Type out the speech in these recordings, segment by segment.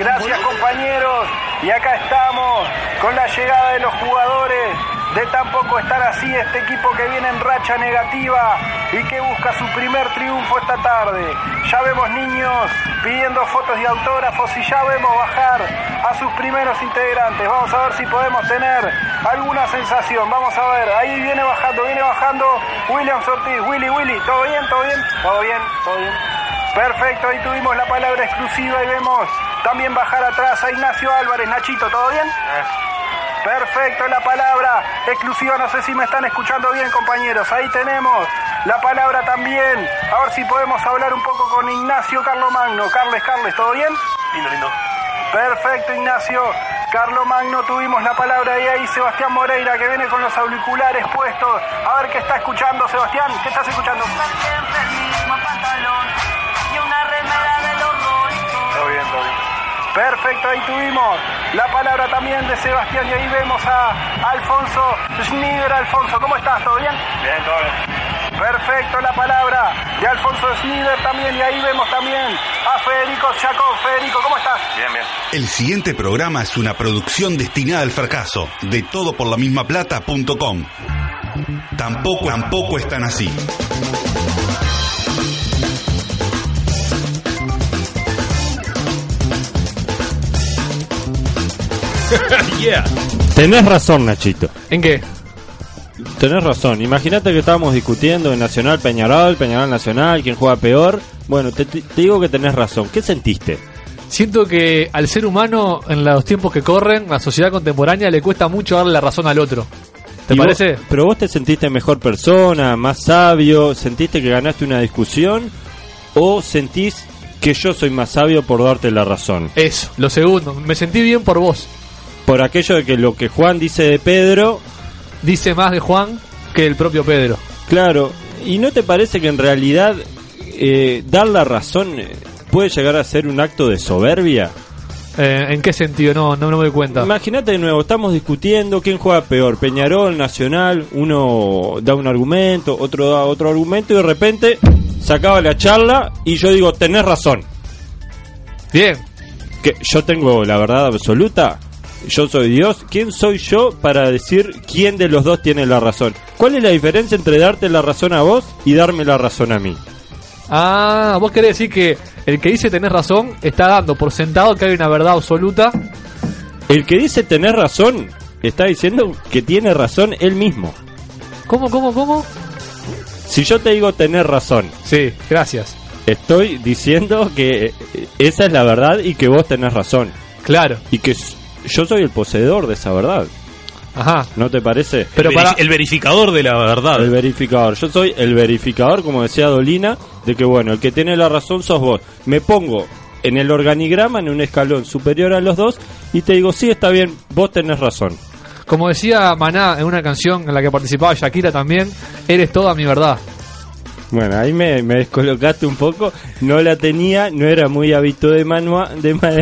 Gracias compañeros. Y acá estamos con la llegada de los jugadores. De tampoco estar así este equipo que viene en racha negativa y que busca su primer triunfo esta tarde. Ya vemos niños pidiendo fotos y autógrafos y ya vemos bajar a sus primeros integrantes. Vamos a ver si podemos tener alguna sensación. Vamos a ver, ahí viene bajando, viene bajando William Ortiz. Willy, Willy, ¿todo bien? ¿Todo bien? ¿Todo bien? ¿Todo bien? Perfecto, ahí tuvimos la palabra exclusiva y vemos también bajar atrás a Ignacio Álvarez. Nachito, ¿todo bien? Perfecto, la palabra exclusiva, no sé si me están escuchando bien compañeros, ahí tenemos la palabra también, a ver si podemos hablar un poco con Ignacio Carlomagno. Carles, Carles, ¿todo bien? Lindo, lindo. Perfecto, Ignacio. Carlo Magno, tuvimos la palabra y ahí Sebastián Moreira que viene con los auriculares puestos. A ver qué está escuchando, Sebastián. ¿Qué estás escuchando? Perfecto, ahí tuvimos la palabra también de Sebastián y ahí vemos a Alfonso Schneider. Alfonso, ¿cómo estás? ¿Todo bien? Bien, todo bien. Perfecto, la palabra de Alfonso Schneider también y ahí vemos también a Federico Chacón. Federico, ¿cómo estás? Bien, bien. El siguiente programa es una producción destinada al fracaso de todoporlamismaplata.com. Tampoco, tampoco están así. yeah. Tenés razón, Nachito. ¿En qué? Tenés razón. Imagínate que estábamos discutiendo en Nacional Peñarol, Peñarol Nacional, quién juega peor. Bueno, te, digo que tenés razón. ¿Qué sentiste? Siento que al ser humano, en los tiempos que corren, la sociedad contemporánea le cuesta mucho darle la razón al otro. ¿Te ¿Y vos- parece? pero vos te sentiste mejor persona, más sabio, sentiste que ganaste una discusión o sentís que yo soy más sabio por darte la razón. Eso, lo segundo. Me sentí bien por vos. Por aquello de que lo que Juan dice de Pedro, Dice más de Juan que el propio Pedro. claro, ¿y no te parece que en realidad eh, dar la razón eh, puede llegar a ser un acto de soberbia? Eh, ¿En qué sentido? No, no, no me doy cuenta. Imagínate de nuevo, estamos discutiendo quién juega peor, Peñarol, Nacional, uno da un argumento, otro da otro argumento y de repente se acaba la charla y yo digo, tenés razón. Bien. Que yo tengo la verdad absoluta, yo soy Dios, ¿quién soy yo para decir quién de los dos tiene la razón? ¿Cuál es la diferencia entre darte la razón a vos y darme la razón a mí? Ah, vos querés decir que el que dice tenés razón está dando por sentado que hay una verdad absoluta. El que dice tener razón está diciendo que tiene razón él mismo. ¿Cómo, cómo, cómo? Si yo te digo tener razón, Sí, gracias. Estoy diciendo que esa es la verdad y que vos tenés razón. Claro. Y que yo soy el poseedor de esa verdad. Ajá. ¿No te parece? Pero el, para- el verificador de la verdad. El verificador. Yo soy el verificador, como decía Dolina, de que bueno, el que tiene la razón sos vos. Me pongo en el organigrama, en un escalón superior a los dos, y te digo, sí, está bien, vos tenés razón. Como decía Maná en una canción en la que participaba Shakira también, eres toda mi verdad. Bueno, ahí me, me descolocaste un poco. No la tenía, no era muy hábito de manua, de, ma-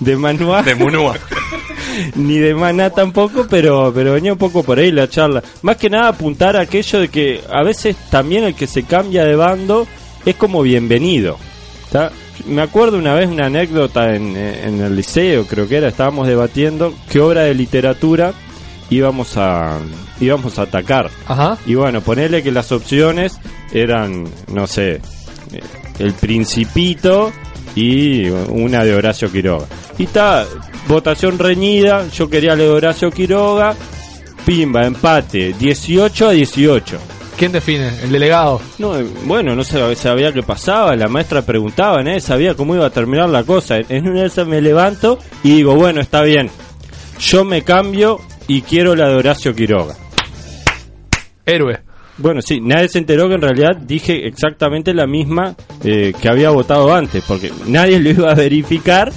de manua. De Munua. ni de maná tampoco, pero, pero venía un poco por ahí la charla. Más que nada apuntar a aquello de que a veces también el que se cambia de bando es como bienvenido. ¿tá? Me acuerdo una vez una anécdota en, en el liceo, creo que era, estábamos debatiendo qué obra de literatura íbamos a, íbamos a atacar. Ajá. Y bueno, ponerle que las opciones eran, no sé, eh, El Principito y una de Horacio Quiroga. Y está, votación reñida, yo quería leer Horacio Quiroga, pimba, empate, 18 a 18. ¿Quién define? El delegado. No, eh, bueno, no sab- sabía qué pasaba, la maestra preguntaba, nadie sabía cómo iba a terminar la cosa. En una de esas me levanto y digo, bueno, está bien, yo me cambio y quiero la de Horacio Quiroga. Héroe. Bueno, sí, nadie se enteró que en realidad dije exactamente la misma eh, que había votado antes, porque nadie lo iba a verificar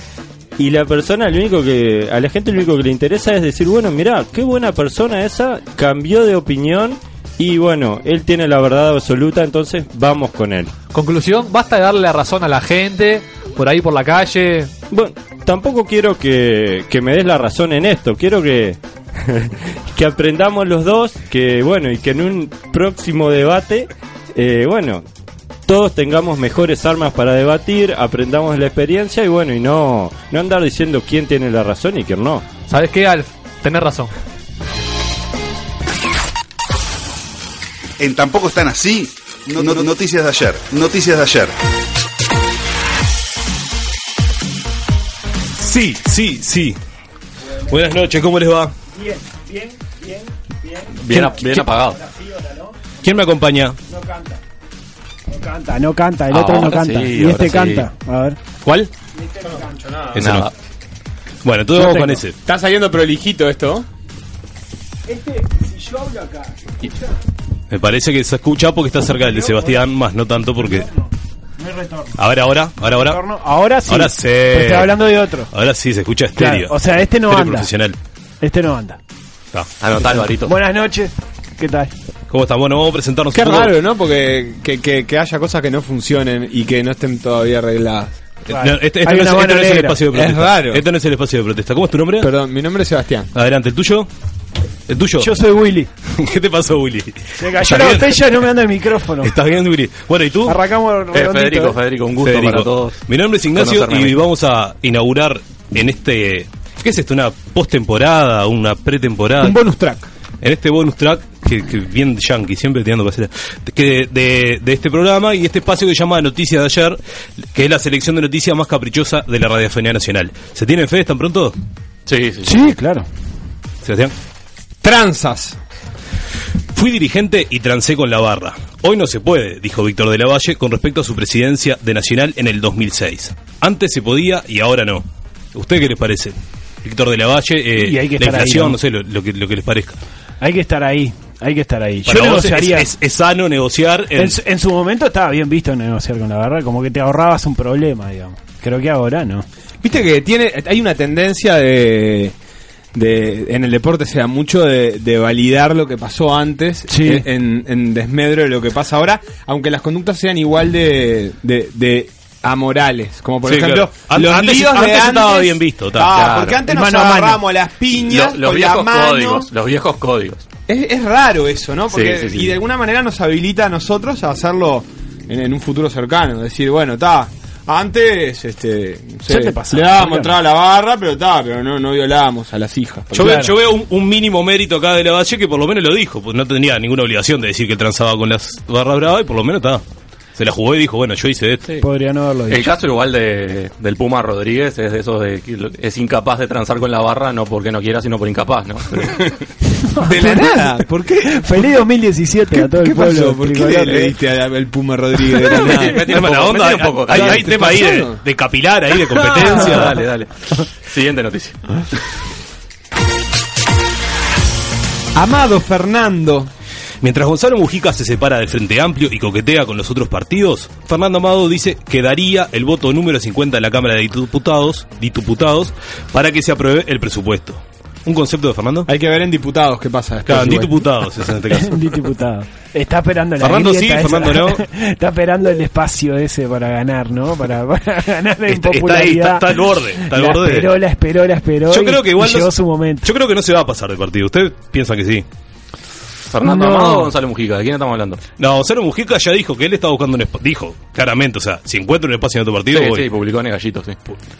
y la persona, lo único que, a la gente lo único que le interesa es decir, bueno, mirá, qué buena persona esa, cambió de opinión y bueno, él tiene la verdad absoluta, entonces vamos con él. Conclusión, basta de darle la razón a la gente, por ahí por la calle. Bueno, tampoco quiero que, que me des la razón en esto, quiero que, que aprendamos los dos, que bueno, y que en un próximo debate, eh, bueno, todos tengamos mejores armas para debatir, aprendamos la experiencia y bueno, y no, no andar diciendo quién tiene la razón y quién no. ¿Sabes qué, Alf? Tenés razón. En Tampoco están así. No- no- noticias de ayer. Noticias de ayer. Sí, sí, sí. Buenas noches, ¿cómo les va? Bien, ¿Quién- ap- bien quién- apagado. ¿Quién me acompaña? No canta, no canta, el otro Ahora no canta. sí, y este sí. canta. A ver. ¿Cuál? Ese Nada. no. Bueno, entonces No vamos con ese. Está saliendo prolijito esto. Este, si yo hablo acá, Me parece que se escucha porque está cerca del de Sebastián, más no tanto porque. no hay retorno. A ver, ahora, ahora, ahora. Retorno, Ahora sí. Ahora sí. Estoy hablando de otro. Ahora sí se escucha Claro, estéreo. o sea, este no Estéreo anda. profesional. Este no anda. Está. Anotá, Alvarito. Buenas noches. ¿Qué tal? ¿Cómo están? Bueno, vamos a presentarnos Qué un poco. raro, ¿no? Porque que, que, que haya cosas que no funcionen y que no estén todavía arregladas. No, este, este Hay no, una es, este mano no es el negra. espacio de Es protesta. raro. Este no es el espacio de protesta. ¿Cómo es tu nombre? Perdón, mi nombre es Sebastián. Adelante, ¿el tuyo? ¿El tuyo? Yo soy Willy. ¿Qué te pasó, Willy? Me cayó ¿Estás la bien? botella y no me anda el micrófono. ¿Estás bien, Willy? Bueno, ¿y tú? Arrancamos Eh, redondito, Federico, ¿eh? Federico, un gusto Federico. para todos. Mi nombre es Ignacio y vamos a inaugurar en este... ¿Qué es esto? ¿Una postemporada? ¿Una pretemporada? Un bonus track. en este bonus track, que, que bien yankee, siempre tirando para que de, de este programa y este espacio que se llama Noticias de ayer, que es la selección de noticias más caprichosa de la radiofonía nacional. ¿Se tienen fe? ¿Están pronto? Sí, sí. Sí, claro. Sebastián. Tranzas. Fui dirigente y trancé con la barra. Hoy no se puede, dijo Víctor de la Valle con respecto a su presidencia de Nacional en el 2006. Antes se podía y ahora no. ¿Usted qué les parece? Víctor de la Valle, eh, Y hay que la estar ahí, inflación, ¿no? no, sé, lo, lo que, lo que les parezca. Hay que estar ahí. Hay que estar ahí. Para Yo es, negociaría. es- es sano negociar en, En, su- en su momento estaba bien visto negociar con la barra, como que te ahorrabas un problema, digamos. Creo que ahora no. Viste que tiene, hay una tendencia de, de en el deporte se da mucho de, de validar lo que pasó antes Sí. en, en desmedro de lo que pasa ahora, aunque las conductas sean igual de, de, de amorales, como por Sí, ejemplo claro. Los antes- líos de antes estaba bien visto. Ah, Claro. porque antes nos mano a agarramos a las piñas Lo- los con viejos mano. códigos. Los viejos códigos. Es, es raro eso, ¿no? Porque, Sí, sí, sí. Y de alguna manera nos habilita a nosotros a hacerlo en, en un futuro cercano. Decir, bueno, está. Antes, este. no sé, Ya te pasaba, le dábamos entrada a la barra, pero está, pero no, no violábamos a las hijas. Yo, Claro. veo, yo veo un, un mínimo mérito acá de la Valle que por lo menos lo dijo, pues no tenía ninguna obligación de decir que transaba con las barras bravas y por lo menos está. Se la jugó y dijo, bueno, yo hice esto. Podría no haberlo El dicho. caso igual de, del Puma Rodríguez es de esos de que es incapaz de transar con la barra no porque no quiera sino por incapaz, ¿no? De la nada, ¿por qué? Feliz 2017 a todo ¿Qué el pueblo. pasó? ¿Por qué le, le diste al Puma Rodríguez de la nada? La onda, un poco. hay, tema ahí de, de capilar, ahí de competencia. dale, dale. Siguiente noticia. Amado Fernando. Mientras Gonzalo Mujica se separa del Frente Amplio y coquetea con los otros partidos, Fernando Amado dice que daría el voto número 50 de la Cámara de Diputados, diputados para que se apruebe el presupuesto. ¿Un concepto de Fernando? Hay que ver en diputados qué pasa. Claro, en diputados es en este caso. Un diputado. Está esperando la Fernando sí, esa. Fernando no. Está esperando el espacio ese para ganar, ¿no? Para, para ganar de Está, está ahí, impopularidad. está, está al borde. Está al la borde de- esperó, la esperó, la esperó. Yo y- creo que igual y no- llegó su momento. Yo creo que no se va a pasar de partido. ¿Usted piensa que sí? Fernando No. Amado o Gonzalo Mujica, ¿de quién estamos hablando? No, Gonzalo Mujica ya dijo que él está buscando un espacio. Dijo, claramente, o sea, si encuentra un espacio en otro partido, Sí, voy. sí, publicó en el gallito, sí.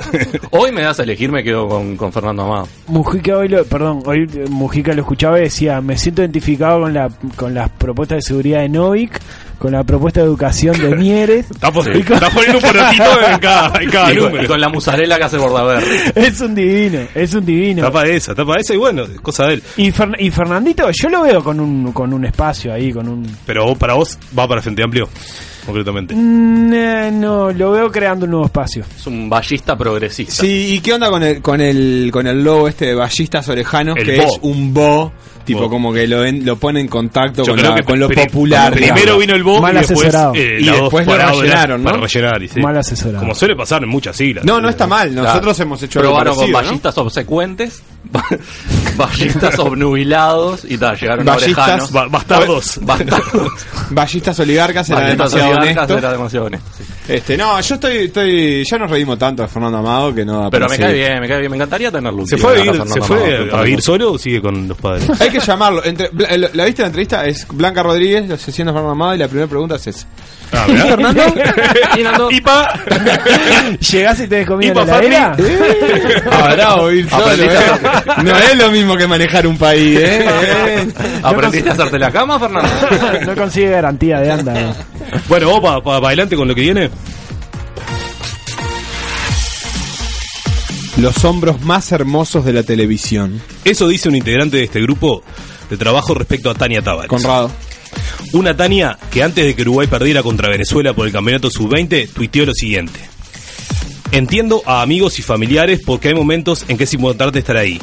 Hoy me das a elegir, me quedo con, con Fernando Amado. Mujica hoy lo, perdón, hoy eh, Mujica lo escuchaba y decía, me siento identificado con la con las propuestas de seguridad de Novik, con la propuesta de educación de Mieres. Está, poniendo un porotito en cada, en cada Y con, número. y con la musarela que hace Bordaberry. es un divino, es un divino. Tapa esa, tapa esa y bueno, es cosa de él. Y, Fer- y Fernandito, yo lo veo con un con un espacio ahí, con un Pero vos- para vos va para Frente Amplio, concretamente. Mm, eh, no, lo veo creando un nuevo espacio. Es un ballista progresista. Sí, ¿y qué onda con el con el con el logo este de ballistas orejanos El que bo. es un bo, tipo Bo. como que lo en- lo pone en contacto Yo con, la- que con lo popular. Primero digamos. vino el BO Mal y después, eh, Y después lo rellenaron, ¿no? Para rellenar, y sí. Mal asesorado. Como suele pasar en muchas siglas. No, no está mal. Nosotros Claro. hemos hecho algo Probaron con parecido, ¿no? ballistas obsecuentes, ballistas obnubilados y tal, llegaron Ballistas. Ba- bastardos. Bastardos. Ballistas oligarcas era Ballistas demasiado honesto. era demasiado honesto, sí. Este, no, yo estoy, estoy, ya nos reímos tanto de Fernando Amado que no. da Pero me cae bien, me cae bien. Me encantaría tenerlo. ¿Se fue a la vivir, ¿se Amado, fue a vivir solo o sigue con los padres? Hay que llamarlo. Entre, Bla- eh, ¿La viste la entrevista? Es Blanca Rodríguez, la sesión de Fernando Amado, y la primera pregunta es esa. Ah, ¿verdad? Fernando? Ipa. Llegás y te comida ¿Y en la pa' heladera. Habrá oír solo, ¿eh? No es lo mismo que manejar un país, ¿eh? ¿Eh? ¿Aprendiste a hacerte la cama, Fernando? no consigue garantía de anda. Bueno, vos para adelante con lo que viene. Los hombros más hermosos de la televisión. Eso dice un integrante de este grupo de trabajo respecto a Tania Tavares. Conrado. Una Tania que antes de que Uruguay perdiera contra Venezuela por el campeonato sub-20 tuiteó lo siguiente. Entiendo a amigos y familiares porque hay momentos en que es importante estar ahí.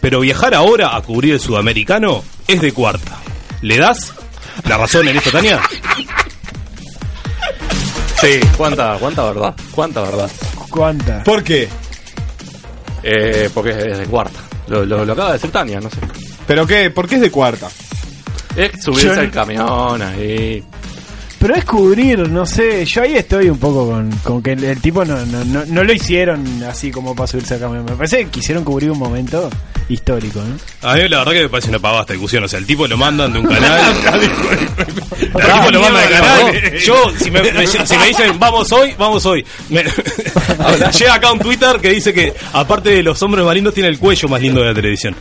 Pero viajar ahora a cubrir el sudamericano es de cuarta. ¿Le das la razón en esto, Tania? Sí, cuánta, cuánta verdad, cuánta verdad. ¿Cuánta? ¿Por qué? Eh, porque es de cuarta. Lo, lo, lo acaba de decir Tania, no sé. ¿Pero qué? ¿Por qué es de cuarta? Es subirse Yo no- al camión ahí. Pero es cubrir, no sé. Yo ahí estoy un poco con, con que el, el tipo no, no, no, no lo hicieron así como para subirse a camión. Me parece que quisieron cubrir un momento histórico, ¿no? A mí la verdad que me parece una pavada esta discusión. O sea, el tipo lo mandan de un canal. el tipo lo mandan de canal. Yo, si me, me- si me dicen vamos hoy, vamos hoy. Me- llega acá un Twitter que dice que aparte de los hombres más lindos, tiene el cuello más lindo de la televisión.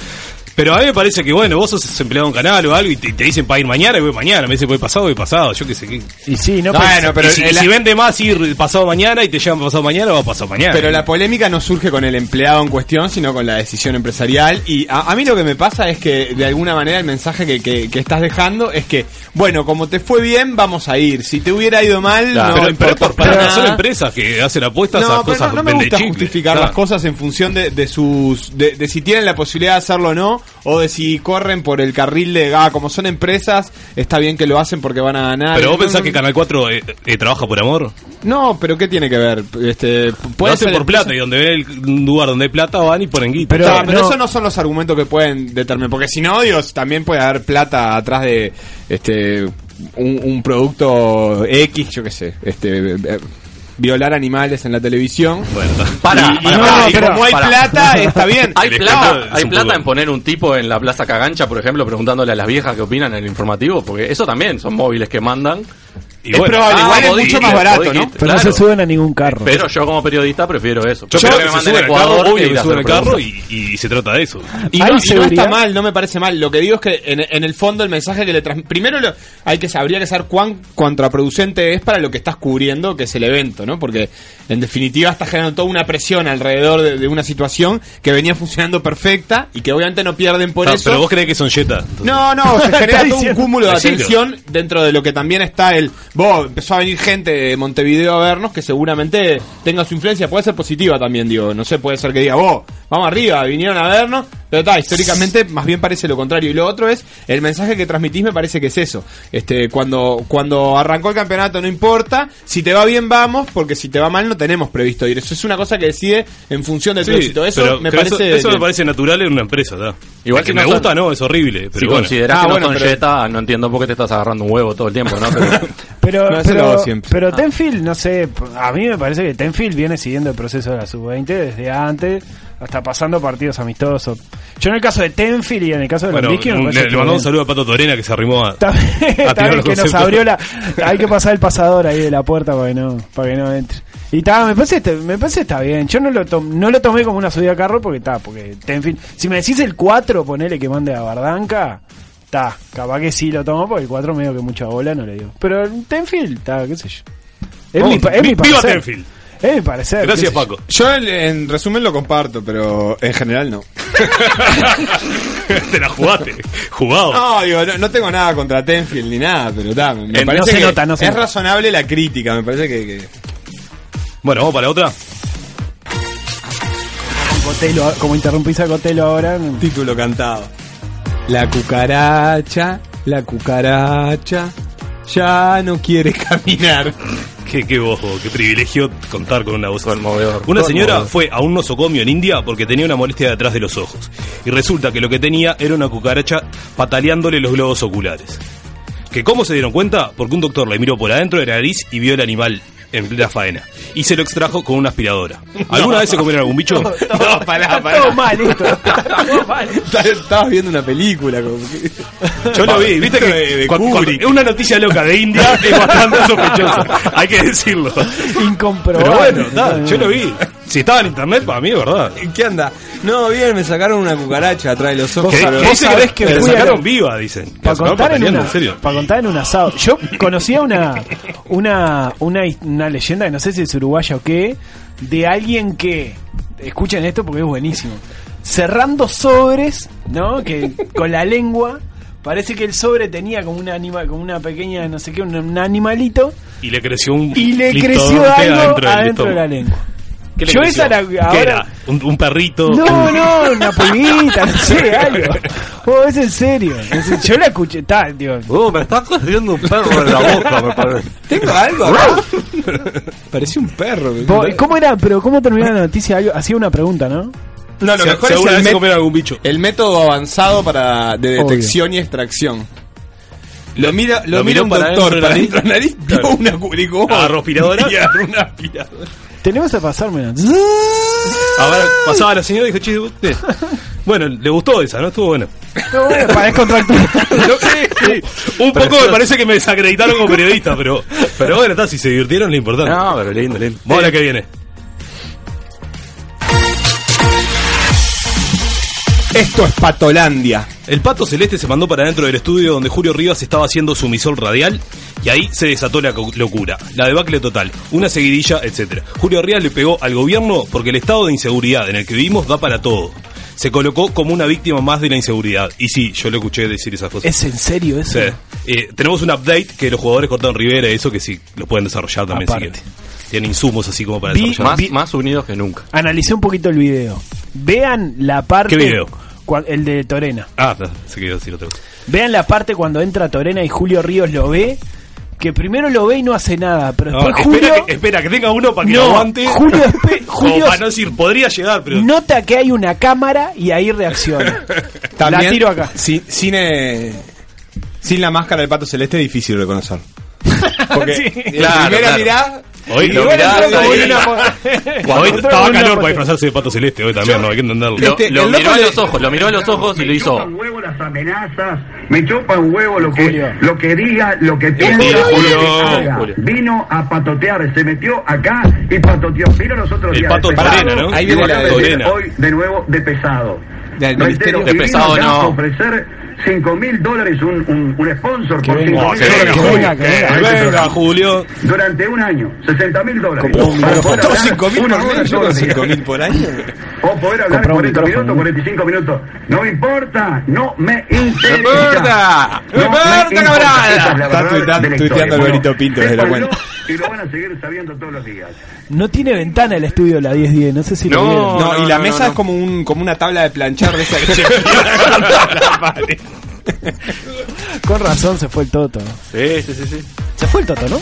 Pero a mí me parece que, bueno, vos sos empleado de un canal o algo y te, te dicen para ir mañana y voy mañana. Me dicen voy pasado, voy pasado. Yo qué sé qué. Y sí, no, Bueno, pero y si, y si vende más ir pasado mañana y te llevan pasado mañana, va pasado mañana. Pero la polémica no surge con el empleado en cuestión, sino con la decisión empresarial. Y a, a mí lo que me pasa es que, de alguna manera, el mensaje que, que- que estás dejando es que, bueno, como te fue bien, vamos a ir. Si te hubiera ido mal, Claro, no pero, pero importa por- para nada. son empresas que hacen apuestas a No, pero cosas no, no me gusta chicle. justificar Claro. las cosas en función de, de sus de, de si tienen la posibilidad de hacerlo o no o de si corren por el carril de ah como son empresas está bien que lo hacen porque van a ganar Pero vos No, pensás que Canal 4 eh, eh, trabaja por amor. no pero qué tiene que ver este Lo puede hacen ser por plata y donde ven el un lugar donde hay plata van y ponen guita. Pero- Claro, pero no. esos no son los argumentos que pueden determinar porque si no Dios también puede haber plata atrás de este un, un producto X yo qué sé este eh, violar animales en la televisión Bueno, Para, y, y para, no, para, y como hay para. plata está bien Hay plata, hay plata en poner un tipo en la Plaza Cagancha, por ejemplo, preguntándole a las viejas qué opinan en el informativo, porque eso también son móviles que mandan. Y Es probable, Ah, igual es mucho más barato, ¿no? dijiste, pero no se suben a ningún carro. Pero yo como periodista prefiero eso. Yo Prefiero creo que se manden a al carro, Ecuador obvio que a sube al carro y, y se trata de eso. Y, no, y no está mal, no me parece mal. Lo que digo es que en, en el fondo el mensaje que le transmite. Primero lo- hay que habría que saber cuán contraproducente es para lo que estás cubriendo, que es el evento, ¿no? Porque en definitiva está generando toda una presión alrededor de, de una situación que venía funcionando perfecta y que obviamente no pierden por eso. pero vos creés que son jetas. No, no, se genera todo un cúmulo de atención dentro de lo que también está el. Vos, empezó a venir gente de Montevideo a vernos que seguramente tenga su influencia, puede ser positiva también, digo. No sé, puede ser que diga, vos, vamos arriba, vinieron a vernos, pero está, históricamente más bien parece lo contrario. Y lo otro es, el mensaje que transmitís me parece que es eso. Este, cuando, cuando arrancó el campeonato no importa, si te va bien vamos, porque si te va mal no tenemos previsto ir. Eso es una cosa que decide en función de tu Sí, éxito. Eso me parece. eso, eso me parece natural en una empresa. Igual que me no son- gusta, no, es horrible. Pero si bueno. considerás Ah, que bueno, no son pero- Jetta, no entiendo por qué te estás agarrando un huevo todo el tiempo, ¿no? Pero, Pero, No, pero, pero Tenfield, no sé, a mí me parece que Tenfield viene siguiendo el proceso de la sub-20 desde antes, hasta pasando partidos amistosos. Yo en el caso de Tenfield y en el caso de Bueno, los un- parece le, le mandó un saludo a Pato Torena que se arrimó a. Bien, a que nos abrió la. Hay que pasar el pasador ahí de la puerta para que no, para que no entre. Y está, me parece, me parece está bien. Yo no lo, tom- no lo tomé como una subida a carro porque está, porque Tenfield. Si me decís el 4, ponele que mande a Bardanca. Está, capaz que sí lo tomo porque el 4 medio que mucha bola no le digo. Pero el Tenfield, está, qué sé yo. Es mi, es mi viva. Tenfield. Es mi parecer. Gracias. Paco. Yo en, en resumen lo comparto, pero en general no. Te la jugaste. Jugado. No, digo, no, no tengo nada contra Tenfield ni nada, pero ta, me, me Eh, parece no se que nota, no se es nota. razonable la crítica, me parece que... que- Bueno, vamos para la otra. Cotelo, como interrumpís a Cotelo ahora. no- Título cantado. La cucaracha, la cucaracha, ya no quiere caminar. Qué, qué qué privilegio contar con una voz. Conmovedor. Una señora fue a un nosocomio en India porque tenía una molestia detrás de los ojos. Y resulta que lo que tenía era una cucaracha pataleándole los globos oculares. ¿Que cómo se dieron cuenta? Porque un doctor le miró por adentro de la nariz y vio el animal en plena faena y se lo extrajo con una aspiradora. ¿Alguna vez se comieron algún bicho? No, pará, pará. Todo mal esto. Todo mal. Estabas viendo una película. Como que- Yo lo vi, viste que De- cuando- cuando- una noticia loca de India es bastante sospechosa, hay que decirlo. Incomprobable. Pero bueno, nada, yo lo vi. Si estaba en internet, para mí es verdad. ¿Qué anda? No, bien, me sacaron una cucaracha atrás de los ojos. ¿Qué, qué sabés que la a- sacaron viva, dicen. Para contar, en peleando, una, en serio. para contar en un asado. Yo conocía una, una, una, una leyenda, que no sé si es uruguaya o qué, de alguien que, escuchen esto porque es buenísimo, cerrando sobres, ¿no? Que con la lengua, parece que el sobre tenía como una, anima, como una pequeña, no sé qué, un, un animalito, Y le creció un. y le creció algo adentro de la lengua. ¿Qué le Yo creció? esa la- ¿Qué ahora- era? ¿Un, un perrito? No, no, una pulguita, no sé, algo. Oh, es en serio. Es en- yo la escuché, tal, digo. Uh, me está corriendo un perro en la boca, me parece. Tengo algo acá. Parecía un perro. ¿Cómo era? Pero ¿cómo terminaba la noticia? Hacía una pregunta, ¿no? No, lo Si- mejor es el, met- algún bicho. el método avanzado para de Obvio. detección y extracción. Lo mira, lo Lo mira un para doctor para la adentro de la nariz, vio Claro. una cubricó. Agarró aspiradora. Y agarró una aspiradora. Tenemos a pasarme. A ver, pasaba la señora y dijo, che, usted. Bueno, le gustó esa, ¿no? Estuvo bueno. No, bueno, para descontracturar. Un poco me parece que me desacreditaron como periodista, pero, pero bueno, está, si se divirtieron, lo importante. No, pero lindo, lindo. Vamos a la que viene. Esto es Patolandia. El pato celeste se mandó para dentro del estudio donde Julio Rivas estaba haciendo su misol radial y ahí se desató la locura, la debacle total, una seguidilla, etcétera. Julio Rivas le pegó al gobierno porque el estado de inseguridad en el que vivimos da para todo. Se colocó como una víctima más de la inseguridad. Y sí, yo lo escuché decir esas cosas. ¿Es en serio eso? Sí. Eh, tenemos un update que los jugadores cortaron Rivera, eso que sí, lo pueden desarrollar también Aparte. Tienen insumos así como para Vi- desarrollar. Más, Vi- más unidos que nunca. Analicé un poquito el video. Vean la parte. ¿Qué video? El de Torena. Ah, no, se quería decir otra cosa. Vean la parte cuando entra Torena y Julio Ríos lo ve. Que primero lo ve y no hace nada. Pero No, después espera, Julio. que, espera, que tenga uno para que No, lo aguante. Julio, Julio para no decir, podría llegar, pero. nota que hay una cámara y ahí reacciona. También, La tiro acá. Sin, sin, eh, sin la máscara del pato celeste es difícil reconocer. Porque Sí. la Claro, primera claro. mirada. Hoy lo mirás ahí. Hoy estaba una calor para disfrazarse de pato celeste hoy también, no hay que entenderlo. Lo, Este, lo el miró a los ojos, lo miró a los ojos y lo hizo. un huevo las amenazas, me chupa un huevo lo que, lo que diga, lo que piensa, Julio, lo que Julio, haga. Julio. Vino a patotear, se metió acá y patoteó. Vino los otros El días pato de pesado, Torena, ¿no? Ahí viene la de. Hoy de nuevo de pesado. Reitero, De pesado, no. ofrecer 5 mil dólares un, un, un sponsor por venga, 5 mil dólares. venga. Julio. Durante un año, 60 mil dólares. Hablar 5 mil por hora mes, yo todos con los días. 5 mil por año. O poder hablar Comprá un 40 micrófono, minutos, ¿no? 45 minutos. No me importa, no me interesa. importa! No ¡No importa, me la Está verdad tuiteando-. Alberito Pinto desde la cuenta. Y lo van a seguir sabiendo todos los días. No tiene ventana el estudio la 1010, no sé si lo No. vieron. No, y la no, mesa no. es como un como una tabla de planchar de esa que pared. Con razón se fue el Toto. Sí, sí, sí, sí. Se fue el Toto, ¿no?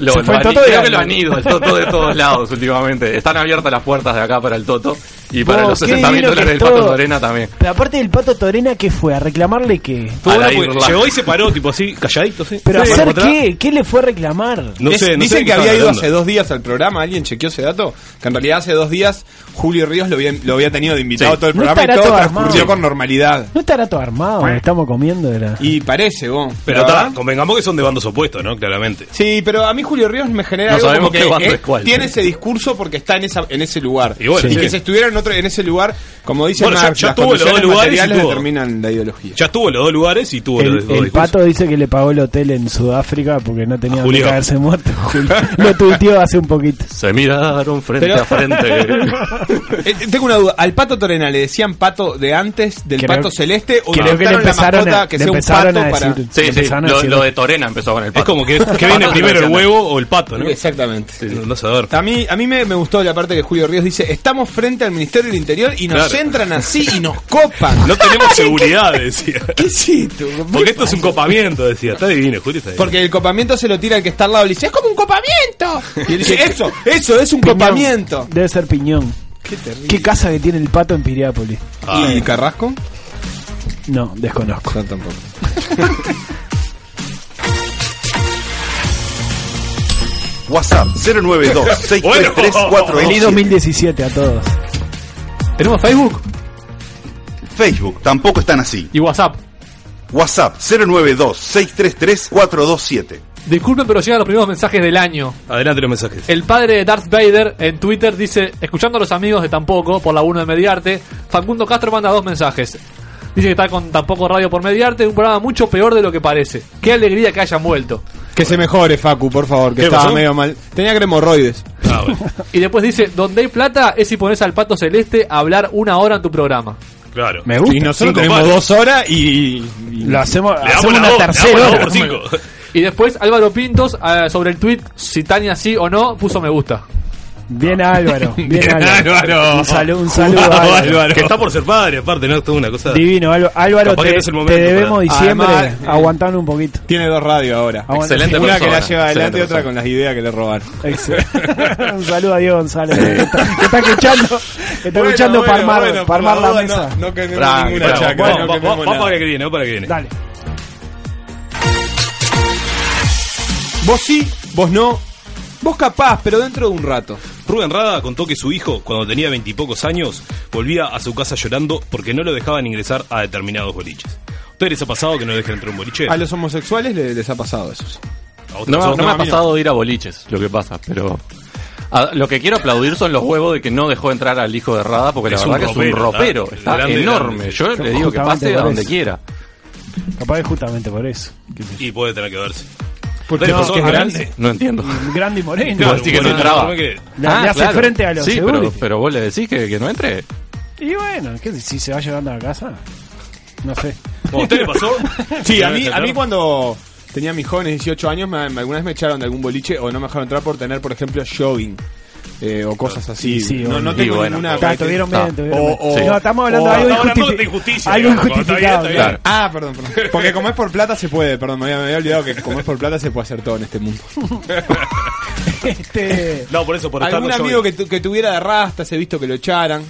Lo, Se fue lo el Toto creo que lo han ido, el Toto de todos lados últimamente. Están abiertas las puertas de acá para el Toto y para los qué 60 mil dólares del Pato. Torena también. Pero aparte del Pato Torena, ¿qué fue? ¿A reclamarle qué? A la llegó y se paró, tipo así, calladito, ¿sí? ¿Pero Sí, hacer para qué? ¿Qué le fue a reclamar? No Es- sé, no Dicen que había ido hablando. hace dos días al programa, ¿alguien chequeó ese dato? Que en realidad hace dos días Julio Ríos lo había, lo había tenido de invitado Sí. a todo el No programa y todo todo transcurrió con normalidad. No estará todo armado, estamos comiendo de la... Y parece, vos. Pero está, convengamos que son de bandos opuestos, ¿no? Claramente. Sí, pero a mí Julio Ríos me genera No algo sabemos como que qué bando es cuál. tiene ese discurso porque está en esa en ese lugar. Y bueno, y sí. que si estuviera en otro en ese lugar, como dice Bueno, ya- Marx, ya las tuvo los dos lugares y tuvo- determinan la ideología. Ya estuvo en los dos lugares y tuvo los El, dos el discursos. pato dice que le pagó el hotel en Sudáfrica porque no tenía que caerse muerto. Lo tuiteó hace un poquito. Se miraron frente Pero- a frente. Eh, tengo una duda, ¿al pato Torena le decían pato de antes del Creo- pato celeste o creo que le inventaron la empezaron mascota a- que le sea un empezaron pato a para Sí, sí, Empezaron a lo, decir- lo de Torena empezó con el Es Pato. como que, que viene Pato primero el huevo o el pato, ¿no? Exactamente. No, no sé, a ver. A mí, a mí me, me gustó la parte que Julio Ríos dice, estamos frente al Ministerio del Interior y nos Claro. entran así y nos copan. No tenemos seguridad, decía. ¿Qué esto? Porque esto es un copamiento, decía. Está divino, Julio está divino. Porque el copamiento se lo tira el que está al lado y le dice, es como un copamiento. Y él dice, eso, eso es un Piñón. copamiento. Debe ser piñón. Qué terrible. ¿Qué casa que tiene el pato en Piriápolis? ¿Y Carrasco? No, desconozco. Yo tampoco. WhatsApp 092 633 Feliz 427 2017 a todos. ¿Tenemos Facebook? Facebook, tampoco están así. Y WhatsApp. WhatsApp 092 633 427 Disculpen, pero llegan los primeros mensajes del año. Adelante los mensajes. El padre de Darth Vader en Twitter dice, escuchando a los amigos de Tampoco por la 1 de Mediarte, Facundo Castro manda dos mensajes. Dice que está con Tampoco Radio por Mediarte, un programa mucho peor de lo que parece. Qué alegría que hayan vuelto. Que se mejore, Facu, por favor, que ¿Qué estaba pasó? medio mal. Tenía que hemorroides. Ah, bueno. Y después dice, donde hay plata es si pones al Pato Celeste a hablar una hora en tu programa. Claro. Me gusta. Y nosotros Cinco tenemos dos horas y. y- Lo hacemos, Le damos hacemos una tercera hora. por cinco. Y después Álvaro Pintos, eh, sobre el tweet, si Tania sí o no, puso me gusta. Bien Álvaro, bien Bien, Álvaro. Álvaro. Un saludo, un saludo Jugado, Álvaro. Álvaro. Que está por ser padre, aparte, ¿no? Es toda una cosa. Divino, Álvaro, te, no es el te momento debemos para- diciembre Además, eh, aguantando un poquito. Tiene dos radios ahora. Excelente Una que la lleva adelante y otra persona. con las ideas que le robaron. Excelente. un saludo a Diego González. Que está, que está escuchando, que está escuchando para armar, para armar la mesa. No, no quememos ninguna bueno, chacra. No vamos, para que viene, vamos para que viene. Dale. Vos sí, vos no. Vos capaz, pero dentro de un rato. Rubén Rada contó que su hijo, cuando tenía veintipocos años, volvía a su casa llorando porque no lo dejaban ingresar a determinados boliches. ¿A ustedes les ha pasado que no dejen entrar un boliche? A los homosexuales le- les ha pasado eso. ¿A vos te No, me ha no. pasado ir a boliches, lo que pasa, pero... a- lo que quiero aplaudir son los huevos de que no dejó entrar al hijo de Rada, porque la verdad que es un ropero, está- Está grande, enorme. grande. Yo le digo que pase a donde quiera. Capaz es justamente por eso. Y puede tener que verse. Porque ¿Ustedes no, pasó que es grande. No entiendo. Grande y moreno. Claro, decís que no entraba. quedé. Le- le hace frente a los Sí, pero, pero vos le decís que, que no entre. Y bueno, ¿qué, si se va llevando a la casa. No sé. ¿A usted le pasó? Sí, a mí, ¿Dejaron a mí cuando tenía mis jóvenes 18 años, me, me- alguna vez me echaron de algún boliche o no me dejaron entrar por tener, por ejemplo, jogging. Eh, o cosas así. Sí, sí, no, no tengo bueno, ninguna. Está, estuvieron bien, estuvieron O- bien. o- no, estamos hablando o- de algo, estamos hablando injustifi- de injusticia, algo digamos, cuando está bien, está injustificable. bien. Ah, perdón, perdón. Porque como es por plata se puede, perdón, me había, me había olvidado que como es por plata se puede hacer todo en este mundo. Este, No, por eso, por estar Algún amigo que, tu- que tuviera de rastas, he visto que lo echaran.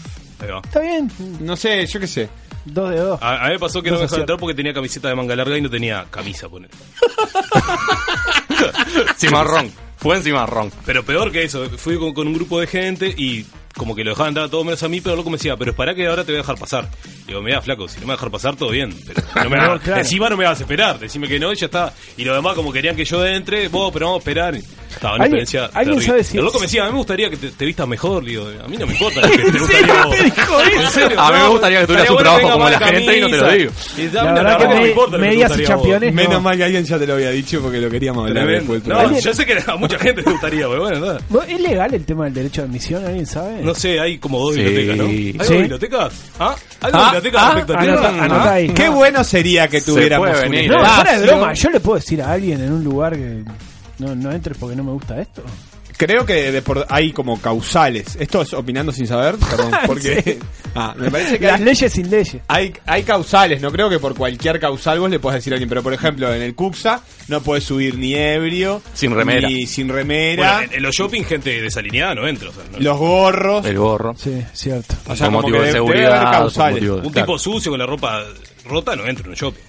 Está bien, No sé, yo qué sé. dos de dos. A, a mí me pasó que no me dejaron entrar porque tenía camiseta de manga larga y no tenía camisa, poner. Cimarrón. Fue en cimarrón. Pero peor que eso, fui con un grupo de gente y como que lo dejaban entrar a todos menos a mí, pero loco me decía, pero para que ahora te voy a dejar pasar. Digo, mira, flaco, si no me vas a dejar pasar, todo bien. Pero no me No, claro. encima no me vas a esperar, decime que no y ya está. Y los demás como querían que yo entre, vos, pero vamos a esperar. Estaba una ¿Alguien- experiencia alguien sabe si- El loco me decía, a mí me gustaría que te, te vistas mejor, digo, a mí no me importa que te gustaría vos. ¿En serio? A mí me gustaría que tuvieras un trabajo como la gente y no te lo digo. La verdad que no me me- importa te medias y championes. Menos no. mal que alguien ya te lo había dicho porque lo queríamos hablar después. No, yo sé que a mucha gente le gustaría, pero bueno, nada. ¿Vos- ¿Es legal el tema del derecho de admisión? ¿Alguien sabe? No sé, hay como dos Sí. bibliotecas, ¿no? ¿Hay dos bibliotecas? ¿Ah? ¿Hay dos Ah, bibliotecas ah, respecto al anota- anota ahí. Qué bueno sería que tuviéramos un venir, No, fuera de broma, yo le puedo decir a alguien en un lugar que no, no entres porque no me gusta esto. Creo que de por- hay como causales. Esto es opinando sin saber, perdón, porque Sí. ah, me parece que Las hay, leyes sin leyes. hay, hay causales. No creo que por cualquier causal vos le puedas decir a alguien, pero por ejemplo en el Cuxa no puedes subir ni ebrio, Sin remera. ni sin remera, Bueno, en, en los shopping gente desalineada no entra. O sea, no- los gorros. El gorro. Sí, cierto. O sea, por como motivo que de debe seguridad. haber causales. un claro. tipo sucio con la ropa rota no entra en un shopping.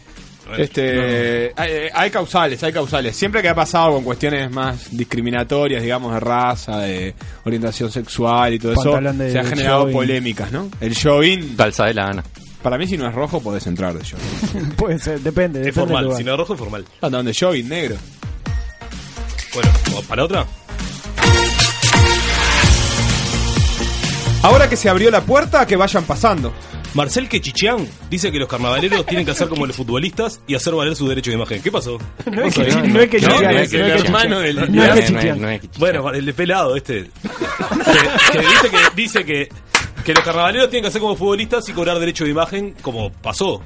No. Este, hay, hay causales, hay causales. Siempre que ha pasado con cuestiones más discriminatorias, digamos, de raza, de orientación sexual y todo eso, Pantalón se han generado polémicas, ¿no? El jogging, Calza de lana. para mí si no es rojo podés entrar de jogging. Puede ser, depende, depende es del formal, lugar. si no es rojo es formal. Anda, donde jogging negro. Bueno, ¿vamos ¿para otra? Ahora que se abrió la puerta, que vayan pasando. Marcel Quechichián dice que los carnavaleros tienen que hacer como los futbolistas y hacer valer su derecho de imagen. ¿Qué pasó? No es ¿Vos que, sabés? no es Bueno, el de pelado este. que, que dice que dice que, que los carnavaleros tienen que hacer como futbolistas y cobrar derecho de imagen como pasó.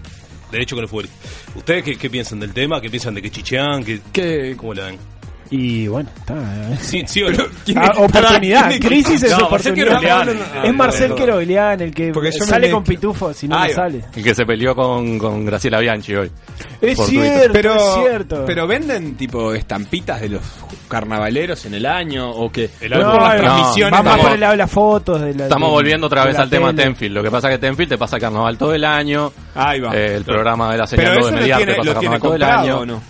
Derecho con el futbolista. ¿Ustedes qué, qué piensan del tema? ¿Qué piensan de que chichean? ¿Qué, ¿Cómo la ven? Y bueno, está. eh. Sí, sí o no. Ah, oportunidad, crisis es No, Marcel oportunidad. Queroglián. es Marcel no. Queroglián el que me sale con pitufo, si no va. sale. El que se peleó con, con Graciela Bianchi hoy. Es cierto, Pero, es cierto. pero venden tipo estampitas de los carnavaleros en el año o que El o álbum. por las No, transmisiones. Vamos estamos- por el lado de las fotos. De la, Estamos de- volviendo otra vez al tema tele. Tenfield. Lo que pasa es que Tenfield te pasa carnaval todo el año. Ahí va. Eh, el programa de la Pero señal de lo Mediarte tiene, pasa carnaval todo el año.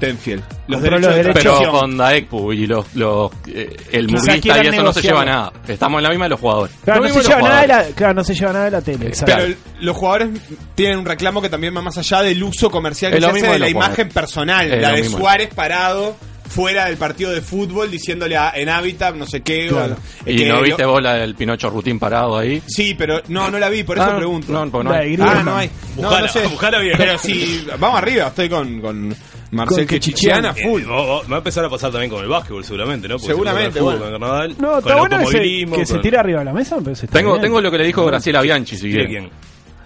Tenfield. Los compró derechos de derechos. Pero con Daekpu y los, los eh, el Quizá murguista y eso no se lleva nada. Estamos en la misma de los jugadores. Claro, Lo no se lleva nada de la, claro, no se lleva nada de la tele. exacto. Pero el- los jugadores tienen un reclamo que también va más allá del uso comercial que Es se lo hace mismo de de la los imagen jugadores. personal. Es la lo de mismo. Suárez parado fuera del partido de fútbol diciéndole a, en hábitat no sé qué. o- Claro. eh, ¿Y que no lo- viste vos la del Pinocho Rutín parado ahí? Sí, pero no, no la vi, por eso Ah, pregunto. No, porque no hay. Ah, no hay. No, Buscala, no sé. buscala bien. Pero si vamos arriba, estoy con, con Marcel Con Quechichiana Eh, full. va, va- va a empezar a pasar también con el básquetbol, seguramente, ¿no? Porque Seguramente, se bueno. carnaval, No, está el bueno ese- que se tira arriba de la mesa, está Tengo, bien. tengo lo que le dijo Graciela Bianchi, si ¿De quieren.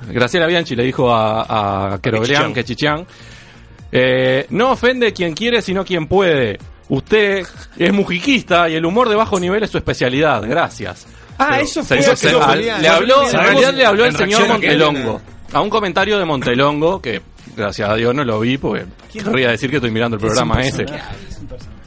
quién? Graciela Bianchi le dijo a, a Querobleán, Quechichán. Quechichán, eh, no ofende quien quiere, sino quien puede. Usted es mujiquista y el humor de bajo nivel es su especialidad. Gracias. Ah, eso fue Se- lo se- le habló, en ¿Sabemos realidad le habló el señor? Montelongo. A un comentario de Montelongo que, gracias a Dios, no lo vi porque querría decir que estoy mirando el programa ese.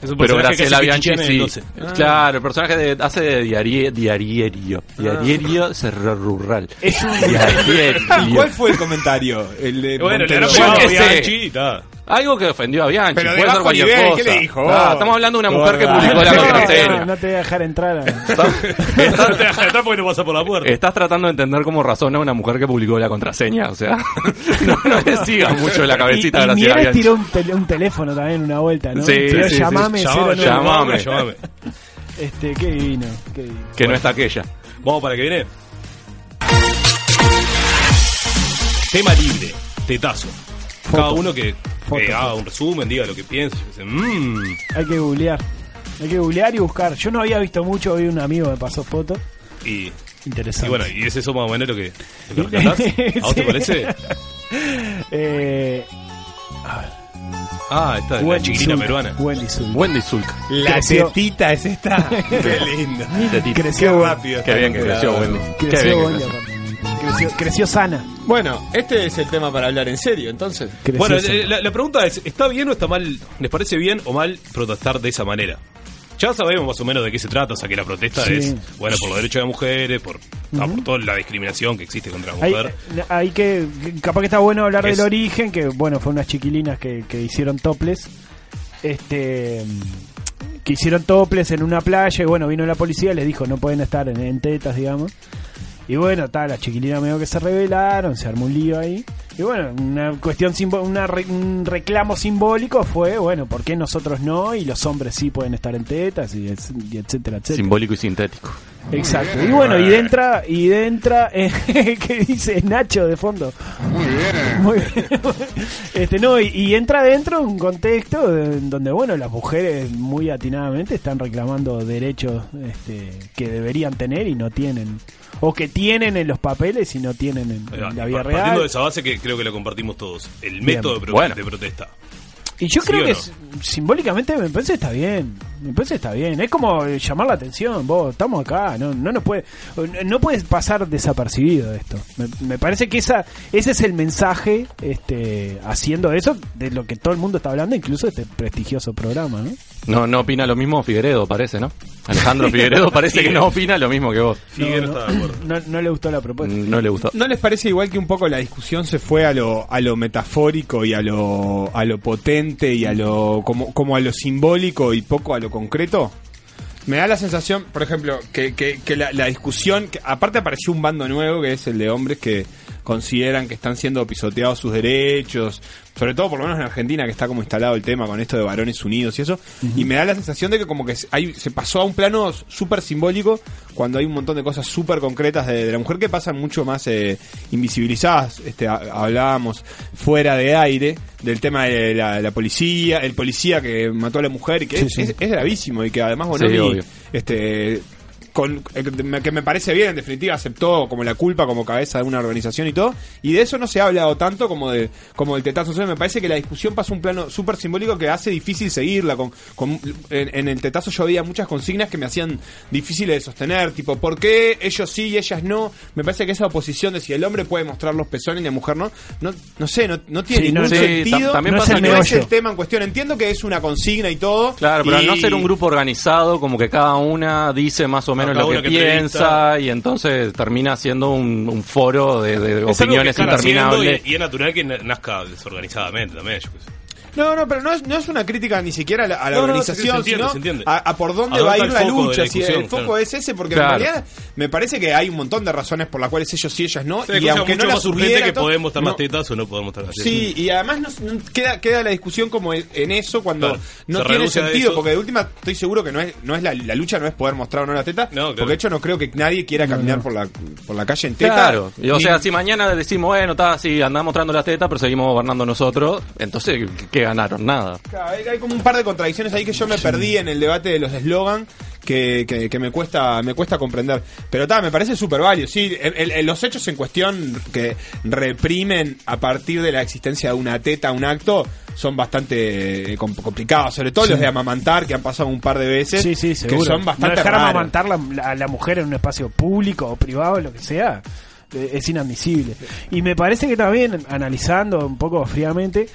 Es un Pero Graciela hace Bianchi sí. 12. Claro, el personaje de, hace de diarie, diarierio. Diarierio Cerro Rural. Es un- ¿Y cuál fue el comentario? El de Bueno, le Montero. Y. Algo que ofendió a Bianchi. Pero de puede ser bajo cualquier nivel, cosa. ¿qué le dijo? Ah, estamos hablando de una mujer que Gorda. publicó la contraseña. no te voy a dejar entrar. a- No te dejas entrar porque no pasa por la puerta. Estás tratando de entender cómo razona una mujer que publicó la contraseña. O sea, no, no le sigas mucho la cabecita y, a y Graciela Mieres Bianchi. tiró un, teléfono también una vuelta, ¿no? Sí, Tiró sí, sí. llamame, Llamame, 09. llamame. llamame. Este, qué divino, qué divino. Que no está aquella. Vamos para que viene. Tema libre, tetazo. Cada uno que, Foto. que haga un resumen, diga lo que piensa. mm. Hay que googlear. Hay que googlear y buscar. Yo no había visto mucho, hoy un amigo me pasó fotos. y, Interesante. y bueno, y es eso más o menos lo que, lo que. ¿A vos te parece? Eh, Ah, esta es la chiquilina Zulka, peruana. Wendy Zulka. Wendy Zulka. La Creció. tetita es esta. Qué lindo. Tetita. Creció, Qué rápido. Qué bien que creció Wendy. Qué bien que Wendy, creció. Creció, creció sana. Bueno, este es el tema para hablar en serio, entonces. Creció Bueno, eh, la, la pregunta es, ¿está bien o está mal? ¿Les parece bien o mal protestar de esa manera? Ya sabemos más o menos de qué se trata, o sea que la protesta Sí. es, bueno, por los derechos de las mujeres, por, ah, por toda la discriminación que existe contra la Hay, mujer. hay que, capaz que está bueno hablar Es- del origen, que bueno, fue unas chiquilinas que, que hicieron toples, este, que hicieron toples en una playa y bueno, vino la policía y les dijo no pueden estar en, en tetas, digamos. Y bueno, tal, las chiquilinas medio que se rebelaron, se armó un lío ahí. Y bueno, una cuestión, simbo- una re- un reclamo simbólico fue, bueno, ¿por qué nosotros no? Y los hombres sí pueden estar en tetas y, es- y etcétera, etcétera. Simbólico y sintético. Exacto. Y bueno, y de entra, y de entra, eh, ¿qué dice Nacho de fondo? Muy bien. Muy bien. Este, no, y, y entra dentro un contexto donde, bueno, las mujeres muy atinadamente están reclamando derechos este, que deberían tener y no tienen. O que tienen en los papeles y no tienen en, en la vida pa- Partiendo real. de esa base que creo que la compartimos todos. El Bien. método de, pro- Bueno. de protesta. Y yo ¿Sí creo que no? simbólicamente me parece que está bien. Me parece que está bien. Es como eh, llamar la atención. Vos, estamos acá. No, no nos puede, no puede pasar desapercibido esto. Me, me parece que esa, ese es el mensaje, este, haciendo eso de lo que todo el mundo está hablando, incluso de este prestigioso programa, ¿no? No, no opina lo mismo Figueredo, parece, ¿no? Alejandro Figueredo parece que no opina lo mismo que vos. Figueroa no, está de acuerdo. no, no le gustó la propuesta. No le gustó. ¿No les parece igual que un poco la discusión se fue a lo, a lo metafórico y a lo, a lo potente y a lo como, como a lo simbólico y poco a lo concreto? Me da la sensación, por ejemplo, que, que, que la, la discusión, que aparte apareció un bando nuevo que es el de hombres que consideran que están siendo pisoteados sus derechos, sobre todo por lo menos en Argentina que está como instalado el tema con esto de varones unidos y eso, y me da la sensación de que como que se- hay, se pasó a un plano súper simbólico cuando hay un montón de cosas súper concretas de, de la mujer que pasan mucho más eh, invisibilizadas, este, ha- hablábamos fuera de aire del tema de la, la policía, el policía que mató a la mujer y que Sí, es, sí. es- es gravísimo y que además Sí, este con, eh, que me parece bien, en definitiva aceptó como la culpa como cabeza de una organización y todo, y de eso no se ha hablado tanto como de como del tetazo. Entonces me parece que la discusión pasa un plano súper simbólico que hace difícil seguirla. Con, con- en, en el tetazo yo veía muchas consignas que me hacían difíciles de sostener, tipo, ¿por qué ellos sí y ellas no? Me parece que esa oposición de si el hombre puede mostrar los pezones y la mujer no, no, no sé, no, no tiene Sí, ningún sí, sentido. tam- también no, pasa es el, no es el tema en cuestión. Entiendo que es una consigna y todo. Claro, pero al no ser un grupo organizado, como que cada una dice más o menos cada lo que uno que piensa entrevista. y entonces termina siendo un, un foro de, opiniones interminables. Y, y es natural que na- nazca desorganizadamente también. yo qué sé. No, no, pero no es, no es una crítica ni siquiera a la, a la No, no, organización, se entiende, sino. A, a por dónde ¿A va a ir la lucha. la si el foco Claro. es ese, porque Claro. en realidad me parece que hay un montón de razones por las cuales ellos y ellas no. Se y aunque mucho no las más urgente que todo- podemos estar no- las tetas o no podemos estar las tetas. Sí, y además no, no- queda, queda la discusión como en eso cuando Claro, no se tiene sentido, porque de última estoy seguro que no es, no es la, la lucha no es poder mostrar o no la teta, No, claro. porque de hecho no creo que nadie quiera caminar por la por la calle en teta. Claro. Y, o sea, si mañana decimos, bueno, está así, andamos mostrando la teta, pero seguimos gobernando nosotros, entonces, ¿qué, qué ganaron? Nada. Claro, hay, hay como un par de contradicciones ahí que yo me perdí en el debate de los eslogan que, que, que me cuesta me cuesta comprender. Pero ta, me parece súper válido. Sí, el- el- los hechos en cuestión que reprimen a partir de la existencia de una teta, un acto, son bastante eh, com- complicados. Sobre todo los de amamantar, que han pasado un par de veces. Sí, sí, que seguro. son bastante no dejar raros. amamantar la- la- a la mujer en un espacio público o privado, lo que sea, es inadmisible. Y me parece que también, analizando un poco fríamente,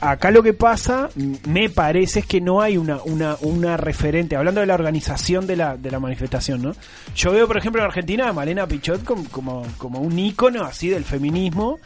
acá lo que pasa, me parece es que no hay una, una, una referente, hablando de la organización de la, de la manifestación, ¿no? Yo veo, por ejemplo, en Argentina a Malena Pichot como, como, como un ícono así del feminismo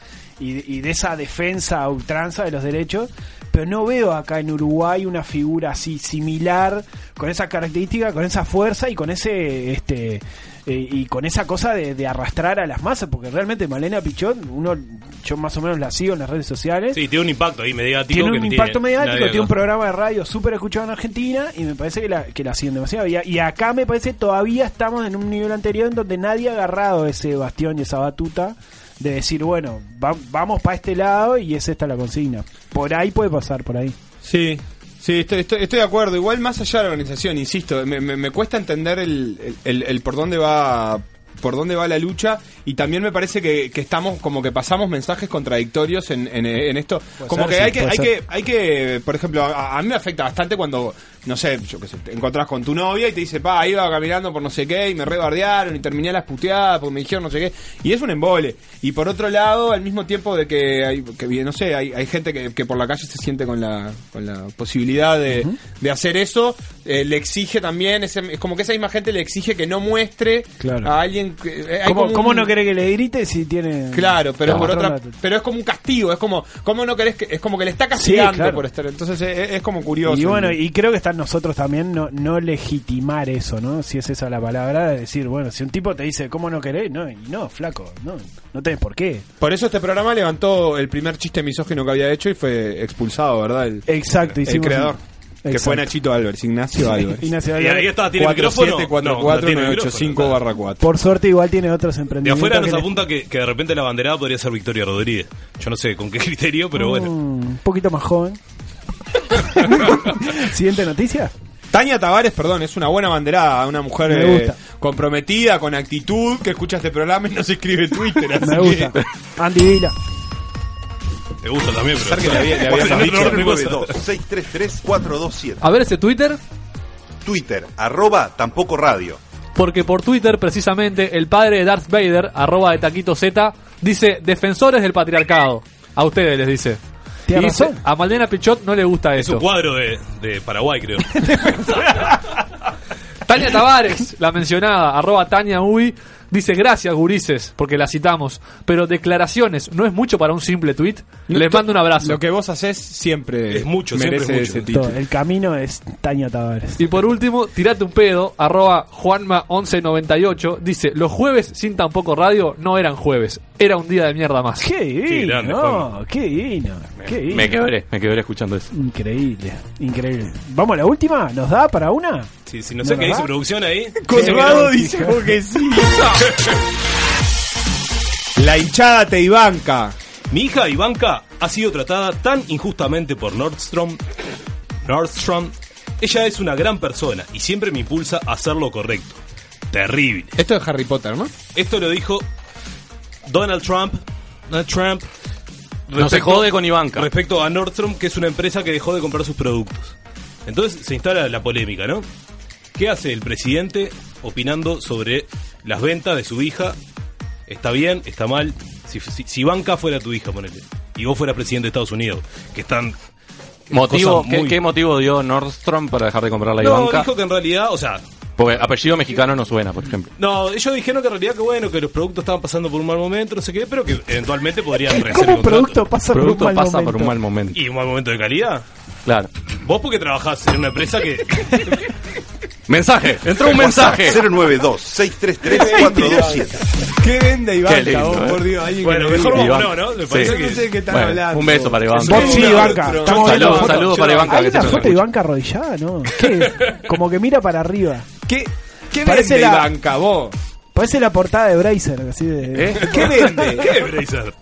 y de esa defensa a ultranza de los derechos, pero no veo acá en Uruguay una figura así similar, con esa característica, con esa fuerza y con ese este eh, y con esa cosa de, de arrastrar a las masas, porque realmente Malena Pichot, uno yo más o menos la sigo en las redes sociales. Sí, tiene un impacto ahí mediático. Tiene un impacto mediático, tiene un programa de radio súper escuchado en Argentina y me parece que la, que la siguen demasiado. Y, y acá me parece todavía estamos en un nivel anterior en donde nadie ha agarrado ese bastión y esa batuta de decir, bueno, va- vamos para este lado y es esta la consigna. Por ahí puede pasar, por ahí. Sí, sí, estoy, estoy, estoy de acuerdo. Igual más allá de la organización, insisto, me, me- me cuesta entender el, el- por dónde va por dónde va la lucha y también me parece que, que estamos como que pasamos mensajes contradictorios en, en- en esto como ser, que sí, hay que hay que hay que por ejemplo a, a mí me afecta bastante cuando no sé yo qué sé te encontrás con tu novia y te dice pa iba caminando por no sé qué y me rebardearon y terminé las puteadas porque me dijeron no sé qué y es un embole y por otro lado al mismo tiempo de que hay que bien, no sé hay, hay gente que, que por la calle se siente con la con la posibilidad de, de hacer eso eh, le exige también ese- es como que esa misma gente le exige que no muestre Claro. a alguien que, eh, ¿Cómo, como cómo un- no querés que le grite si tiene... Claro, pero por otra, pero es como un castigo, es como, ¿cómo no querés que, es como que le está castigando claro. por estar, entonces es, es como curioso. Y bueno, y creo que está en nosotros también no, no legitimar eso, ¿no? Si es esa la palabra, de decir, bueno, si un tipo te dice, ¿cómo no querés? No, y no, flaco, no, no tenés por qué. por eso este programa levantó el primer chiste misógino que había hecho y fue expulsado, ¿verdad? El, Exacto, el hicimos creador. un- Que Exacto. fue Nachito Álvarez, Ignacio Álvarez. Ignacio Y Álvarez. ahí está, ¿tiene micrófono? No, no tiene micrófono. 47 barra 4. Por suerte igual tiene otros De emprendimientos. afuera nos apunta que, que de repente la banderada podría ser Victoria Rodríguez. Yo no sé con qué criterio, pero bueno. Mm, un poquito más joven. Siguiente noticia. Tania Tavares, perdón, es una buena banderada, una mujer Me eh, comprometida, con actitud, que escucha este programa y no se escribe Twitter. Así Me gusta. que- Andy Vila. Me gusta también, pero. Pensar que le había- le habíamos Bueno, dicho. no, no, no, no, no. 633-427. A ver ese Twitter, Twitter, arroba tampoco radio. porque por Twitter, precisamente, el padre de Darth Vader, arroba de Taquito Z, dice defensores del patriarcado. A ustedes les dice. Tiene razón. a Malena Pichot no le gusta Es un eso. cuadro de, de Paraguay, creo. Tania Tavares, la mencionada, arroba Tania Uy, dice gracias gurises, porque la citamos, pero declaraciones no es mucho para un simple tweet. Les mando un abrazo. Lo que vos haces siempre Es mucho, siempre merece es mucho. ese título. Todo, El camino es Tania Tavares. Y por último, tirate un pedo, arroba Juanma1198, dice, los jueves sin tampoco radio no eran jueves, era un día de mierda más. Qué divino, grande, no, Juanma. qué divino, qué divino. Me quebré, me quebré escuchando eso. Increíble, increíble. ¿Vamos a la última? ¿Nos da para una? Sí, si no sé ¿No, qué dice producción ahí. Colgado Sí, dice que sí. La hinchada te Ivanka. Mi hija Ivanka ha sido tratada tan injustamente por Nordstrom. Nordstrom. Ella es una gran persona y siempre me impulsa a hacer lo correcto. Terrible. Esto es Harry Potter, ¿no? Esto lo dijo Donald Trump. Donald Trump. No se jode con Ivanka. Respecto a Nordstrom, que es una empresa que dejó de comprar sus productos. Entonces se instala la polémica, ¿no? ¿Qué hace el presidente opinando sobre las ventas de su hija? ¿Está bien? ¿Está mal? Si, si, si Ivanka fuera tu hija, ponele, y vos fueras presidente de Estados Unidos, que están... Motivo, cosas ¿qué, muy- qué motivo dio Nordstrom para dejar de comprar la No, Ivanka? dijo que en realidad, o sea, Porque apellido mexicano no suena, por ejemplo. No, ellos dijeron que en realidad que bueno, que los productos estaban pasando por un mal momento, no sé qué, pero que eventualmente podrían rehacer ¿Cómo el producto pasa por un Producto mal pasa momento? por un mal momento. ¿Y un mal momento de calidad? Claro. Vos porque trabajás en una empresa que... Mensaje, entró un mensaje. 092-633-427. ¿Qué vende Qué Iván? lindo, vos, ¿eh? por Dios, alguien Bueno, que mejor ¿no? Sí. no sé qué están Bueno, hablando. un beso para Iván. Vos un sí. Ivanka. Saludos, la foto. saludos para Ivanka, Hay una foto de Ivanka arrodillada, ¿no? ¿Qué? Como que mira para arriba. ¿Qué, qué Parece vende la- Ivanka, vos? Parece la portada de Bracer, así de... ¿Eh? ¿Qué vende? ¿Qué Bracer?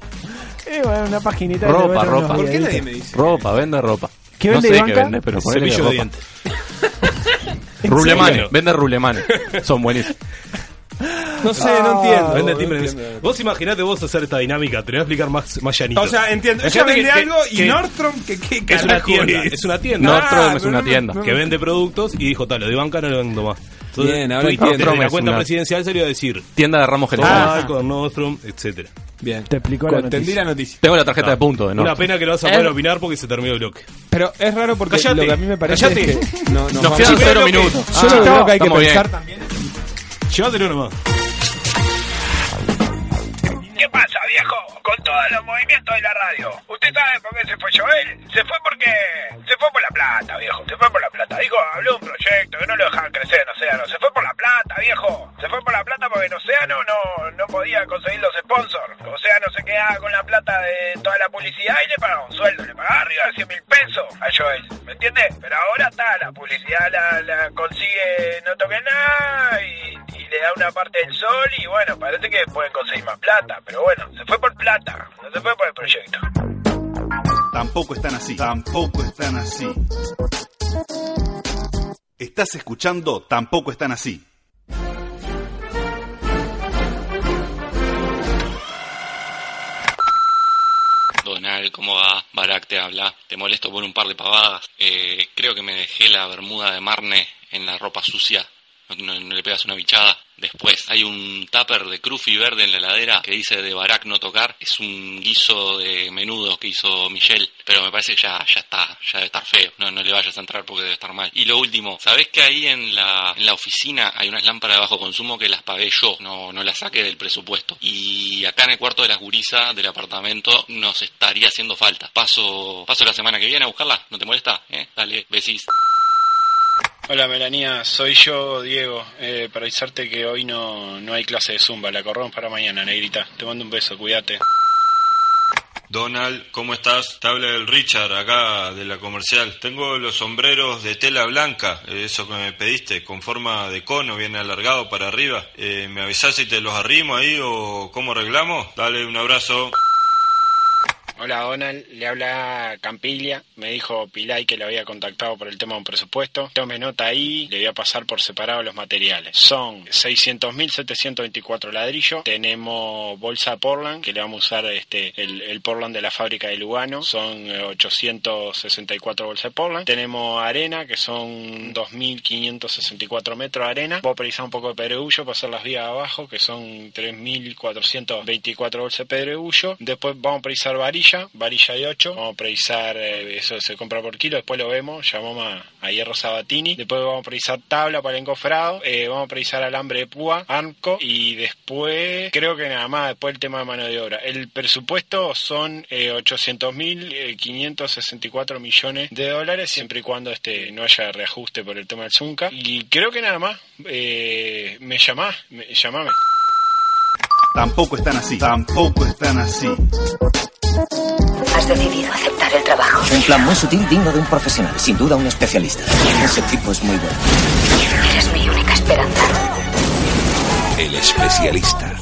Eh, bueno, una paginita Ropa, ropa. ¿Por qué nadie me dice? Ropa, vende ropa. ¿Qué no vende sé Ivanka? qué vende, pero ponele que Cepillo de ropa. dientes. ¿En Rulemane, serio? vende rulemane. Son buenísimos. No sé, no entiendo. Vende timbre. Vos imaginate vos hacer esta dinámica, te lo voy a explicar más, más llanito. O sea, entiendo. Ella Fíjate vende que- algo y que- Nordstrom, que qué es una carajo tienda, es? es una tienda. Nordstrom Ah, es una tienda. que vende productos y dijo, tal, lo de banca no lo vendo más. Entonces, Bien, ahora entiendo. desde la cuenta una- presidencial se le iba a decir Tienda de ramos ah, generales. con Nordstrom, etcétera. Bien. Te explicó la Entendí noticia. la noticia. Tengo la tarjeta de punto de Una pena que no vas a poder opinar porque se terminó el bloque. Pero es raro porque Cállate, lo que a mí me parece cállate. es que no, no, Nos quedan yo cero creo que- minutos. Yo Ah, creo que hay que pensar también. Llévatelo nomás. ¿Qué pasa, viejo? Con todos los movimientos de la radio. ¿Usted sabe por qué se fue Joel? Se fue porque... Se fue por la plata, viejo. Se fue por la plata. Dijo, habló un proyecto que no lo dejaban crecer en Océano. Se fue por la plata, viejo. Se fue por la plata porque en Océano no, no podía conseguir los sponsors. Océano se quedaba con la plata de toda la publicidad y le pagaba un sueldo. Le pagaba arriba de 100 mil pesos a Joel. ¿Me entiende? Pero ahora está, la publicidad la, consigue no toque nada y le da una parte del sol y bueno, parece que pueden conseguir más plata. Pero bueno, se fue por plata. No se fue por el proyecto. Tampoco están así. Tampoco están así. Estás escuchando Tampoco están así. Donald, ¿cómo va? Barak te habla. Te molesto por un par de pavadas. Eh, creo que me dejé la bermuda de Marne en la ropa sucia. No, le pegas una bichada. Después hay un tupper de crufi verde en la heladera que dice de Barak no tocar. Es un guiso de menudo que hizo Michelle. Pero me parece que ya, ya está, ya debe estar feo. No, no le vayas a entrar porque debe estar mal. Y lo último, ¿sabés que ahí en la, en la oficina hay unas lámparas de bajo consumo que las pagué yo? No, no las saqué del presupuesto. Y acá en el cuarto de las gurisas del apartamento nos estaría haciendo falta. Paso, paso la semana que viene a buscarla. ¿No te molesta? ¿Eh? Dale, besís. Hola Melanía, soy yo, Diego. Eh, para avisarte que hoy no, no hay clase de Zumba, la corremos para mañana, negrita. Te mando un beso, cuídate. Donald, ¿cómo estás? Te habla el Richard acá de la comercial. Tengo los sombreros de tela blanca, eh, eso que me pediste, con forma de cono, bien alargado para arriba. Eh, ¿Me avisás si te los arrimo ahí o cómo arreglamos? Dale un abrazo. Hola Donald, le habla Campiglia. Me dijo Pilay que le había contactado por el tema de un presupuesto. Tome nota ahí, le voy a pasar por separado los materiales. Son 600.724 ladrillos. Tenemos bolsa Portland, que le vamos a usar este el, el Portland de la fábrica de Lugano. Son eh, 864 bolsas de Portland. Tenemos arena, que son 2.564 metros de arena. Voy a precisar un poco de pedregullo para hacer las vías abajo, que son 3.424 bolsas de pedregullo. Después vamos a precisar varilla, varilla de 8. Vamos a precisar, eh, eso se compra por kilo, después lo vemos. Llamamos a, Hierro Sabatini. Después vamos a precisar tabla para el encofrado. eh, vamos a precisar alambre de púa, arco. Y después, creo que nada más, después el tema de mano de obra. El presupuesto son eh, 800.564 millones de dólares, siempre y cuando este no haya reajuste por el tema del Zunca. Y creo que nada más. Eh, me llamás, me, llamame. Tampoco están así. Tampoco están así. Has decidido aceptar el trabajo. Un plan muy sutil, digno de un profesional, sin duda un especialista. Ese tipo es muy bueno. Eres mi única esperanza. El especialista.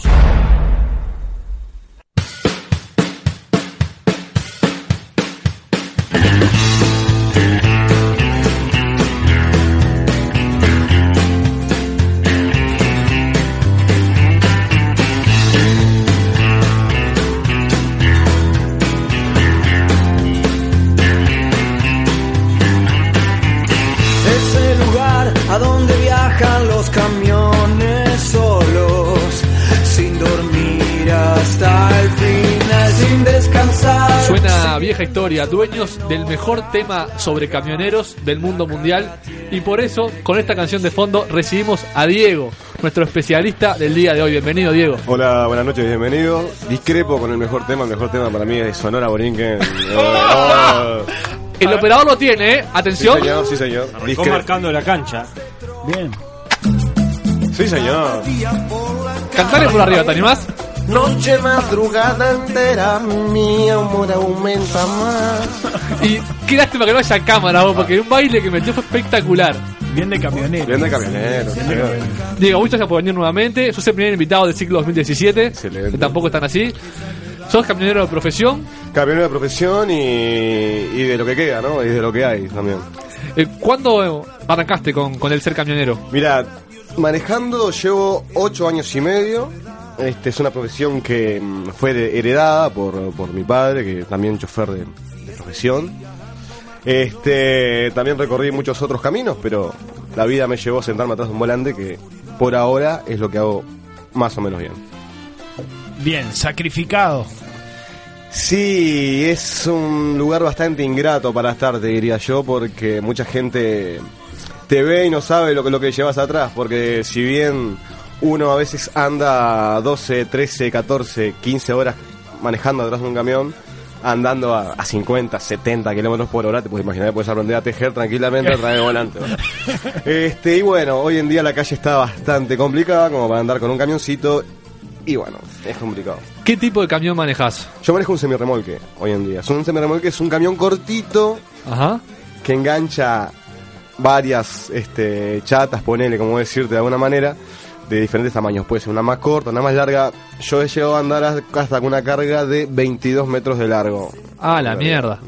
Historia, dueños del mejor tema sobre camioneros del mundo mundial. Y por eso, con esta canción de fondo, recibimos a Diego, nuestro especialista del día de hoy. Bienvenido, Diego. Hola, buenas noches, bienvenido. Discrepo con el mejor tema, el mejor tema para mí es Sonora Borinquen. El operador lo tiene, ¿eh? Atención. Sí, señor, sí, señor. Arrancó Discre- marcando la cancha. Bien. Sí, señor. Cantale por arriba, ¿te animás? Noche madrugada entera, mi amor aumenta más. Y qué lástima que no haya cámara, vos, porque un baile que metió fue espectacular. Bien de camionero. Bien de camionero. sí, señor. Diego, muchas gracias por venir nuevamente. Sos el primer invitado del ciclo 2017. Que tampoco están así. Sos camionero de profesión. Camionero de profesión y, y de lo que queda, ¿no? Y de lo que hay también. Eh, ¿Cuándo arrancaste con, con el ser camionero? Mira, manejando llevo ocho años y medio. Este es una profesión que mm, fue heredada por, por mi padre, que también es chofer de, de profesión. Este, también recorrí muchos otros caminos, pero la vida me llevó a sentarme atrás de un volante que por ahora es lo que hago más o menos bien. Bien, sacrificado. Sí, es un lugar bastante ingrato para estar, te diría yo, porque mucha gente te ve y no sabe lo que, lo que llevas atrás, porque si bien uno a veces anda 12, 13, 14, 15 horas manejando atrás de un camión, andando a, a 50, 70 kilómetros por hora, te puedes imaginar, puedes aprender a tejer tranquilamente a través del volante. ¿verdad? Este, y bueno, hoy en día la calle está bastante complicada como para andar con un camioncito, y bueno, es complicado. ¿Qué tipo de camión manejas? Yo manejo un semirremolque hoy en día. Es un semirremolque es un camión cortito Ajá. que engancha varias este, chatas, ponele, como decirte de alguna manera, de diferentes tamaños. Puede ser una más corta, una más larga. Yo he llegado a andar hasta con una carga de 22 metros de largo. Ah, la mierda.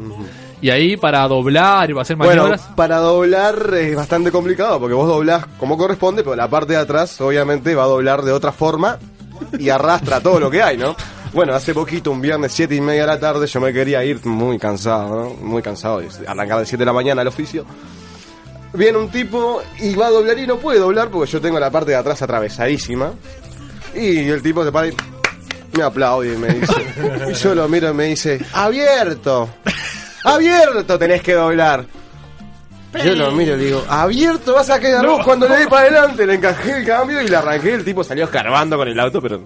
Y ahí para doblar y para hacer Bueno, maniobras. para doblar es bastante complicado porque vos doblás como corresponde, pero la parte de atrás obviamente va a doblar de otra forma y arrastra todo lo que hay, ¿no? Bueno, hace poquito, un viernes, siete y media de la tarde, yo me quería ir muy cansado, ¿no? Muy cansado, arrancar de 7 de la mañana al oficio. Viene un tipo y va a doblar y no puede doblar porque yo tengo la parte de atrás atravesadísima. Y el tipo se para y me aplaude y me dice. y yo lo miro y me dice: ¡Abierto! ¡Abierto tenés que doblar! Yo lo miro y digo, abierto vas a quedar vos cuando le di para adelante, le encajé el cambio y le arranqué, el tipo salió escarbando con el auto, pero...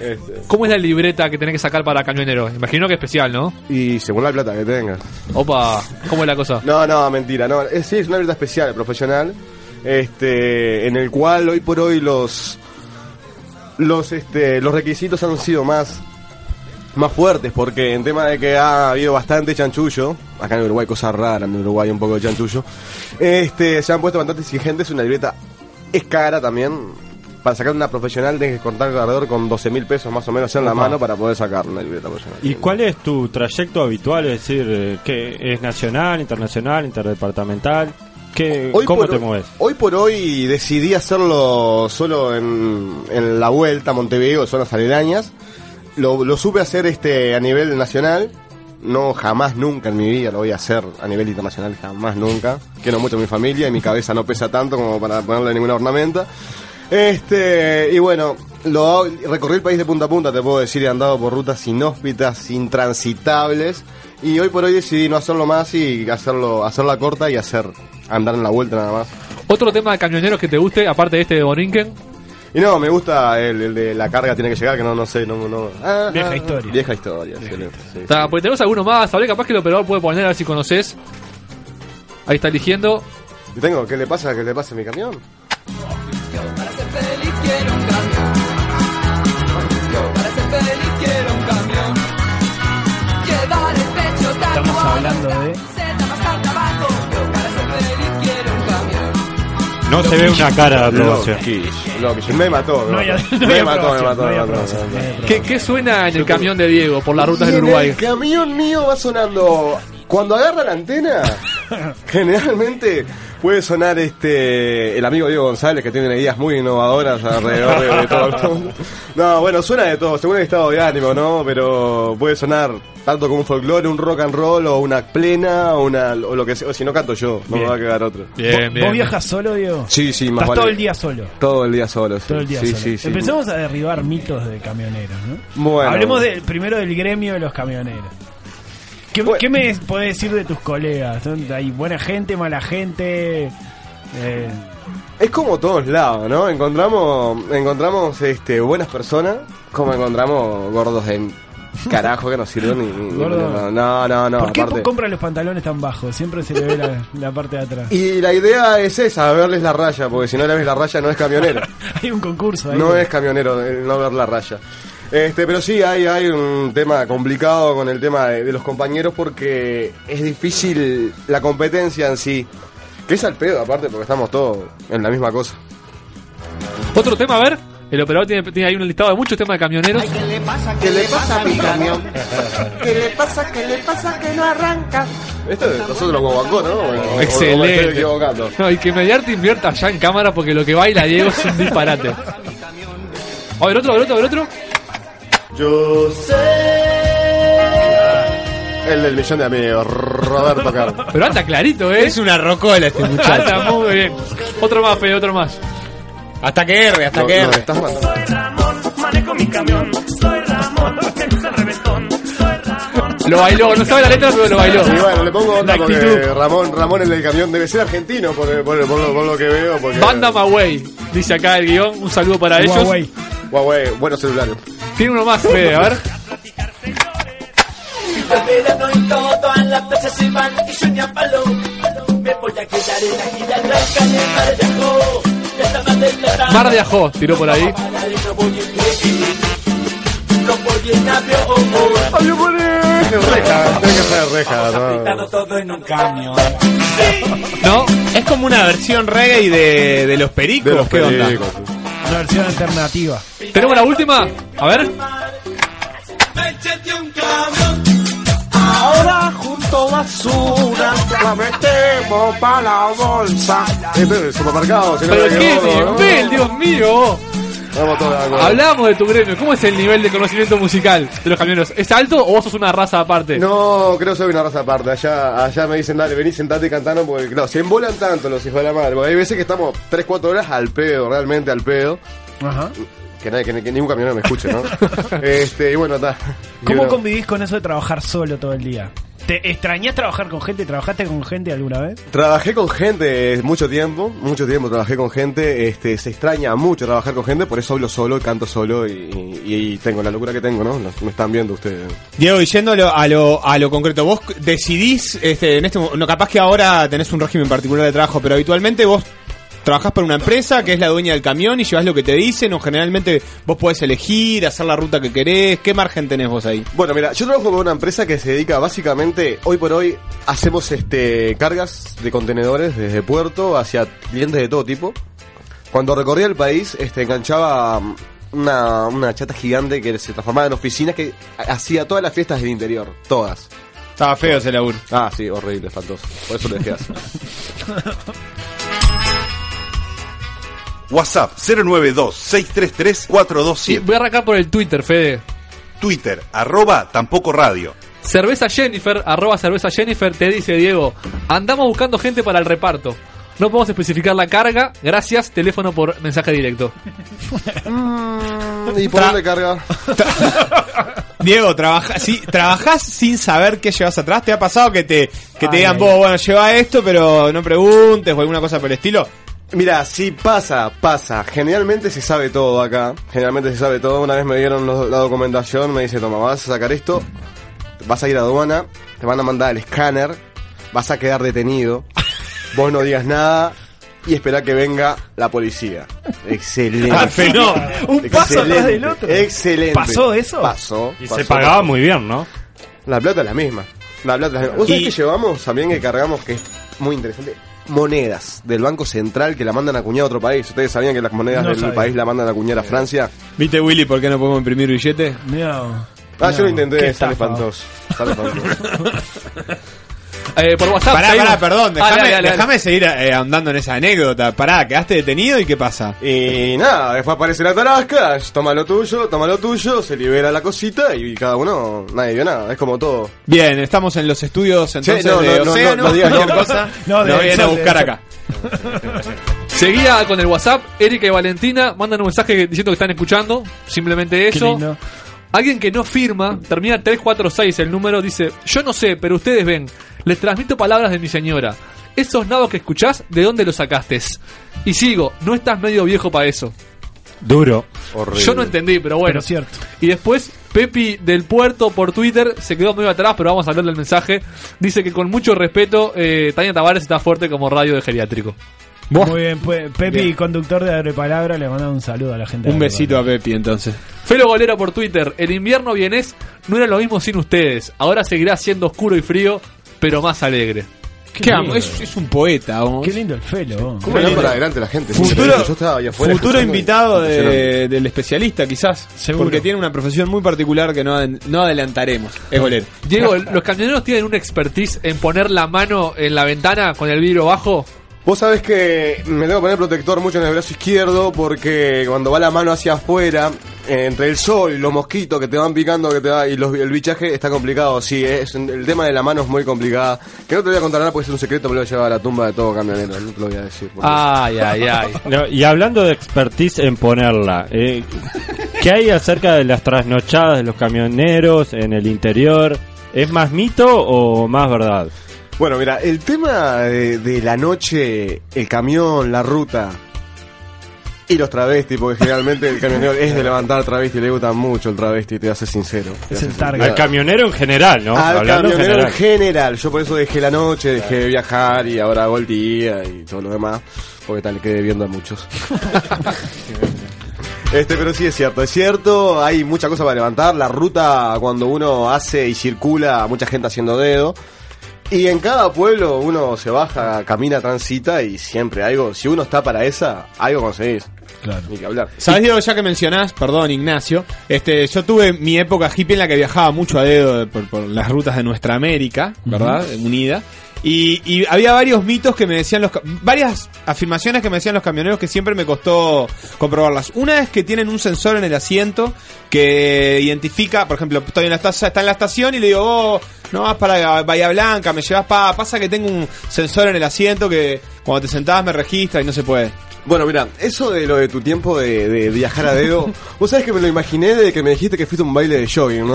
este, ¿Cómo es la libreta que tenés que sacar para camionero? Imagino que especial, ¿no? Y según la plata que tengas. Opa, ¿cómo es la cosa? No, no, mentira, no, es, sí, es una libreta especial, profesional, este, en el cual hoy por hoy los, los, este, los requisitos han sido más, más fuertes, porque en tema de que ha habido bastante chanchullo, acá en Uruguay, cosa rara, en Uruguay un poco de chanchullo, este, se han puesto bastante exigentes, una libreta es cara también, para sacar una profesional tienes que contar alrededor con 12 mil pesos más o menos en la mano para poder sacar una libreta profesional. ¿Y cuál es tu trayecto habitual? Es decir, eh, que es nacional, internacional, interdepartamental? ¿Qué, Hoy ¿Cómo por te hoy- mueves? Hoy por hoy decidí hacerlo solo en, en la vuelta a Montevideo, zonas aledañas. Lo, lo supe hacer este a nivel nacional. No, jamás, nunca en mi vida lo voy a hacer a nivel internacional, jamás, nunca. Quiero mucho a mi familia y mi cabeza no pesa tanto como para ponerle ninguna ornamenta. Este, y bueno, lo recorrí el país de punta a punta, te puedo decir, he andado por rutas inhóspitas, intransitables. Y hoy por hoy decidí no hacerlo más y hacerlo, hacerla corta y hacer andar en la vuelta nada más. Otro tema de camioneros que te guste, aparte de este de Borinquen. Y no, me gusta el, el de la carga tiene que llegar, que no, no sé, no, no. Ah, Vieja ah, historia. Vieja historia, excelente. sí. Está, pues tenemos alguno más, hablé capaz que el operador puede poner a ver si conoces. Ahí está eligiendo. ¿Y tengo? ¿Qué le pasa? ¿Qué le pasa a mi camión? Hablando de. No se ve una cara de aprobación. Me mató, me No hay- mató. no hay Me mató, me aprobación, mató, no hay me mató, aprobación, me mató. ¿Qué, qué suena en el camión de Diego por las rutas Y del en Uruguay? El camión mío va sonando. Cuando agarra la antena, generalmente puede sonar este el amigo Diego González que tiene ideas muy innovadoras alrededor de, de todo el mundo. No, bueno, suena de todo, según el estado de ánimo, ¿no? Pero puede sonar tanto como un folclore, un rock and roll o una plena o una o lo que sea, o si no canto yo, no me va a quedar otro. Bien, ¿Vos viajas solo, Diego? Sí, sí, más Estás vale. todo el día solo. Todo el día solo, sí. Todo el día sí, solo. sí, sí. Empecemos a derribar mitos de camioneros, ¿no? Bueno. Hablemos de- primero del gremio de los camioneros. ¿Qué, qué me podés decir de tus colegas? ¿Son- ¿Hay buena gente, mala gente? Eh, Es como todos lados, ¿no? Encontramos, encontramos este, buenas personas, como encontramos gordos en carajo que no sirven ni, ni- ni- Gordo. No, no, no, ¿Por qué aparte. compra los pantalones tan bajos? Siempre se le ve la, la parte de atrás. Y la idea es esa, verles la raya, porque si no le ves la raya no es camionero. Hay un concurso ahí. No es camionero el no ver la raya. Este, pero sí hay, hay un tema complicado con el tema de, de los compañeros porque es difícil la competencia en sí. Que es al pedo, aparte, porque estamos todos en la misma cosa. Otro tema, a ver. El operador tiene, tiene ahí un listado de muchos temas de camioneros. ¿Qué le pasa? ¿Qué le pasa a mi camión? ¿Qué le pasa? ¿Qué le pasa que no arranca? Esto es nosotros como bancó, ¿no? Bueno, o- o me estoy Excelente. equivocando. No, y que Mediarte invierta allá en cámara porque lo que baila Diego es un disparate. A ver, otro, a ver, otro, a ver, otro. Yo sé. El del millón de amigos, Roberto Carlos. Pero anda clarito, ¿eh? Es una rocola este muchacho. Anda muy bien. Otro más, Fede, otro más. Hasta que erre, hasta No, que no, erre. estás matando. Manejo mi camión, soy Ramón, me gusta el reventón, soy Ramón. Lo bailó, no sabe la letra, pero lo bailó. Y bueno, le pongo La porque. Ramón, Ramón el del camión debe ser argentino por, por- por lo, por lo que veo. Porque, Banda Maway, dice acá el guion. Un saludo para ellos. Huawei. Huawei, buenos celulares. Tiene uno más, Fede, a ver. Me voy a quedar en la mar de Ajó. Tiró por ahí. Ay, yo pone reja, tiene que ser reja, ¿no? Apretado todo en un camión. ¿No? Es como una versión reggae de, de los pericos. De los ¿Qué onda? pericos. Una versión alternativa. ¿Tenemos la última? A ver. Ahora junto basura, la metemos pa' la bolsa. Este es el supermercado, si no Pero qué nivel, Dios mío. Vamos. Hablamos de tu gremio. ¿Cómo es el nivel de conocimiento musical de los camioneros? ¿Es alto o vos sos una raza aparte? No, creo que soy una raza aparte. Allá, allá me dicen, dale, vení, sentate y cantanos, porque claro, se embolan tanto los hijos de la madre. Porque hay veces que estamos 3-4 horas al pedo, realmente al pedo. Ajá. Que, nadie, que, que ningún camionero me escuche, ¿no? este, y bueno, está. ¿Cómo convivís con eso de trabajar solo todo el día? ¿Te extrañás trabajar con gente? ¿Trabajaste con gente alguna vez? Trabajé con gente mucho tiempo, mucho tiempo trabajé con gente, este, se extraña mucho trabajar con gente, por eso hablo solo, canto solo y, y- y tengo la locura que tengo, ¿no? Los- Me están viendo ustedes. Diego, y yéndolo a lo, a lo concreto, vos decidís, este, en este no, capaz que ahora tenés un régimen particular de trabajo, pero habitualmente vos trabajás para una empresa que es la dueña del camión y llevas lo que te dicen, o generalmente vos podés elegir, hacer la ruta que querés, ¿qué margen tenés vos ahí? Bueno, mira, yo trabajo con una empresa que se dedica básicamente, hoy por hoy, hacemos este cargas de contenedores desde puerto hacia clientes de todo tipo. Cuando recorría el país, este enganchaba um, una, una chata gigante que se transformaba en oficinas que hacía todas las fiestas del interior, todas. Estaba feo ese laburo. Ah, sí, horrible, espantoso. Por eso lo dejé hacer. WhatsApp 092-633-427. Voy a arrancar por el Twitter, Fede. Twitter, arroba tampoco radio. Cerveza Jennifer, arroba cerveza Jennifer, te dice Diego, andamos buscando gente para el reparto. No podemos especificar la carga, gracias, teléfono por mensaje directo. ¿Y por dónde carga? Diego, trabaja, sí, trabajás sin saber qué llevas atrás. ¿Te ha pasado que te, que te Ay, digan, ay, vos, bueno, lleva esto, pero no preguntes o alguna cosa por el estilo? Mira, si pasa, pasa. Generalmente se sabe todo acá. Generalmente se sabe todo. Una vez me dieron los- la documentación, me dice, toma, vas a sacar esto, vas a ir a aduana, te van a mandar el escáner, vas a quedar detenido, vos no digas nada y espera que venga la policía. Excelente. Ah, fenó. Un paso atrás del otro. Excelente. ¿Pasó eso? Pasó. Y pasó, se pagaba pasó. muy bien, ¿no? La plata es la misma. La plata es la misma. ¿Vos sabés que llevamos también que cargamos que es muy interesante? Monedas del Banco Central que la mandan a acuñar a otro país. ¿Ustedes sabían que las monedas No del sabía. país la mandan a acuñar a Francia? ¿Viste, Willy, por qué no podemos imprimir billete? No. Ah, yo lo intenté, sale espantoso. Sale espantoso. Eh, por WhatsApp. Pará, seguimos. pará, perdón, Dale, déjame seguir eh, ahondando en esa anécdota. Pará, ¿quedaste detenido y qué pasa? Y nada, después aparece la tarasca, toma lo tuyo, toma lo tuyo, se libera la cosita y cada uno, nadie vio nada, es como todo. Bien, estamos en los estudios entonces no, de no, no, Océano. no, no digas cualquier cosa, No, vienen a buscar acá. Seguía con el WhatsApp, Erika y Valentina mandan un mensaje diciendo que están escuchando, simplemente Qué eso. lindo. Alguien que no firma, termina 346 el número, dice, yo no sé, pero ustedes ven, Les transmito palabras de mi señora. Esos nabos que escuchás, ¿de dónde los sacaste? Y sigo, no estás medio viejo para eso. Duro. Yo no entendí, pero bueno. Pero cierto. Y después, Pepi del Puerto por Twitter se quedó muy atrás, pero vamos a leerle el mensaje. Dice que con mucho respeto, eh, Tania Tavares está fuerte como radio de geriátrico. Muy bien, pues, Pepi, conductor de Agrepalabra, le manda un saludo a la gente. de Un besito a Pepi entonces. Felo Golero por Twitter. El invierno vienes no era lo mismo sin ustedes. Ahora seguirá siendo oscuro y frío, pero más alegre. Qué amo, es, es un poeta. vamos. Qué lindo el Felo. ¿Cómo da para adelante la gente? Futuro, Yo estaba ahí afuera futuro escuchando y- invitado de- del especialista, quizás. Seguro. Porque tiene una profesión muy particular que no, ad- no adelantaremos. Es golero. Diego, ¿los camioneros tienen un expertise en poner la mano en la ventana con el vidrio bajo? Vos sabés que me tengo que poner protector mucho en el brazo izquierdo porque cuando va la mano hacia afuera, eh, entre el sol y los mosquitos que te van picando que te va, y los- el bichaje está complicado. Sí, es, el tema de la mano es muy complicada. Que no te voy a contar nada porque es un secreto, me lo voy a llevar a la tumba de todo camionero. No te lo voy a decir. porque- Ay, ay, ay. No, y hablando de expertise en ponerla, eh, ¿qué hay acerca de las trasnochadas de los camioneros en el interior? ¿Es más mito o más verdad? Bueno, mira, el tema de, de la noche, el camión, la ruta y los travestis, porque generalmente el camionero es de levantar travesti, le gusta mucho el travesti, te voy a ser sincero. Te a ser sincero. Al camionero en general, ¿no? Al Hablando camionero en general. general. Yo por eso dejé la noche, dejé de viajar y ahora hago el día y todo lo demás. Porque tal, le quedé viendo a muchos. Este, pero sí es cierto, es cierto, hay mucha cosa para levantar, la ruta cuando uno hace y circula, mucha gente haciendo dedo, y en cada pueblo uno se baja, camina, transita y siempre algo, si uno está para esa, algo conseguís. Claro. Ni que hablar. ¿Sabes, Diego, ya que mencionás, perdón, Ignacio, este, yo tuve mi época hippie en la que viajaba mucho a dedo por, por las rutas de nuestra América, ¿verdad? Unida. Y, y había varios mitos que me decían los... Varias afirmaciones que me decían los camioneros que siempre me costó comprobarlas. Una es que tienen un sensor en el asiento que identifica, por ejemplo, estoy en la estación, está en la estación y le digo, oh, no vas para Bahía Blanca, me llevas para... Pasa que tengo un sensor en el asiento que cuando te sentás me registra y no se puede. Bueno, mira, eso de lo de tu tiempo de, de viajar a dedo, vos sabés que me lo imaginé de que me dijiste que fuiste a un baile de jogging, ¿no?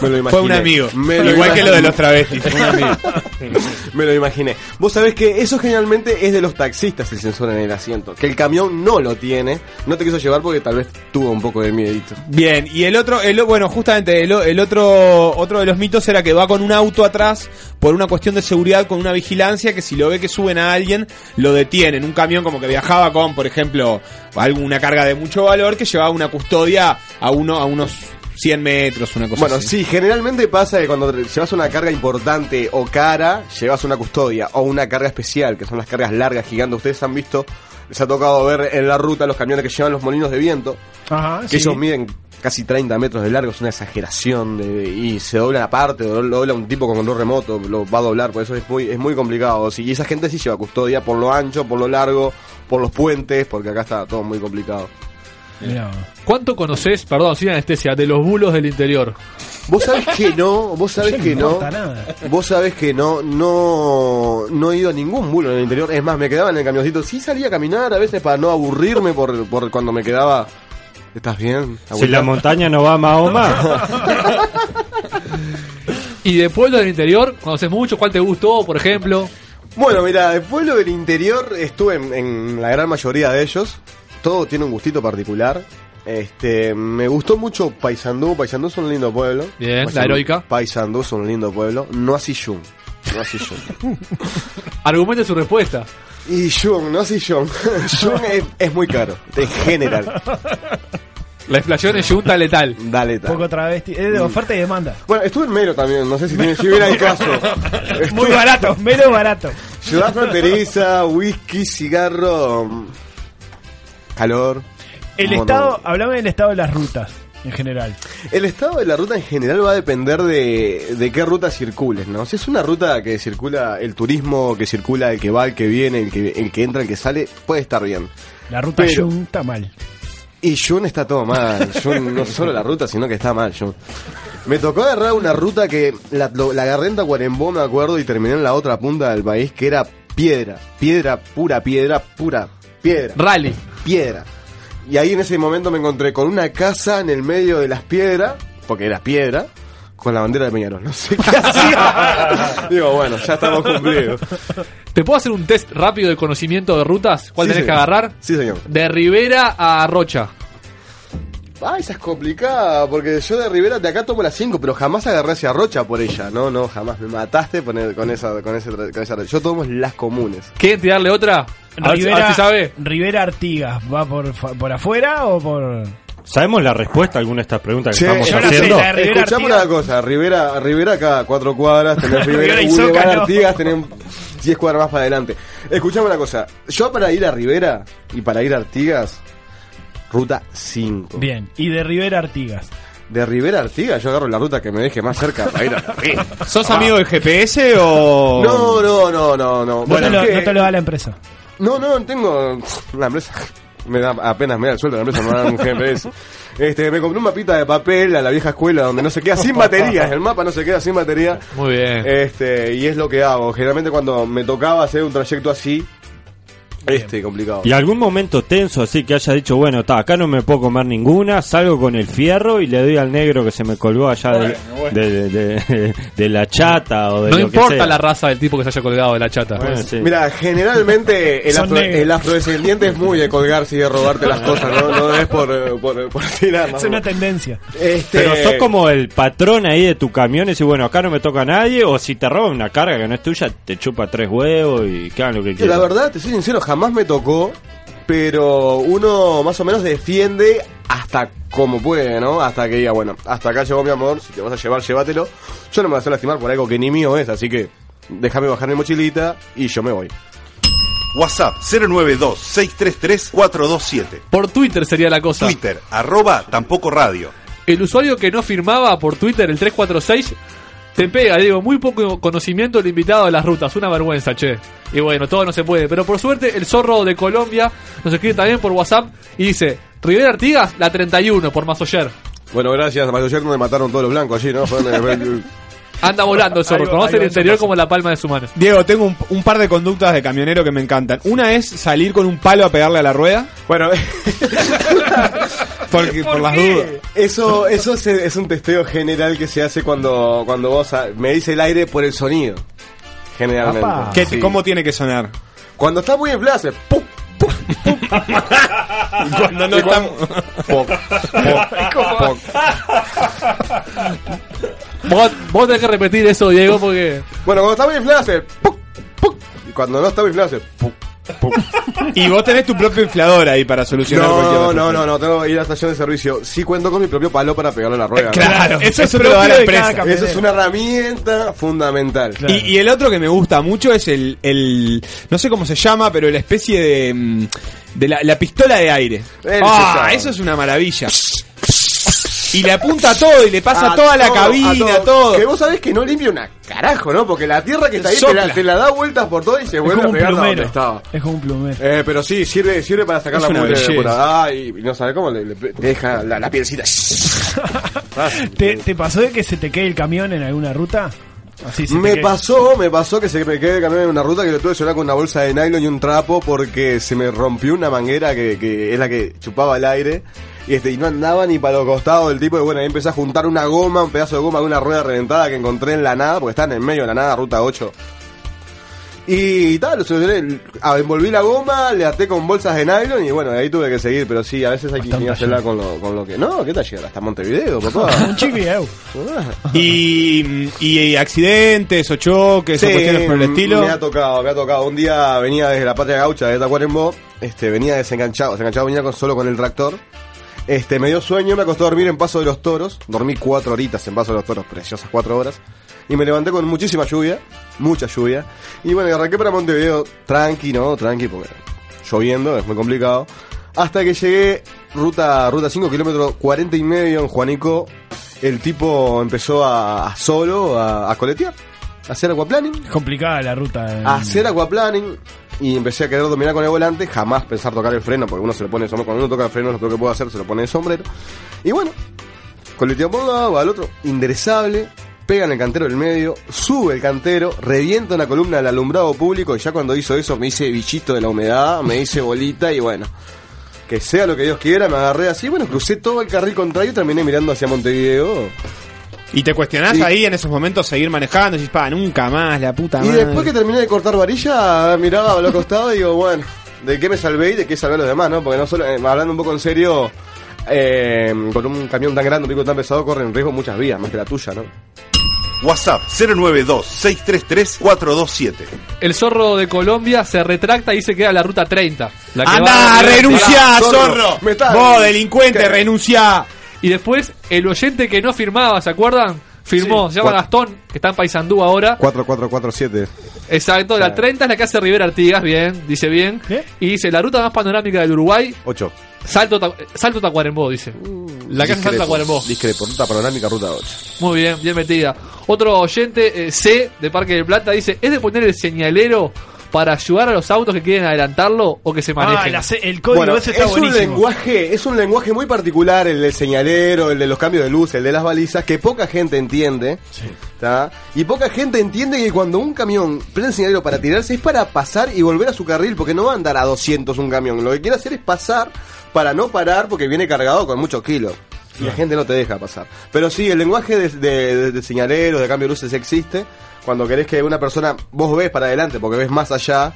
Me lo imaginé. Fue un amigo. Me lo Igual que lo de los travestis. fue un amigo. Me lo imaginé. Vos sabés que eso generalmente es de los taxistas el sensor en el asiento. Que el camión no lo tiene. No te quiso llevar porque tal vez tuvo un poco de miedito. Bien, y el otro, el, bueno, justamente el, el otro, otro de los mitos era que va con un auto atrás por una cuestión de seguridad, con una vigilancia, que si lo ve que suben a alguien, lo detienen. Un camión como que viajaba con, por ejemplo, alguna carga de mucho valor que llevaba una custodia a uno, a unos 100 metros, una cosa Bueno, así. sí, generalmente pasa que cuando llevas una carga importante o cara, llevas una custodia o una carga especial, que son las cargas largas, gigantes. Ustedes han visto, les ha tocado ver en la ruta los camiones que llevan los molinos de viento. Ajá, que sí. ellos miden casi 30 metros de largo, es una exageración de- y se doblan aparte, lo, lo dobla un tipo con control remoto, lo va a doblar, por eso es muy, es muy complicado. Sí, y esa gente sí lleva custodia por lo ancho, por lo largo, por los puentes, porque acá está todo muy complicado. Mirá. ¿Cuánto conoces, perdón, sin anestesia, de los bulos del interior? Vos sabés que no, vos sabés No que no. nada. Vos sabés que no, no, no he ido a ningún bulo en el interior. Es más, me quedaba en el camioncito. Sí salía a caminar a veces para no aburrirme por, por cuando me quedaba. ¿Estás bien? Si la montaña no va a Mahoma. ¿Y de pueblo del interior? ¿Conoces mucho? ¿Cuál te gustó, por ejemplo? Bueno, mira, el pueblo del interior estuve en, en la gran mayoría de ellos. Todo tiene un gustito particular. Este, me gustó mucho Paysandú. Paysandú es un lindo pueblo. Bien, Paysandú- la heroica. Paysandú es un lindo pueblo. No así Jung. No así Jung. Argumente su respuesta. Y Jung, no así Jung. Jung es, es muy caro, en general. La inflación es yunta letal. Dale, tal. Poco travesti. Es de oferta y demanda. Bueno, estuve en Melo también, no sé si, tiene, si hubiera el caso. Muy barato, menos barato. Ciudad fronteriza, whisky, cigarro, mm, calor. El estado, hablame del estado de las rutas, en general. El estado de la ruta en general va a depender de, de qué ruta circules, ¿no? Si es una ruta que circula el turismo, que circula el que va, el que viene, el que, el que entra, el que sale, puede estar bien. La ruta Pero- Jun está mal. Y Jun está todo mal. Jun no solo la ruta, sino que está mal, Jun. Me tocó agarrar una ruta que la, la agarré en Tacuarembó, me acuerdo, y terminé en la otra punta del país, que era piedra. Piedra, pura piedra, pura piedra. Rally. Piedra. Y ahí en ese momento me encontré con una casa en el medio de las piedras, porque era piedra, con la bandera de Peñarol. No sé qué hacía. Digo, bueno, ya estamos cumplidos. ¿Te puedo hacer un test rápido de conocimiento de rutas? ¿Cuál Sí, tenés que agarrar? Sí, señor. De Rivera a Rocha. Ah, esa es complicada, porque yo de Rivera de acá tomo la 5, pero jamás agarré hacia Rocha por ella. No, no, jamás. Me mataste con, el- con esa, con, ese, con esa. Yo tomo las comunes. ¿Quieren tirarle otra? A ver Rivera, si sabe. Rivera Artigas, ¿va por, por afuera o por.? ¿Sabemos la respuesta a alguna de estas preguntas que estamos no haciendo? Escuchame una cosa, Rivera, Rivera acá, cuatro cuadras, tenés Rivera, Rivera y Boulevard Zócalo. Artigas, tenés 10 cuadras más para adelante. Escuchame una cosa, yo para ir a Rivera y para ir a Artigas, ruta 5. Bien. Y de Rivera Artigas. De Rivera Artigas yo agarro la ruta que me deje más cerca para ir a. ¿Sos Ah. amigo del GPS o.? No, no, no, no, no. No, te lo, es que- no te lo da la empresa. No, no, tengo la empresa. Me da apenas me da el sueldo, la empresa me da un GPS. Este, me compré un mapita de papel a la vieja escuela donde no se queda sin baterías, el mapa no se queda sin batería. Muy bien. Este, y es lo que hago. Generalmente cuando me tocaba hacer un trayecto así, este, complicado. ¿Y algún momento tenso así que haya dicho, bueno, está, acá no me puedo comer ninguna, salgo con el fierro y le doy al negro que se me colgó allá de- De, de- de- de la chata o de No lo que importa sea? la raza del tipo que se haya colgado de la chata. Bueno, sí. Mira, generalmente el, afro- el afrodescendiente es muy de colgarse y de robarte las cosas, no, no es por, por, por tirar. Es una tendencia. Este- Pero sos como el patrón ahí de tu camión y decís, bueno, acá no me toca a nadie, o si te roban una carga que no es tuya, te chupa tres huevos y que hagan lo que Que quieran. La verdad, te soy sincero, jamás me tocó, pero uno más o menos defiende hasta como puede, ¿no? Hasta que diga, bueno, hasta acá llegó mi amor, si te vas a llevar, llévatelo. Yo no me voy a hacer lastimar por algo que ni mío es, así que déjame bajar mi mochilita y yo me voy. WhatsApp 092-633-427. Por Twitter sería la cosa. Twitter, arroba tampoco radio. El usuario que no firmaba por Twitter el 346 te pega, digo, muy poco conocimiento del invitado de las rutas, una vergüenza, che. Y bueno, todo no se puede, pero por suerte el zorro de Colombia nos escribe también por WhatsApp y dice, Rivera Artigas, la 31 por Masoyer. Bueno, gracias, a ayer me mataron todos los blancos allí, ¿no? Fue- Anda volando el zorro, conoce el interior como la palma de su mano. Diego, tengo un, un par de conductas de camionero que me encantan. Una es salir con un palo a pegarle a la rueda. Bueno, porque, por, las dudas. Eso, eso es, es un testeo general que se hace cuando, cuando vos a- medís el aire por el sonido. Generalmente. Apa. ¿Qué- Sí. ¿Cómo tiene que sonar? Cuando está muy inflado hace ¡pum! Y cuando no Poc, poc, poc. Vos, vos tenés que repetir eso, Diego, porque... Bueno, cuando está muy inflado hace ¡puc! ¡puc! Y cuando no está muy inflado hace ¡puc! ¡puc! Y vos tenés tu propio inflador ahí para solucionar No, no, no, no, tengo que ir a la estación de servicio. Sí cuento con mi propio palo para pegarle a la rueda. Claro, eso, eso te lo da la empresa. Eso es una herramienta fundamental. Y, y el otro que me gusta mucho es el, el no sé cómo se llama, pero la especie de, mm, de la, la pistola de aire. Ah, eso es una maravilla. Y le apunta a todo y le pasa A toda la cabina, a todo. Que vos sabés que no limpia una carajo, ¿no? Porque la tierra que está ahí te la, Sopla. te la da vueltas por todo y se vuelve a un pegar donde estaba. Es como un plumero. Eh, pero sí, sirve, sirve para sacar Es la belleza. por ah, y, y no sabe cómo le, deja la, la pielcita. ¿Te, te pasó de que se te quede el camión en alguna ruta? Así se te Me quede- pasó, me pasó que se me quedé camión en una ruta que lo tuve que llevar con una bolsa de nylon y un trapo porque se me rompió una manguera que, que es la que chupaba el aire. Y, este, y no andaba ni para los costados del tipo. Y bueno, ahí empecé a juntar una goma, un pedazo de goma de una rueda reventada que encontré en la nada, porque está en el medio de la nada, ruta 8. Y tal, lo solucioné. Ah, envolví la goma, le até con bolsas de nylon y bueno, de ahí tuve que seguir. Pero sí, a veces hay que ingeniársela con lo, con lo que. No, ¿qué tal llegar? Hasta Montevideo, papá. Un chiquillo. Y, y accidentes o choques o Sí, cuestiones por el estilo. Me ha tocado, me ha tocado. Un día venía desde la patria gaucha de Tacuarembó, este, venía desenganchado, desenganchado venía con, solo con el tractor. Este, me dio sueño, me acostó a dormir en Paso de los Toros. Dormí cuatro horitas en Paso de los Toros, preciosas cuatro horas. Y me levanté con muchísima lluvia, mucha lluvia. Y bueno, arranqué para Montevideo tranqui, ¿no? Tranqui, porque lloviendo, es muy complicado. Hasta que llegué, ruta, ruta 5, kilómetros 40 y medio en Juanico. El tipo empezó a, a solo, a, a coletear, a hacer aquaplaning Es complicada la ruta. en- hacer aquaplaning y empecé a querer dominar con el volante, jamás pensar tocar el freno, porque uno se lo pone sombrero, cuando uno toca el freno, lo que puede hacer, se lo pone de sombrero. Y bueno, coleteo por un lado, al otro, enderezable, pega en el cantero del medio, sube el cantero, revienta una columna del alumbrado público, y ya cuando hizo eso me hice bichito de la humedad, me hice bolita, y bueno, que sea lo que Dios quiera, me agarré así, bueno, crucé todo el carril contrario y terminé mirando hacia Montevideo. Y te cuestionás Y- ahí en esos momentos seguir manejando, y pa, nunca más, la puta Y madre. después que terminé de cortar varilla, miraba a los costados y digo, bueno, ¿de qué me salvé y de qué salvé a los demás, no? Porque no solo, eh, hablando un poco en serio, eh, con un camión tan grande, un pico tan pesado, corren riesgo muchas vías, más que la tuya, ¿no? WhatsApp 092-633-427. El zorro de Colombia se retracta y se queda la ruta 30. La que ¡Anda, va- renunciá, Zorro. zorro! Me está- Vos, delincuente, renunciá. Y después, el oyente que no firmaba, ¿se acuerdan? Firmó, Sí. se llama Gastón, que está en Paysandú ahora. 4447. Exacto, la 30 es la que hace Rivera Artigas, bien, dice bien. Y dice, la ruta más panorámica del Uruguay, 8. Salto, Ta- Salto Tacuarembó, dice. La que hace Salto Tacuarembó. Discrepo, ruta panorámica, ruta 8. Muy bien, bien metida. Otro oyente, eh, C, de Parque del Plata, dice, ¿es de poner el señalero para ayudar a los autos que quieren adelantarlo o que se manejen? Ah, la ce- el código Bueno, ese está es un lenguaje, es un lenguaje muy particular el del señalero, el de los cambios de luz, el de las balizas, que poca gente entiende. ¿tá? Y poca gente entiende que cuando un camión prende el señalero para tirarse es para pasar y volver a su carril, porque no va a andar a 200 un camión. Lo que quiere hacer es pasar para no parar porque viene cargado con muchos kilos. Y la gente no te deja pasar. Pero sí, el lenguaje de, de, de- de señalero, de cambio de luces existe. Cuando querés que una persona, vos ves para adelante porque ves más allá,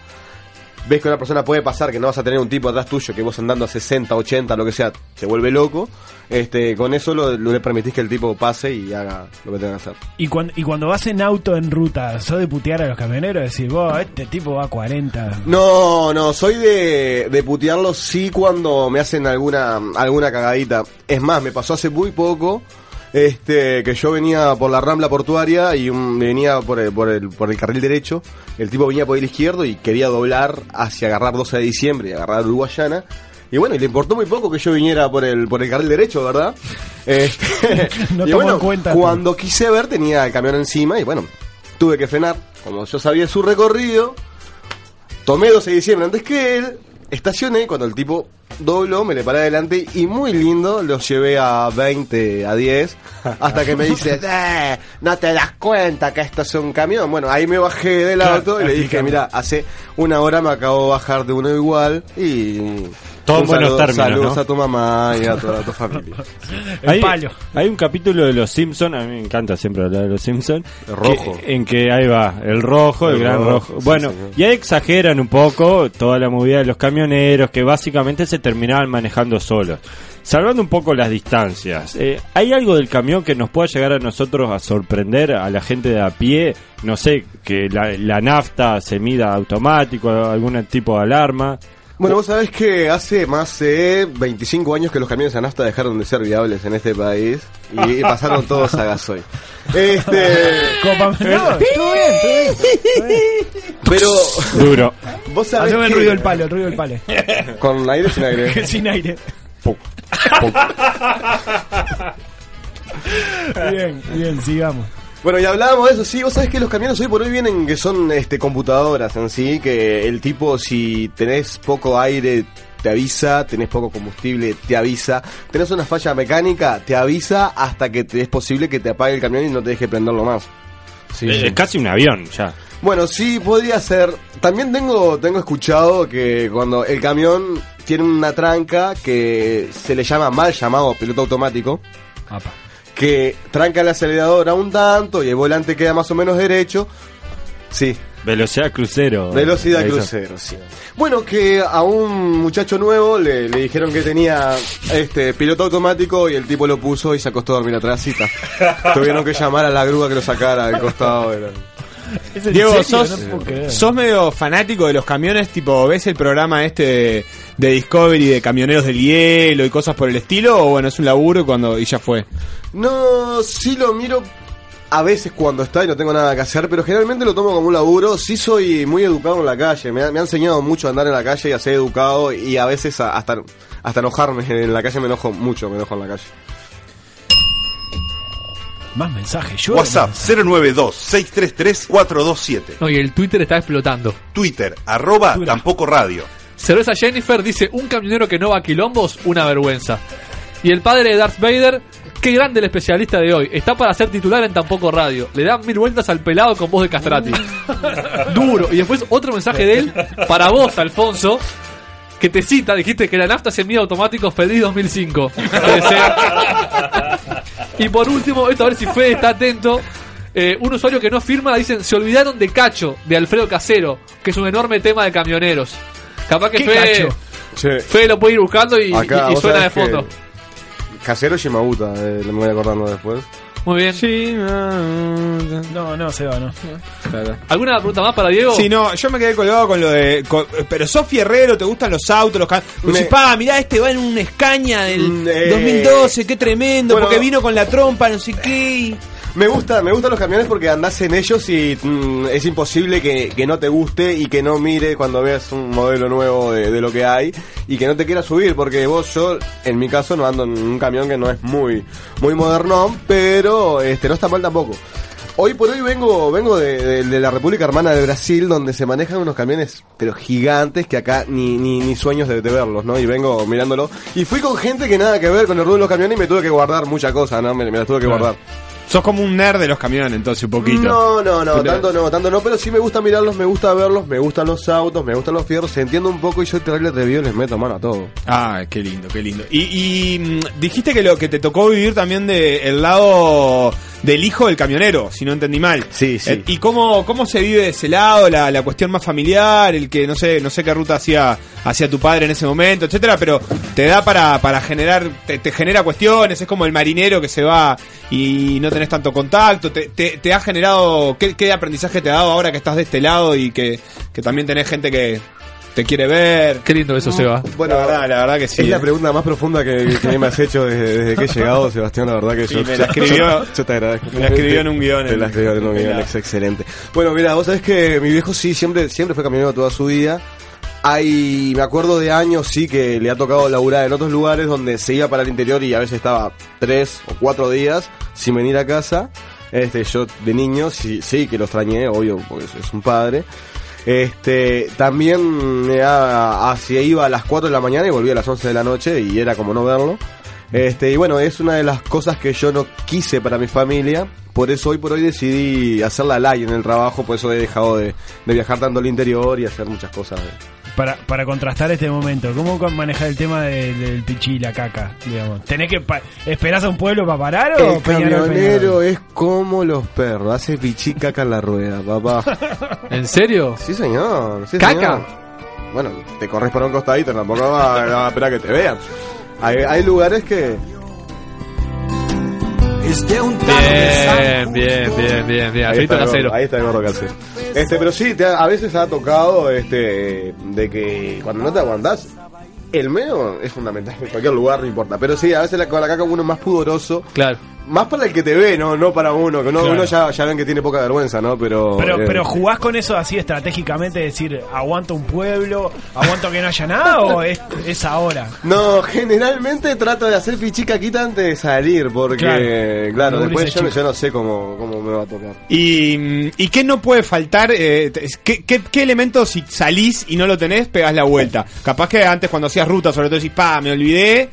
ves que una persona puede pasar, que no vas a tener un tipo atrás tuyo, que vos andando a 60, 80, lo que sea, se vuelve loco, este, con eso lo, lo le permitís que el tipo pase y haga lo que tenga que hacer. Y cuando, y cuando vas en auto en ruta, ¿sos de putear a los camioneros? Decir, vos, este tipo va a 40. No, no, soy de, de putearlo sí cuando me hacen alguna, alguna cagadita. Es más, me pasó hace muy poco. Este, que yo venía por la rambla portuaria y un- venía por el, por, el, por el carril derecho. El tipo venía por el izquierdo y quería doblar hacia agarrar 12 de diciembre y agarrar Uruguayana. Y bueno, y le importó muy poco que yo viniera por el, por el carril derecho, ¿verdad? Este, No y bueno, cuenta. cuando quise ver tenía el camión encima y bueno, tuve que frenar. Como yo sabía su recorrido, tomé 12 de diciembre antes que él, estacioné, cuando el tipo dobló, me le paré adelante y muy lindo, los llevé a 20, a 10, hasta que me dice, "Eh, no te das cuenta que esto es un camión. Bueno, ahí me bajé del auto y le dije, mira, hace una hora me acabo de bajar de uno igual y... Todo en un buenos saludo- términos, Saludos ¿no? a tu mamá y a toda tu familia. hay, hay un capítulo de Los Simpsons, a mí me encanta siempre hablar de Los Simpsons. El rojo. En que ahí va, el rojo, el, El gran rojo, bueno, y ahí exageran un poco toda la movida de los camioneros que básicamente se terminaban manejando solos. Salvando un poco las distancias, eh, ¿hay algo del camión que nos pueda llegar a nosotros a sorprender a la gente de a pie? No sé, que la, la nafta se mida automático, algún tipo de alarma. Bueno, vos sabés que hace más de 25 años que los camiones a nafta dejaron de ser viables en este país y pasaron todos a gasoil. Este. Copa, no, bien, estuvo bien. Pero. Duro. Vos sabés Haceme el ruido del palo, el ruido del palo. ¿Con aire o sin aire? Sin aire. bien, bien, sigamos. Bueno, y hablábamos de eso, sí, vos sabés que los camiones hoy por hoy vienen que son este computadoras en sí, que el tipo si tenés poco aire te avisa, tenés poco combustible te avisa, tenés una falla mecánica te avisa hasta que te es posible que te apague el camión y no te deje prenderlo más. Sí, es sí. casi un avión ya. Bueno, sí, podría ser. También tengo, tengo escuchado que cuando el camión tiene una tranca que se le llama mal llamado piloto automático, que tranca el acelerador a un tanto y el volante queda más o menos derecho. Sí. Velocidad crucero. Velocidad crucero, sí. Bueno, que a un muchacho nuevo le, le dijeron que tenía este piloto automático y el tipo lo puso y se acostó a dormir atrás. Tuvieron que llamar a la grúa que lo sacara del costado. de la- Diego, serio? sos, No sos medio fanático de los camiones, tipo, ¿ves el programa este de, de Discovery de camioneros del hielo y cosas por el estilo? O bueno, es un laburo y, cuando, y ya fue. No, sí lo miro a veces cuando está y no tengo nada que hacer, pero generalmente lo tomo como un laburo. Sí soy muy educado en la calle, me ha, me ha enseñado mucho a andar en la calle y a ser educado y a veces a- hasta, hasta enojarme. En la calle me enojo mucho, me enojo en la calle. Más mensajes, yo. WhatsApp 092-633-427. No, y el Twitter está explotando. Twitter, arroba tampoco radio. Cerveza Jennifer dice, un camionero que no va a quilombos, una vergüenza. Y el padre de Darth Vader, qué grande el especialista de hoy. Está para ser titular en Tampoco Radio. Le dan mil vueltas al pelado con voz de castrati. Duro. Y después otro mensaje de él, para vos, Alfonso, que te cita, dijiste que la nafta se mide automático feliz 2005. Puede ser. Y por último, esto a ver si Fede está atento. eh, un usuario que no firma dicen se olvidaron de Cacho, de Alfredo Casero, que es un enorme tema de camioneros. Capaz que ¿Qué Fede, Cacho? Fede lo puede ir buscando y, Acá, y- y vos suena de fondo. Casero Shimabuta, eh, me voy acordando después. Muy bien. No, no, Seba, no. ¿Alguna pregunta más para Diego? Sí, no, yo me quedé colgado con lo de. con- pero sos fierrero, te gustan los autos, los camiones. Me- pa, mirá, este va en un Escaña del Mm, eh, 2012, qué tremendo, bueno. porque vino con la trompa, no sé qué. y- Me gusta, me gustan los camiones porque andás en ellos y mm, es imposible que, que no te guste y que no mire cuando veas un modelo nuevo de, de lo que hay y que no te quieras subir porque vos, yo, en mi caso, no ando en un camión que no es muy, muy modernón, pero este no está mal tampoco. Hoy por hoy vengo, vengo de, de- de la República Hermana de Brasil, donde se manejan unos camiones, pero gigantes, que acá ni, ni, ni sueños de, de verlos, ¿no? Y vengo mirándolo. Y fui con gente que nada que ver con el ruido de los camiones y me tuve que guardar muchas cosas, ¿no? Me, me las tuve que Claro. guardar. Sos como un nerd de los camiones, entonces, un poquito. No, no, no, tanto no, tanto no, pero sí me gusta mirarlos, me gusta verlos, me gustan los autos, me gustan los fierros, entiendo un poco y yo trailer review les meto mano a todo. Ah, qué lindo, qué lindo. Y, y, mm, dijiste que lo que te tocó vivir también de el lado del hijo del camionero, si no entendí mal. Sí, sí. Eh, ¿Y cómo, cómo se vive de ese lado, la, la cuestión más familiar, el que no sé, no sé qué ruta hacía hacia tu padre en ese momento, etcétera, pero te da para, para generar, te, te genera cuestiones, es como el marinero que se va y no tenés tanto contacto, te, te, te ha generado, ¿qué, qué aprendizaje te ha dado ahora que estás de este lado y que, que también tenés gente que te quiere ver? Qué lindo eso, Seba. Bueno, la verdad, la verdad que sí. es la eh. pregunta más profunda que, que me has hecho desde, desde que he llegado, Sebastián, la verdad que yo, me la escribió- yo, yo te agradezco. me la escribió en un guion, Te la escribió en un guion, es excelente. Bueno, mira, vos sabés que mi viejo sí, siempre, siempre fue camionero toda su vida. Hay, me acuerdo de años, sí, que le ha tocado laburar en otros lugares donde se iba para el interior y a veces estaba tres o cuatro días sin venir a casa. Este, yo de niño sí, sí que lo extrañé, obvio, porque es un padre. Este, también me ha- hacia iba a las 4 de la mañana y volvía a las 11 de la noche y era como no verlo. Este, y bueno, es una de las cosas que yo no quise para mi familia. Por eso hoy por hoy decidí hacer la ley en el trabajo, por eso he dejado de, de viajar tanto al interior y hacer muchas cosas. Para, para contrastar este momento, ¿cómo manejar el tema de- del pichi y la caca? Digamos? ¿Tenés que pa- esperás a un pueblo para parar o El camionero Peñarol? es como los perros, hace pichí caca en la rueda, papá. ¿En serio? Sí, señor. sí, ¿Caca? señor. Bueno, te corres por un costadito, tampoco va, va a esperar que te vean. Hay, hay lugares que... Bien, bien, bien, bien, bien. Ahí está, el gordo, ahí está el gordo casero. Este, pero sí, te ha- a veces ha tocado este de que cuando no te aguantás, el medio es fundamental en cualquier lugar, no importa. Pero sí, a veces la, con la caca uno es más pudoroso. Claro. Más para el que te ve, no, no para uno, que no, Claro. uno ya, ya ven que tiene poca vergüenza, ¿no? Pero. Pero, eh, pero jugás con eso así estratégicamente, decir, aguanto un pueblo, aguanto que no haya nada o es, es ahora. No, generalmente trato de hacer pichicaquita antes de salir, porque, Claro. claro, después yo, no- Chico. yo no sé cómo, cómo me va a tocar. ¿Y, ¿Y qué no puede faltar? eh, te- ¿qué, qué, qué elementos si salís y no lo tenés, pegás la vuelta? Capaz que antes cuando hacías ruta, sobre todo decís, pa, me olvidé.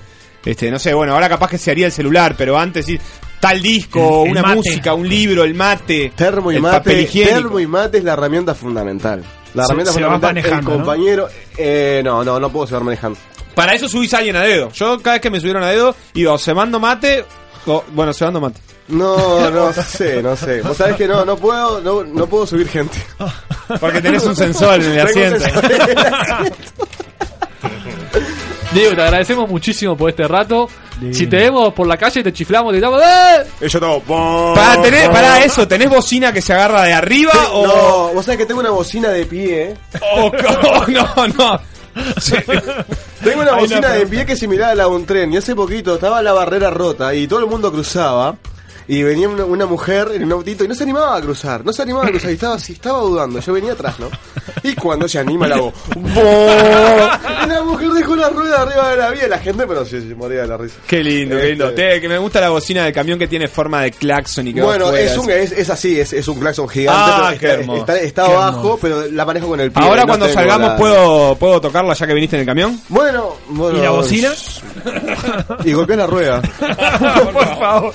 Este, no sé, bueno, ahora capaz que se haría el celular, pero antes sí, tal disco, El- una mate. música, un libro, el mate, Termo y el mate, papel higiénico. termo y mate es la herramienta fundamental. La Se- herramienta se va fundamental, el manejando, ¿no? compañero, eh, no, no, no puedo seguir manejando. Para eso subís a alguien a dedo. Yo cada vez que me subieron a dedo, iba o cebando mate, o, bueno, cebando mate. No, no sé, no sé. Vos sabés que no, no puedo, no, no puedo subir gente. Porque tenés un sensor en el asiento. Diego, te agradecemos muchísimo por este rato. Si te vemos por la calle, te chiflamos, te gritamos, ¡eh! Y yo todo, Para, tenés, para eso, ¿tenés bocina que se agarra de arriba o.? No, vos sabés que tengo una bocina de pie. o- o- no, no. Tengo una Hay bocina una de pie que es similar a la de un tren. Y hace poquito estaba la barrera rota y todo el mundo cruzaba. Y venía una, una mujer en un autito y no se animaba a cruzar. No se animaba a cruzar y estaba así, estaba dudando. Yo venía atrás, ¿no? Y cuando se anima la hago. ¡Boo! Y la mujer dejó la rueda arriba de la vía la gente, pero se, se moría de la risa. Qué lindo, qué lindo. Este- Te- que me gusta la bocina del camión que tiene forma de claxon y que va Bueno, es, un, es, es así, es, es un claxon gigante. Ah, pero qué está, hermoso. está, está Qué abajo, hermoso. pero la manejo con el pie. Ahora no cuando salgamos la- puedo puedo tocarla ya que viniste en el camión. Bueno, bueno. ¿Y la bocina? y golpeás la rueda. Por favor.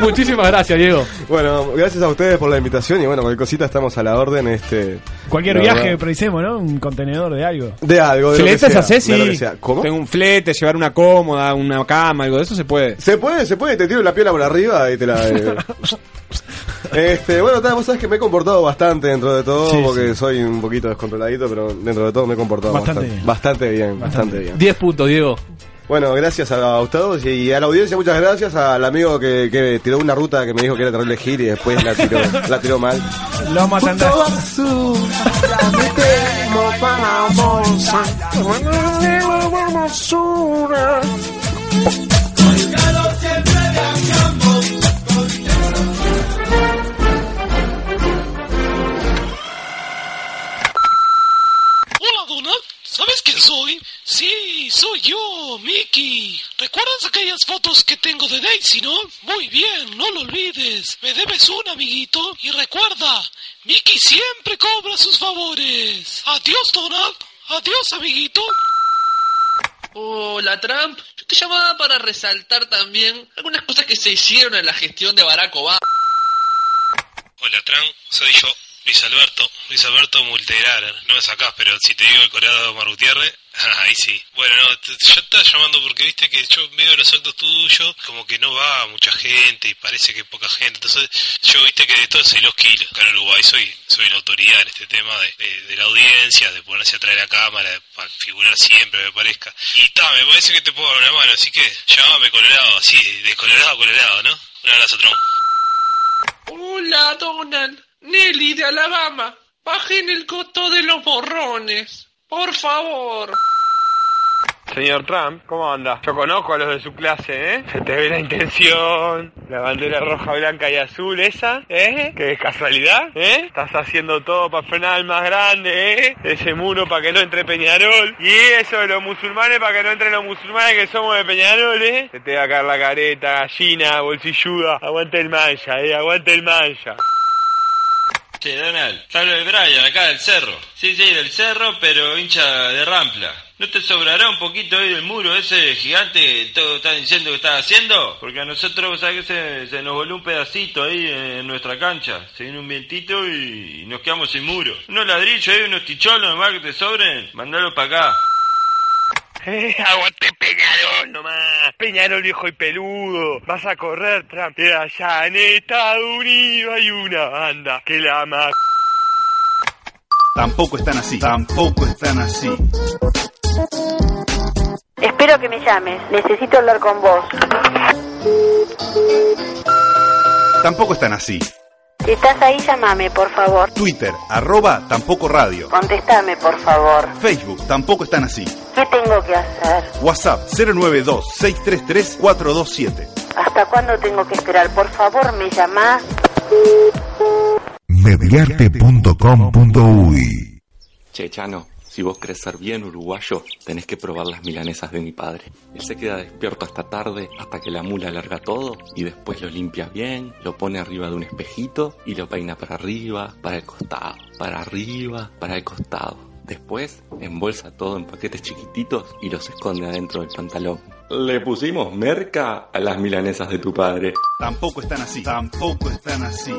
Muchísimas gracias, Diego. Bueno, gracias a ustedes por la invitación y bueno, cualquier cosita estamos a la orden. Este, Cualquier viaje verdad. que precisemos, ¿no? Un contenedor de algo. De algo, de lo que Fletes sea, haces, de lo que sí. sea. ¿Cómo? Tengo un flete, llevar una cómoda, una cama, algo de eso se puede. Se puede, se puede, te tiro la piola por arriba y te la. eh, este, bueno, vos sabés que me he comportado bastante dentro de todo, Sí, porque soy un poquito descontroladito, pero dentro de todo me he comportado Bastante bastante, bien. bastante bien. Bastante bien. 10 puntos, Diego. Bueno, gracias a ustedes y a la audiencia, muchas gracias al amigo que, que tiró una ruta que me dijo que era terrible gil y después la tiró, la tiró mal. Lo Donald. ¿Sabes quién soy? Sí, soy yo, Mickey. ¿Recuerdas aquellas fotos que tengo de Daisy, no? Muy bien, no lo olvides. Me debes una, amiguito. Y recuerda, Mickey siempre cobra sus favores. Adiós, Donald. Adiós, amiguito. Hola Trump, yo te llamaba para resaltar también algunas cosas que se hicieron en la gestión de Barack Obama. Hola, Tran, soy yo, Luis Alberto, Luis Alberto Multerarer. No me sacás, pero si te digo el Colorado Mar Gutiérrez, ahí sí. Bueno, no, te- yo estaba llamando porque viste que yo veo los actos tuyos, como que no va mucha gente y parece que poca gente. Entonces, yo viste que de esto soy los kilos. Acá Uruguay soy, soy la autoridad en este tema de, la audiencia, de ponerse atrás de la cámara, para figurar siempre, me parezca. Y ta, me parece que te puedo dar una mano, así que llámame Colorado, así, de Colorado a Colorado, ¿no? Un abrazo, Tron. Hola Donald, Nelly de Alabama, bajen el costo de los borrones, por favor. Señor Trump, ¿cómo anda? Yo conozco a los de su clase, ¿eh? Se te ve la intención, la bandera roja, blanca y azul esa, ¿eh? Que es casualidad, ¿eh? Estás haciendo todo para frenar al más grande, ¿eh? Ese muro para que no entre Peñarol. Y eso de los musulmanes para que no entren los musulmanes que somos de Peñarol, ¿eh? Se te va a caer la careta, gallina, bolsilluda. Aguante el mancha, ¿eh? Aguante el mancha. Che, Donald, te hablo de Brian, acá del cerro. Sí, sí, del cerro, pero hincha de Rampla. ¿No te sobrará un poquito ahí del muro ese gigante que todo está diciendo que estás haciendo? Porque a nosotros, ¿sabes se, se nos voló un pedacito ahí en nuestra cancha? Se vino un vientito y, nos quedamos sin muro. Unos ladrillos ahí, unos ticholos nomás que te sobren, mandalo para acá. Eh, aguante Peñarol nomás. Peñarol viejo y peludo. Vas a correr, Trump. Eh, allá en Estados Unidos hay una banda que la ama. Tampoco están así. Tampoco están así. Espero que me llames. Necesito hablar con vos. Tampoco están así. Si estás ahí, llámame, por favor. Twitter, arroba tampoco radio. Contestame, por favor. Facebook, tampoco están así. ¿Qué tengo que hacer? WhatsApp 092-633-427. ¿Hasta cuándo tengo que esperar? Por favor, me llamás. Mediarte.com.uy Che, Chano, si vos querés ser bien uruguayo, tenés que probar las milanesas de mi padre. Él se queda despierto hasta tarde, hasta que la mula larga todo, y después lo limpia bien, lo pone arriba de un espejito y lo peina para arriba, para el costado, para arriba, para el costado. Después embolsa todo en paquetes chiquititos y los esconde adentro del pantalón. Le pusimos merca a las milanesas de tu padre. Tampoco están así. Tampoco están así.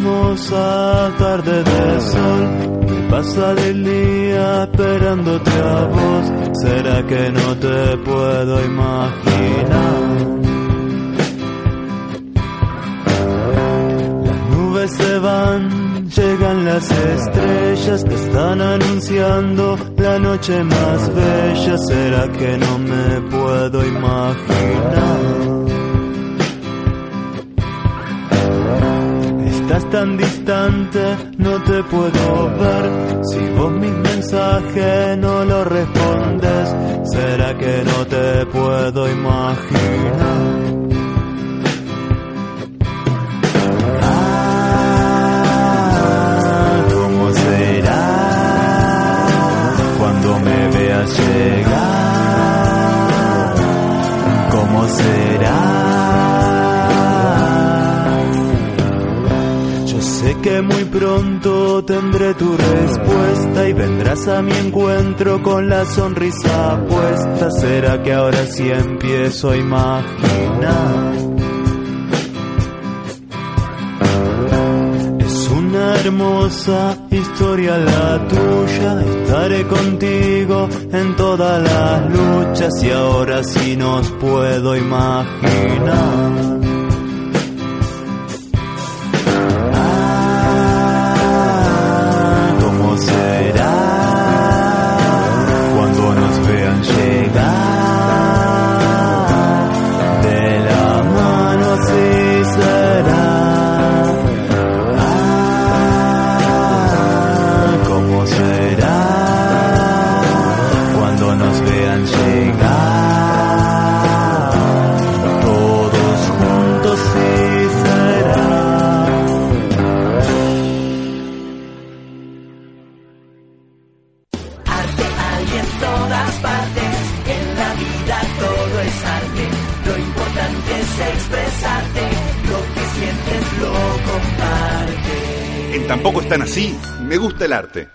Una hermosa tarde de sol que pasa del día esperándote a vos. ¿Será que no te puedo imaginar? Las nubes se van, llegan las estrellas que están anunciando la noche más bella. ¿Será que no me puedo imaginar? Tan distante, no te puedo ver. Si vos mis mensajes no los respondes, ¿será que no te puedo imaginar? Ah, ¿Cómo será cuando me veas llegar? ¿Cómo será? Que muy pronto tendré tu respuesta y vendrás a mi encuentro con la sonrisa puesta. ¿Será que ahora sí empiezo a imaginar? Es una hermosa historia la tuya, estaré contigo en todas las luchas y ahora sí nos puedo imaginar. Me gusta el arte.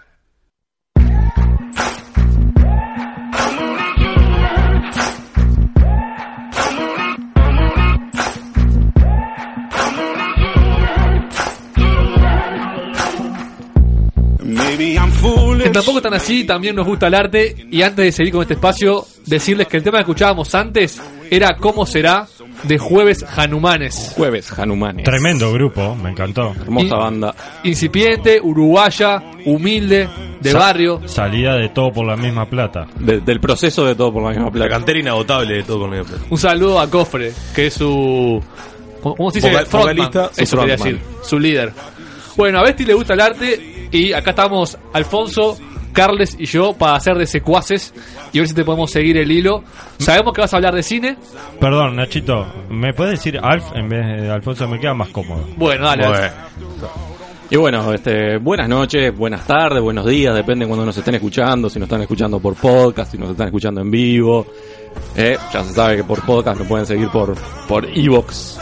En Tampoco están así, también nos gusta el arte. Y antes de seguir con este espacio, decirles que el tema que escuchábamos antes era ¿Cómo será? De Jueves Hanumanes. Jueves Hanumanes. Tremendo grupo, me encantó. Hermosa banda. Incipiente, uruguaya, humilde, de Sa- barrio. Salida de todo por la misma plata. De- del proceso de todo por la misma plata. La cantera inagotable de todo misma plata. Un saludo a Cofre, que es su. ¿Cómo se dice? Vocal- Frontman. vocalista. Eso Su quería frontman. decir. Su líder. Bueno, a Besti le gusta el arte. Y acá estamos Alfonso, Carles y yo para hacer de secuaces. Y ver si te podemos seguir el hilo. Sabemos que vas a hablar de cine. Perdón, Nachito, ¿me puedes decir Alf en vez de Alfonso? Me queda más cómodo. Bueno, dale. Bueno. Y bueno, este, buenas noches, buenas tardes, buenos días, depende cuando nos estén escuchando, si nos están escuchando por podcast, si nos están escuchando en vivo. Eh, ya se sabe que por podcast nos pueden seguir por por Evox.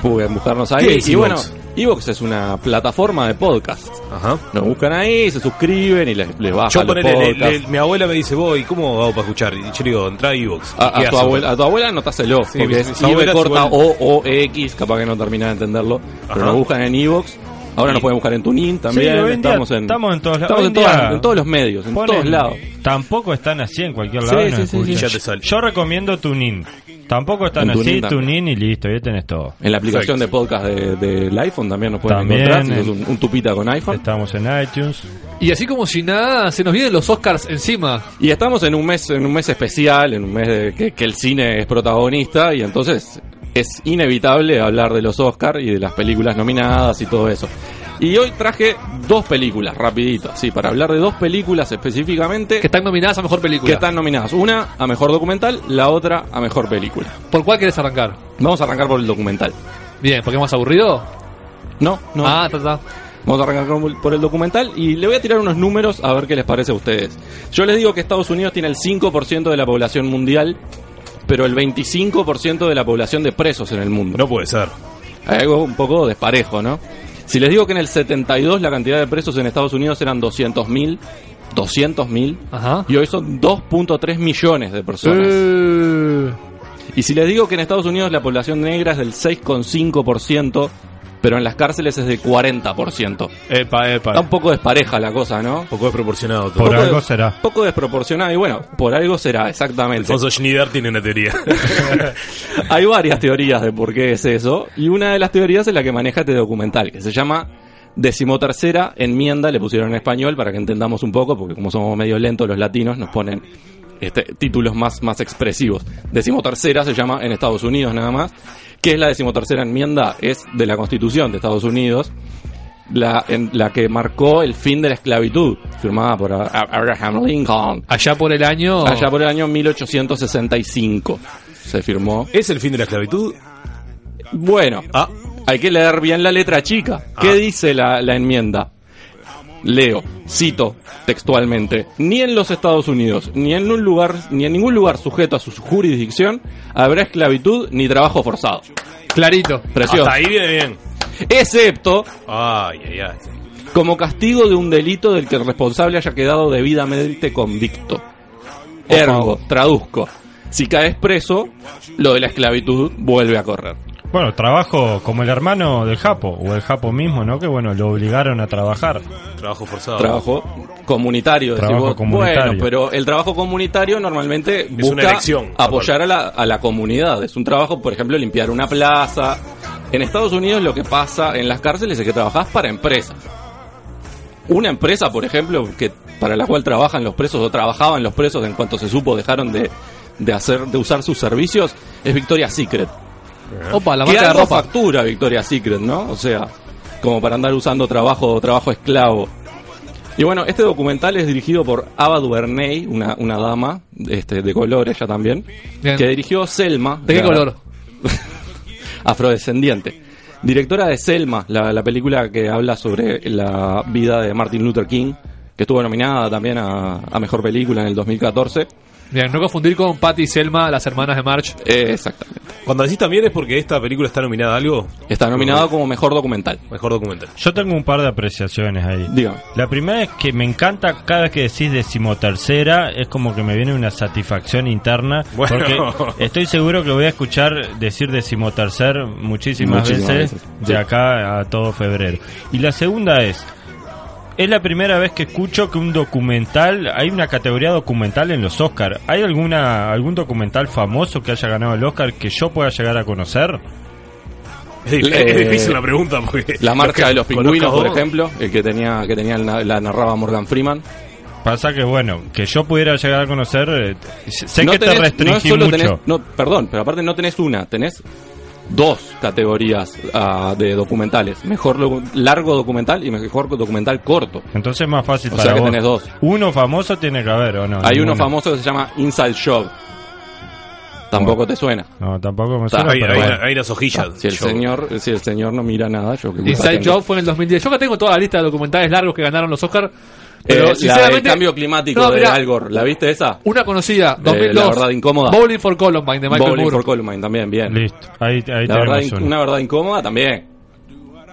Pueden buscarnos ahí. ¿Qué es y bueno, Evox es una plataforma de podcast. Ajá. Nos buscan ahí, se suscriben y les, les bajan Yo los ponele, le- podcasts. le- mi abuela me dice, voy, ¿cómo hago para escuchar? Y yo le digo, entra a iVoox. A, ¿Y qué a tu hace? abuela, a tu abuela notáselo, Sí, porque mis- es mis IB abuelas corta igual- O O X, capaz que no termina de entenderlo, pero Ajá. nos buscan en Evox. Ahora nos pueden buscar en Tunin también. Sí, estamos en estamos en todos lados. estamos en, todas- en todos los medios, en Ponen- todos lados. Tampoco están así en cualquier lado. sí, sí, sí. Ya te sale. Yo recomiendo Tunin. Tampoco están En así, Tunin y listo, ya tenés todo. En la aplicación de podcast de- del iPhone también nos pueden También, encontrar. Si en- un tupita con iPhone. Estamos en iTunes. Y así como si nada, se nos vienen los Oscars encima. Y estamos en un mes, en un mes especial, en un mes de que, que el cine es protagonista y entonces es inevitable hablar de los Oscars y de las películas nominadas y todo eso. Y hoy traje dos películas, rapidito, sí, para hablar de dos películas específicamente Que están nominadas a mejor película. que están nominadas. Una a mejor documental, la otra a mejor película. ¿Por cuál quieres arrancar? Vamos a arrancar por el documental. Bien, ¿porque es más aburrido? No, no. Ah, está, está. Vamos a arrancar por el documental y le voy a tirar unos números a ver qué les parece a ustedes. Yo les digo que Estados Unidos tiene el 5% de la población mundial, pero el 25% de la población de presos en el mundo. No puede ser. Hay algo un poco desparejo, ¿no? Si les digo que en el 72 la cantidad de presos en Estados Unidos eran 200.000, 200.000, Ajá. y hoy son 2.3 millones de personas. Eh, Y si les digo que en Estados Unidos la población negra es del 6,5%, pero en las cárceles es del 40%. epa, epa. Está un poco despareja la cosa, ¿no? Un poco desproporcionado todo. Por Poco algo de- será. Poco desproporcionado y bueno, por algo será, exactamente. Alfonso Schneider tiene una teoría. Hay varias teorías de por qué es eso y una de las teorías es la que maneja este documental, que se llama Decimotercera Enmienda, le pusieron en español para que entendamos un poco, porque como somos medio lentos los latinos nos ponen este, títulos más, más expresivos. Decimotercera se llama en Estados Unidos nada más. ¿Qué es la decimotercera enmienda? Es de la Constitución de Estados Unidos. La, en, la que marcó el fin de la esclavitud, firmada por Abraham Lincoln. Allá por el año. Allá por el año 1865 se firmó. ¿Es el fin de la esclavitud? Bueno, Ah, hay que leer bien la letra chica. ¿Qué Ah. dice la, la enmienda? Leo, cito textualmente, ni en los Estados Unidos, ni en un lugar, ni en ningún lugar sujeto a su jurisdicción habrá esclavitud ni trabajo forzado. Clarito. Precioso. hasta ahí viene bien. Excepto Ay, ay, ay. como castigo de un delito del que el responsable haya quedado debidamente convicto. Ergo, traduzco. Si caes preso, lo de la esclavitud vuelve a correr. Bueno, trabajo como el hermano del Japo, o el Japo mismo, ¿no? Que bueno, lo obligaron a trabajar. Trabajo forzado. Trabajo comunitario. Trabajo vos. comunitario. Bueno, pero el trabajo comunitario normalmente busca elección, apoyar a la, a la comunidad. Es un trabajo, por ejemplo, limpiar una plaza. En Estados Unidos lo que pasa en las cárceles es que trabajás para empresas. Una empresa, por ejemplo, que para la cual trabajan los presos o trabajaban los presos en cuanto se supo dejaron de, de hacer de usar sus servicios es Victoria's Secret. Opa, la que marca de algo ropa. factura Victoria's Secret, ¿no? O sea, como para andar usando trabajo trabajo esclavo. Y bueno, este documental es dirigido por Ava DuVernay, una, una dama este, de color ella también, Bien. que dirigió Selma. ¿De qué la- color? afrodescendiente. Directora de Selma, la, la película que habla sobre la vida de Martin Luther King, que estuvo nominada también a, a Mejor Película en el 2014. Bien, no confundir con Patty y Selma, las hermanas de March. Eh, exactamente. Cuando decís también es porque esta película está nominada a algo. Está nominada como Mejor Documental. Mejor documental. Yo tengo un par de apreciaciones ahí. Dígame. La primera es que me encanta cada vez que decís decimotercera, es como que me viene una satisfacción interna. Bueno. Porque estoy seguro que voy a escuchar decir decimotercer muchísimas, Muchísimas veces, veces, de sí. acá a todo febrero. Y la segunda es, es la primera vez que escucho que un documental, hay una categoría documental en los Oscars. ¿Hay alguna algún documental famoso que haya ganado el Oscar que yo pueda llegar a conocer? Es, difícil- Eh, es difícil la pregunta porque. La marcha de los pingüinos, por ejemplo, el que tenía que tenía la, narraba Morgan Freeman. Pasa que bueno, que yo pudiera llegar a conocer, eh, sé No que te no restringí solo mucho. tenés- no, perdón, pero aparte no tenés una, tenés dos categorías ah, de documentales. Mejor lo- largo documental y mejor documental corto. Entonces es más fácil O para sea que vos. tenés dos. Uno famoso tiene que haber, ¿o no? Hay uno famoso que se llama Inside Job. Tampoco te suena. No, tampoco me Está, suena, hay- pero hay bueno. Hay unas hojillas. Si el señor, si el señor no mira nada, yo que Inside. Job fue en el 2010. Yo acá tengo toda la lista de documentales largos que ganaron los Oscars. Eh, Pero la del sinceramente. cambio climático No, de Al Gore, ¿la viste esa? Una conocida, Eh, 2002. la verdad incómoda. Bowling for Columbine de Michael Bowling Moore. for Columbine también, bien. Listo, ahí, ahí La verdad, uno. una verdad incómoda también.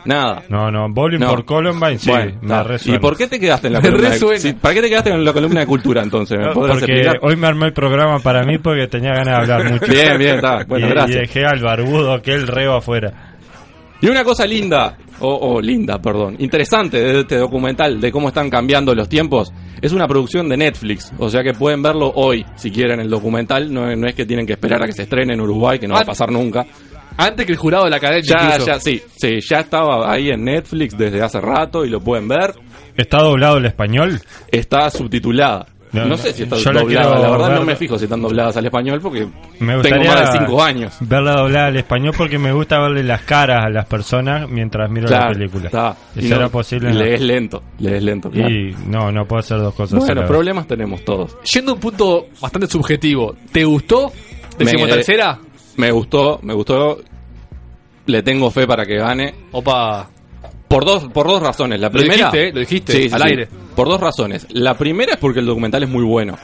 Nada. No, no, Bowling No. for Columbine, sí, Bueno, me resuena. ¿Y por qué te quedaste en la columna? De, sí, ¿Para qué te quedaste en la columna de cultura entonces? ¿Me No, Porque explicar? hoy me armé el programa para mí porque tenía ganas de hablar mucho. Bien, bien, está. Bueno, y, gracias. y dejé al barbudo aquel reo afuera. Y una cosa linda, o o linda, perdón, interesante de este documental, de cómo están cambiando los tiempos, es una producción de Netflix. O sea que pueden verlo hoy, si quieren, el documental. No, no es que tienen que esperar a que se estrene en Uruguay, que no va a pasar nunca. Antes que el jurado de la academia. Ya, incluso. ya, sí, sí, ya estaba ahí en Netflix desde hace rato y lo pueden ver. ¿Está doblado el español? Está subtitulada. No, sé si está yo la doblada, quiero la verdad no me fijo si están dobladas al español porque Me tengo gustaría más de 5 años. verla doblada al español porque me gusta verle las caras a las personas mientras miro Claro, la película. está. ¿Y no- posible? y No. lees lento, lees lento. claro. Y no, no puedo hacer dos cosas. Bueno, problemas tenemos todos. Yendo a un punto bastante subjetivo, ¿te gustó? Me- ¿Decimotercera? Me gustó, me gustó. Le tengo fe para que gane. Opa. Por dos, por dos razones. La Lo primera. dijiste, ¿eh? Lo dijiste, Sí, sí, al sí. aire. Por dos razones. La primera es porque el documental es muy bueno.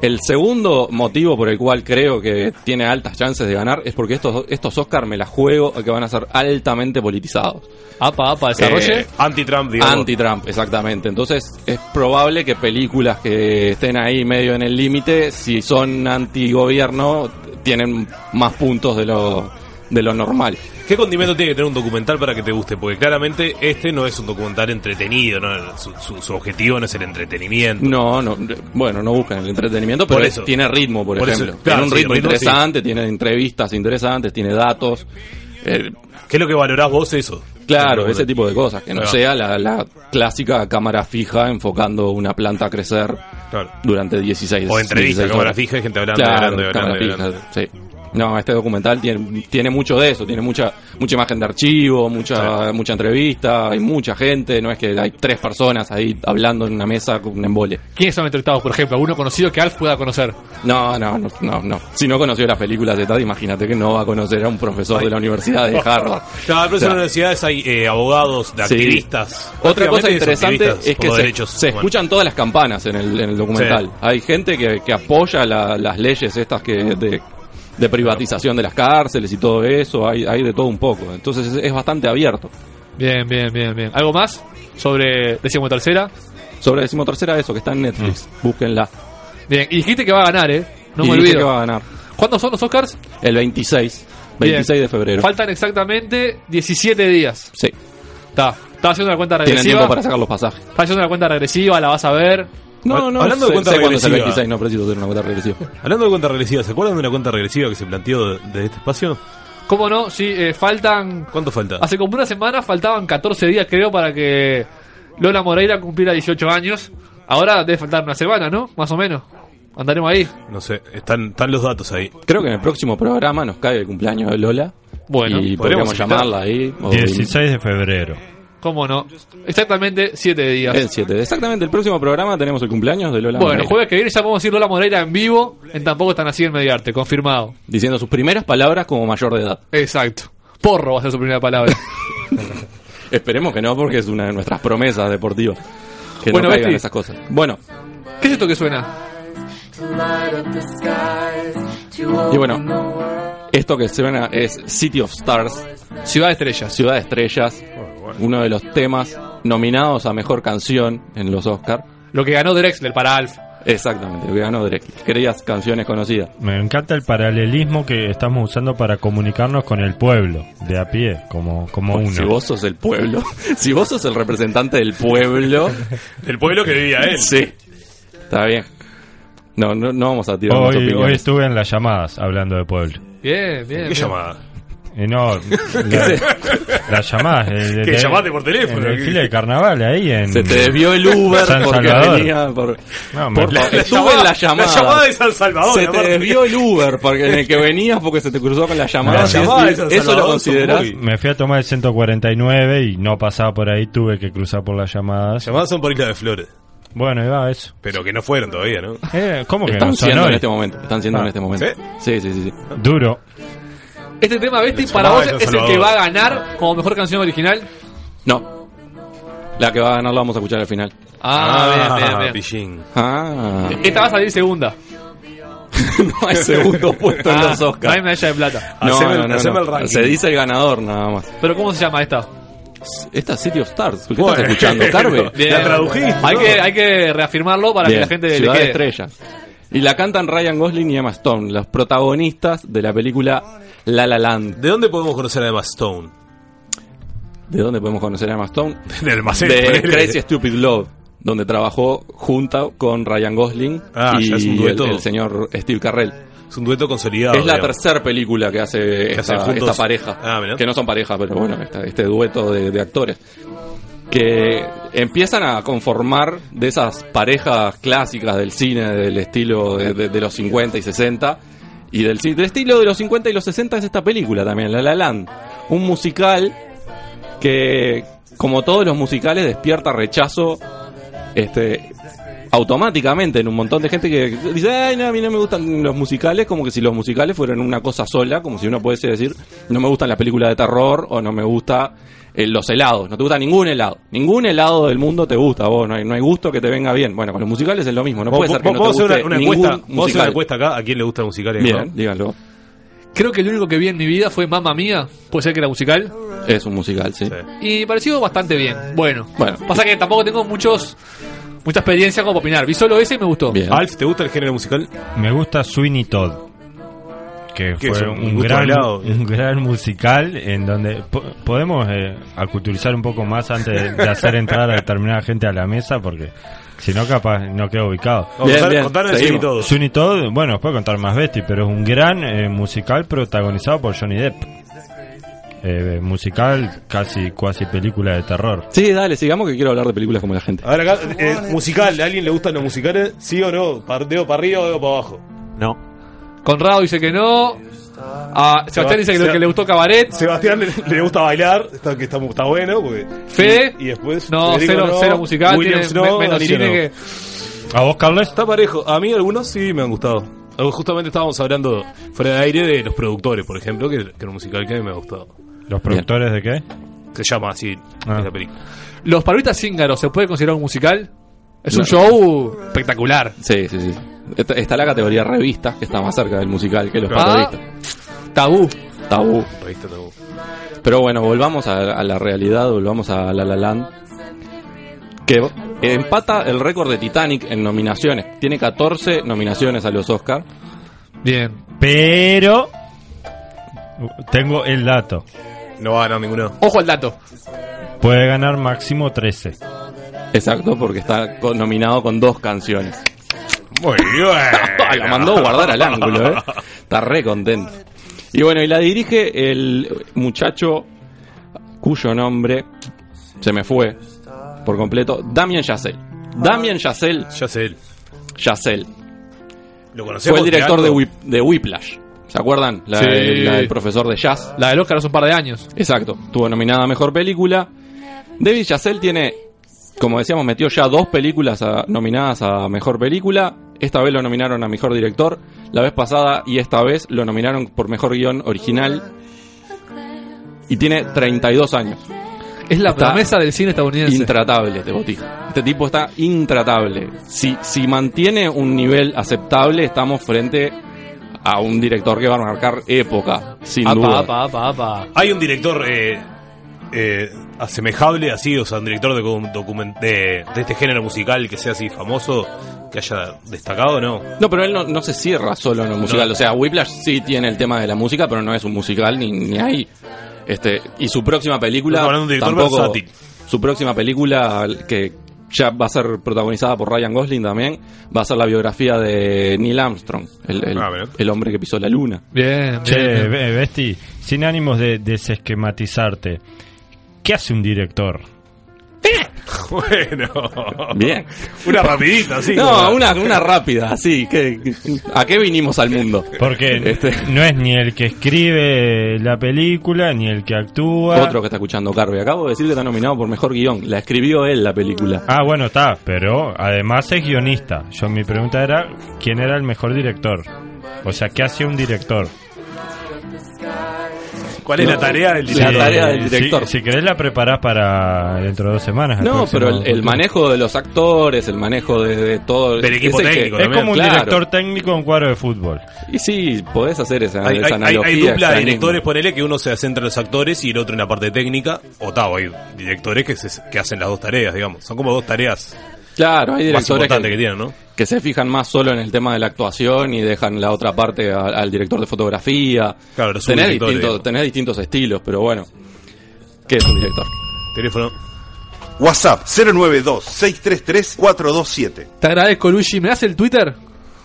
El segundo motivo por el cual creo que tiene altas chances de ganar es porque estos, estos Oscar me la juego a que van a ser altamente politizados. Apa, apa, desarrolle. Eh, Anti-Trump, digamos. Anti-Trump, exactamente. Entonces es probable que películas que estén ahí medio en el límite, si son anti-gobierno, tienen más puntos de lo, de lo normal. ¿Qué condimento tiene que tener un documental para que te guste? Porque claramente este no es un documental entretenido, ¿no? Su, su- su objetivo no es el entretenimiento. No, no, bueno, no buscan el entretenimiento, pero es- eso. tiene ritmo, por, Por eso, ejemplo. claro, tiene un sí, ritmo, sí. interesante, tiene entrevistas interesantes, tiene datos. Eh, ¿Qué es lo que valorás vos eso? claro, ese tipo de cosas, que no sea la, la clásica cámara fija enfocando una planta a crecer Claro. durante 16 O entrevista, 16 cámara fija y gente hablando, Claro, hablando, hablando, hablando. fija, sí. No, este documental tiene, tiene mucho de eso, tiene mucha mucha imagen de archivo, mucha mucha entrevista, hay mucha gente, no es que hay tres personas ahí hablando en una mesa con un embole. ¿Quiénes son entrevistados, por ejemplo? ¿Alguno conocido que Alf pueda conocer? No, no, no, no, no. Si no conoció las películas de Tad, imagínate que no va a conocer a un profesor de la Universidad de Harvard. Claro, pero O sea, en las universidades hay eh, abogados, de Sí. activistas. Otra cosa interesante es que se, derechos se escuchan todas las campanas en el, en el documental. Sí. Hay gente que, que apoya la- las leyes estas que de, de privatización de las cárceles y todo eso. Hay, hay de todo un poco. Entonces es, es bastante abierto. Bien, bien, bien, bien. ¿Algo más sobre decimotercera? Sobre decimotercera eso, que está en Netflix. Búsquenla. Bien, y dijiste que va a ganar, ¿eh? No Y me olvido. que va a ganar. ¿Cuándo son los Oscars? El 26. Bien. 26 de febrero. Faltan exactamente 17 días. Sí. Está. Estaba haciendo una cuenta Tienen regresiva. tiempo para sacar los pasajes. Está haciendo una cuenta regresiva, la vas a ver. No, no, Hablando de cuenta regresiva. 26, no preciso hacer una cuenta regresiva. Hablando de cuenta regresiva, ¿se acuerdan de una cuenta regresiva que se planteó de, de este espacio? ¿Cómo no? Sí, eh, faltan. ¿Cuánto falta? Hace como una semana faltaban 14 días, creo, para que Lola Moreira cumpliera 18 años. Ahora debe faltar una semana, ¿no? Más o menos. Andaremos ahí. No sé, están, están los datos ahí. Creo que en el próximo programa nos cae el cumpleaños de Lola. Bueno, y podríamos llamarla ahí. o- 16 de febrero. ¿Cómo no? Exactamente 7 días. El 7. Exactamente, el próximo programa tenemos el cumpleaños de Lola Bueno, Moreira. jueves que viene ya podemos decir Lola Moreira en vivo. En tampoco están así en Mediarte, confirmado. Diciendo sus primeras palabras como mayor de edad. Exacto. Porro va a ser su primera palabra. Esperemos que no, porque es una de nuestras promesas deportivas. Que Bueno, no caigan Besti. esas cosas. Bueno, ¿Qué es esto que suena? y bueno, esto que suena es City of Stars. Ciudad de Estrellas. Ciudad de Estrellas. Uno de los temas nominados a mejor canción en los Oscars. Lo que ganó Drexler para Alf. Exactamente, lo que ganó Drake. Querías canciones conocidas. Me encanta el paralelismo que estamos usando para comunicarnos con el pueblo, de a pie, como, como uno. Si vos sos el pueblo, si vos sos el representante del pueblo, El pueblo que vivía él. sí, está bien. No, no, no vamos a tirar Hoy, hoy estuve en las llamadas hablando de pueblo. Bien, bien. ¿Qué bien. llamada? Y no, la- las llamadas. eh, ¿Qué, llamaste por teléfono? En el desfile de carnaval, ahí en. Se te desvió el Uber San porque Salvador. venía por, No, me- por La- la estuve llamada- en la llamada. la llamada de San Salvador, Se te aparte. desvió el Uber porque en el que venías porque se te cruzó con la llamada. La Sí, llamada San eso lo Salvador muy- Me fui a tomar el 149 y no pasaba por ahí, tuve que cruzar por las llamadas. Llamadas son por Isla de Flores. Bueno, va eso. Pero que no fueron todavía, ¿no? Eh, ¿Cómo que Están no? Siendo en este momento. Están siendo Ah, en este momento. ¿sí? Sí, sí, sí. sí. Duro. Este tema, Besti, La para vos es el que va a ganar como mejor canción original. No. La que va a ganar la vamos a escuchar al final. Ah, bien, bien, bien. pillín. Ah. Esta va a salir segunda. no hay segundo puesto en Ah, los No Oscars. hay medalla de plata. No, Haceme el- no, no, haceme no. el ranking. Se dice el ganador nada más. Pero ¿cómo se llama esta? Esta es City of Stars. ¿Qué Bueno. estás escuchando, Carve? La tradujiste, Hay, ¿no? que, hay que reafirmarlo para Bien, que la gente Ciudad le de quede. Estrellas. Y la cantan Ryan Gosling y Emma Stone, los protagonistas de la película La La Land. ¿De dónde podemos conocer a Emma Stone? ¿De dónde podemos conocer a Emma Stone? Del almacén. de. Crazy Stupid Love, donde trabajó junto con Ryan Gosling Ah, y ya es un el, el señor Steve Carrell. Es un dueto consolidado. es la digamos. tercera película que hace esta, hacen juntos. esta pareja. Ah, que no son pareja, pero bueno, esta- este dueto de, de actores. Que empiezan a conformar de esas parejas clásicas del cine, del estilo de, de- de los 50 y 60. Y del, del estilo de los 50 y los 60 es esta película también, La La Land. Un musical que, como todos los musicales, despierta rechazo este automáticamente en un montón de gente que dice, ay, no, a mí no me gustan los musicales, como que si los musicales fueran una cosa sola, como si uno pudiese decir, no me gustan las películas de terror o no me gusta eh, los helados, no te gusta ningún helado, ningún helado del mundo te gusta, vos, no hay, no hay gusto que te venga bien. Bueno, con los musicales es lo mismo, no puede ser que no te vamos a guste hacer una, una ningún encuesta, vamos a hacer una encuesta acá a quién le gusta el musical. y Bien, no. díganlo. Creo que el único que vi en mi vida fue Mamma Mía. Puede ser que era musical. Es un musical, sí. Y pareció bastante bien. Bueno. Bueno. Pasa que tampoco tengo muchos mucha experiencia como opinar. Vi solo ese y me gustó. Alf, ¿te gusta el género musical? Me gusta Sweeney Todd. Que ¿Qué fue es, un gran, helado? un gran musical en donde po- podemos eh, aculturizar un poco más antes de, de hacer entrar a determinada gente a la mesa porque si no capaz no queda ubicado. Vamos, Bien, contar- bien, seguimos. Sweeney Todd. Sweeney Todd, bueno, os puedo contar más Betty, pero es un gran eh, musical protagonizado por Johnny Depp. Eh, musical casi cuasi película de terror. Sí, dale, sigamos que quiero hablar de películas como la gente. A ver, acá, eh, musical, ¿a alguien le gustan los musicales? ¿Sí o no? ¿Par- ¿Dedo para arriba o dedo para abajo? No. Conrado dice que no. A Sebastián Seba- dice que, Seba- que le gustó Cabaret. Sebastián le, le gusta bailar, está, que está, está bueno. Porque, Fede. Y, y después. No, cero- cero musical, Williams tiene no, me- menos Danilo cine no. que- ¿A vos, Carlos? Está parejo. A mí algunos sí me han gustado. Justamente estábamos hablando fuera de aire de los productores, por ejemplo, que, que era un musical que a mí me ha gustado. ¿Los productores de qué? Se llama así Ah. esa película. Los Paruitas Cíngaros, ¿se puede considerar un musical? Es un show espectacular. Sí, sí, sí. Está, está la categoría revista, que está más cerca del musical que los Ah. Tabú. tabú. Revista tabú. Pero bueno, volvamos a, a la realidad, volvamos a La La Land. Que empata el récord de Titanic en nominaciones. Tiene 14 nominaciones a los Oscars. Bien. Pero tengo el dato. No va a ganar ninguno. Ojo al dato. Puede ganar máximo 13. Exacto, porque está nominado con dos canciones. Muy bien. la mandó a guardar al ángulo, ¿eh? Está re contento. Y bueno, y la dirige el muchacho cuyo nombre se me fue por completo, Damien Chazelle. Damien Chazelle. Chazelle. Chazelle. Lo conocemos Fue el director de de, algo. Whip- de Whiplash. ¿Se acuerdan? La, Sí. la del profesor de jazz. La del Oscar hace un par de años. Exacto. Tuvo nominada a Mejor Película. David Chazelle tiene, como decíamos, metió ya dos películas a- nominadas a Mejor Película. Esta vez lo nominaron a Mejor Director. La vez pasada y esta vez lo nominaron por Mejor Guión Original. Y tiene 32 años. Es la Está promesa del cine estadounidense. Intratable este botija. Este tipo está intratable. Si, si mantiene un nivel aceptable, estamos frente a un director que va a marcar época, sin Apa, duda. apa, apa, apa. Hay un director eh, eh, asemejable así, o sea, un director de, de, de este género musical que sea así famoso, que haya destacado, ¿no? No, pero él no, no se cierra solo en el musical. No. O sea, Whiplash sí tiene el tema de la música, pero no es un musical ni, ni hay. Este, y su próxima película. Estamos hablando de un director tampoco- versátil. Su próxima película, que ya va a ser protagonizada por Ryan Gosling también, va a ser la biografía de Neil Armstrong, el, el- el hombre que pisó la luna. Bien, Che, bien, bien. Be- Besti, sin ánimos de desesquematizarte, ¿qué hace un director? Bueno. Bien. Una rapidita, así. no, como- una, una rápida, así. que ¿A qué vinimos al mundo? Porque Este- no es ni el que escribe la película, ni el que actúa. Otro que está escuchando Carve. Acabo de decir que está nominado por mejor guion. La escribió él la película. Ah, bueno, está, pero además es guionista. Yo mi pregunta era, ¿quién era el mejor director? O sea, ¿qué hace un director? ¿Cuál es la tarea del La director? tarea del Si- director. Si, querés la preparás para dentro de dos semanas. No, pero el, manejo de los actores, el manejo de, de todo. Del equipo que- técnico Es como un Claro. director técnico en un cuadro de fútbol. Y sí, podés hacer esa, Hay, esa hay, hay, analogía. hay dupla de directores, ponele que uno se centra en los actores y el otro en la parte técnica. O tal, hay directores que, se- que hacen las dos tareas, digamos. Son como dos tareas Claro, hay directores que, que tienen, ¿no? que se fijan más solo en el tema de la actuación y dejan la otra parte a- al director de fotografía. Claro, los tenés, subdirectores, distintos, digamos. tenés distintos estilos, pero bueno. ¿Qué es un director? Teléfono. WhatsApp 092-633-427. Te agradezco, Luigi. ¿Me das el Twitter?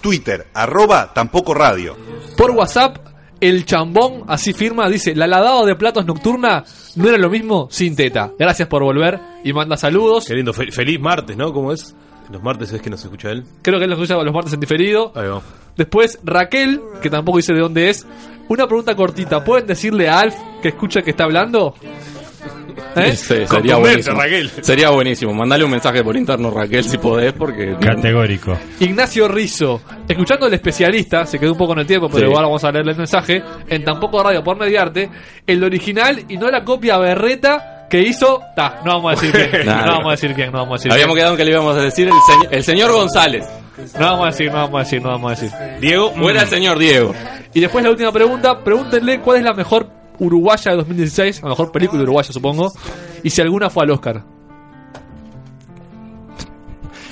Twitter, arroba tampoco radio. Por WhatsApp, el chambón, así firma, dice: La lavado de platos nocturna no era lo mismo sin teta. Gracias por volver y manda saludos. Qué lindo. Fe- feliz martes, ¿no? ¿Cómo es? Los martes es que nos escucha él. Creo que él lo escucha los martes en diferido. Ahí va. Después, Raquel, que tampoco dice de dónde es. Una pregunta cortita: ¿pueden decirle a Alf que escucha que está hablando? ¿Eh? Sí, sería buenísimo. Raquel. Sería buenísimo. Mandale un mensaje por interno, Raquel, si podés, porque. Categórico. Ignacio Rizzo, escuchando al especialista, se quedó un poco en el tiempo, pero Sí. igual vamos a leerle el mensaje, en Tampoco Radio por Mediarte, el original y no la copia berreta que hizo, ta, no vamos a decir quién, Nah. no vamos a decir quién, no vamos a decir Habíamos quién. quedado en que le íbamos a decir el, señ- el señor González. No vamos a decir, no vamos a decir, no vamos a decir. Diego. O era el señor Diego. Y después la última pregunta, pregúntenle cuál es la mejor uruguaya de 2016, la mejor película uruguaya supongo, y si alguna fue al Oscar.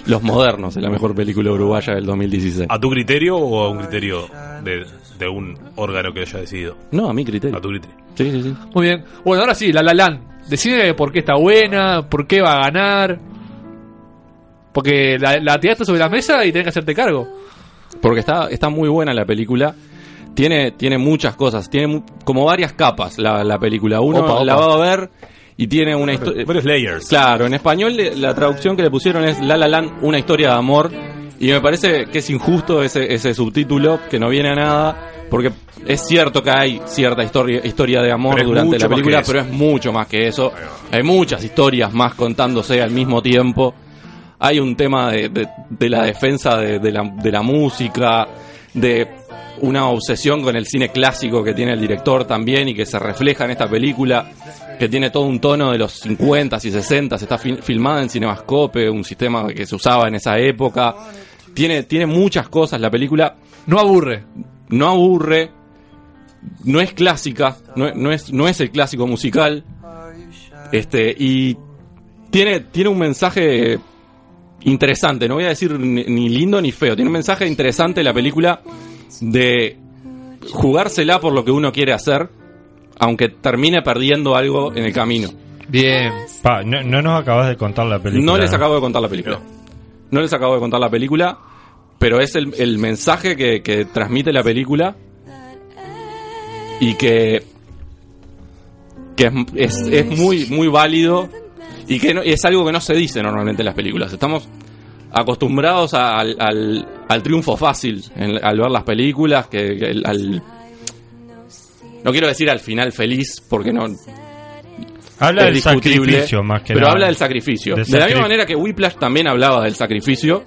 Los Modernos es la mejor película uruguaya del 2016. ¿A tu criterio o a un criterio de, de un órgano que haya decidido? No, a mi criterio. A tu criterio. Sí, sí, sí. Muy bien. Bueno, ahora sí, La La Land. Decime por qué está buena, por qué va a ganar. Porque la, la tiraste sobre la mesa y tenés que hacerte cargo. Porque está, está muy buena la película. Tiene, tiene muchas cosas. Tiene como varias capas la, la película. Uno Opa, opa. la va a ver y tiene una historia. Varios layers. Claro, en español la traducción que le pusieron es La La Land, una historia de amor. Y me parece que es injusto ese, ese subtítulo, que no viene a nada. Porque es cierto que hay cierta historia, historia de amor durante la película, pero es mucho más que eso. Hay muchas historias más contándose al mismo tiempo. Hay un tema de, de- de la defensa de, de la, de la música, de una obsesión con el cine clásico que tiene el director también y que se refleja en esta película, que tiene todo un tono de los 50s y 60s, está fil- filmada en Cinemascope, un sistema que se usaba en esa época. Tiene, tiene muchas cosas la película. No aburre. No aburre. no es clásica, no, no es, no es el clásico musical. Este, y tiene, tiene un mensaje interesante, no voy a decir ni, ni lindo ni feo, tiene un mensaje interesante la película de jugársela por lo que uno quiere hacer, aunque termine perdiendo algo en el camino. Bien. Pa, no, no nos acabas de contar la película. No les acabo de contar la película. No les acabo de contar la película, pero es el, el mensaje que, que transmite la película y que, que es, es, es muy, muy válido y que no- es algo que no se dice normalmente en las películas. Estamos acostumbrados a- al, al- al triunfo fácil en- al ver las películas, que, al... No quiero decir al final feliz, porque no... Habla es del sacrificio más que Pero nada. habla del sacrificio. De la misma manera que Whiplash también hablaba del sacrificio.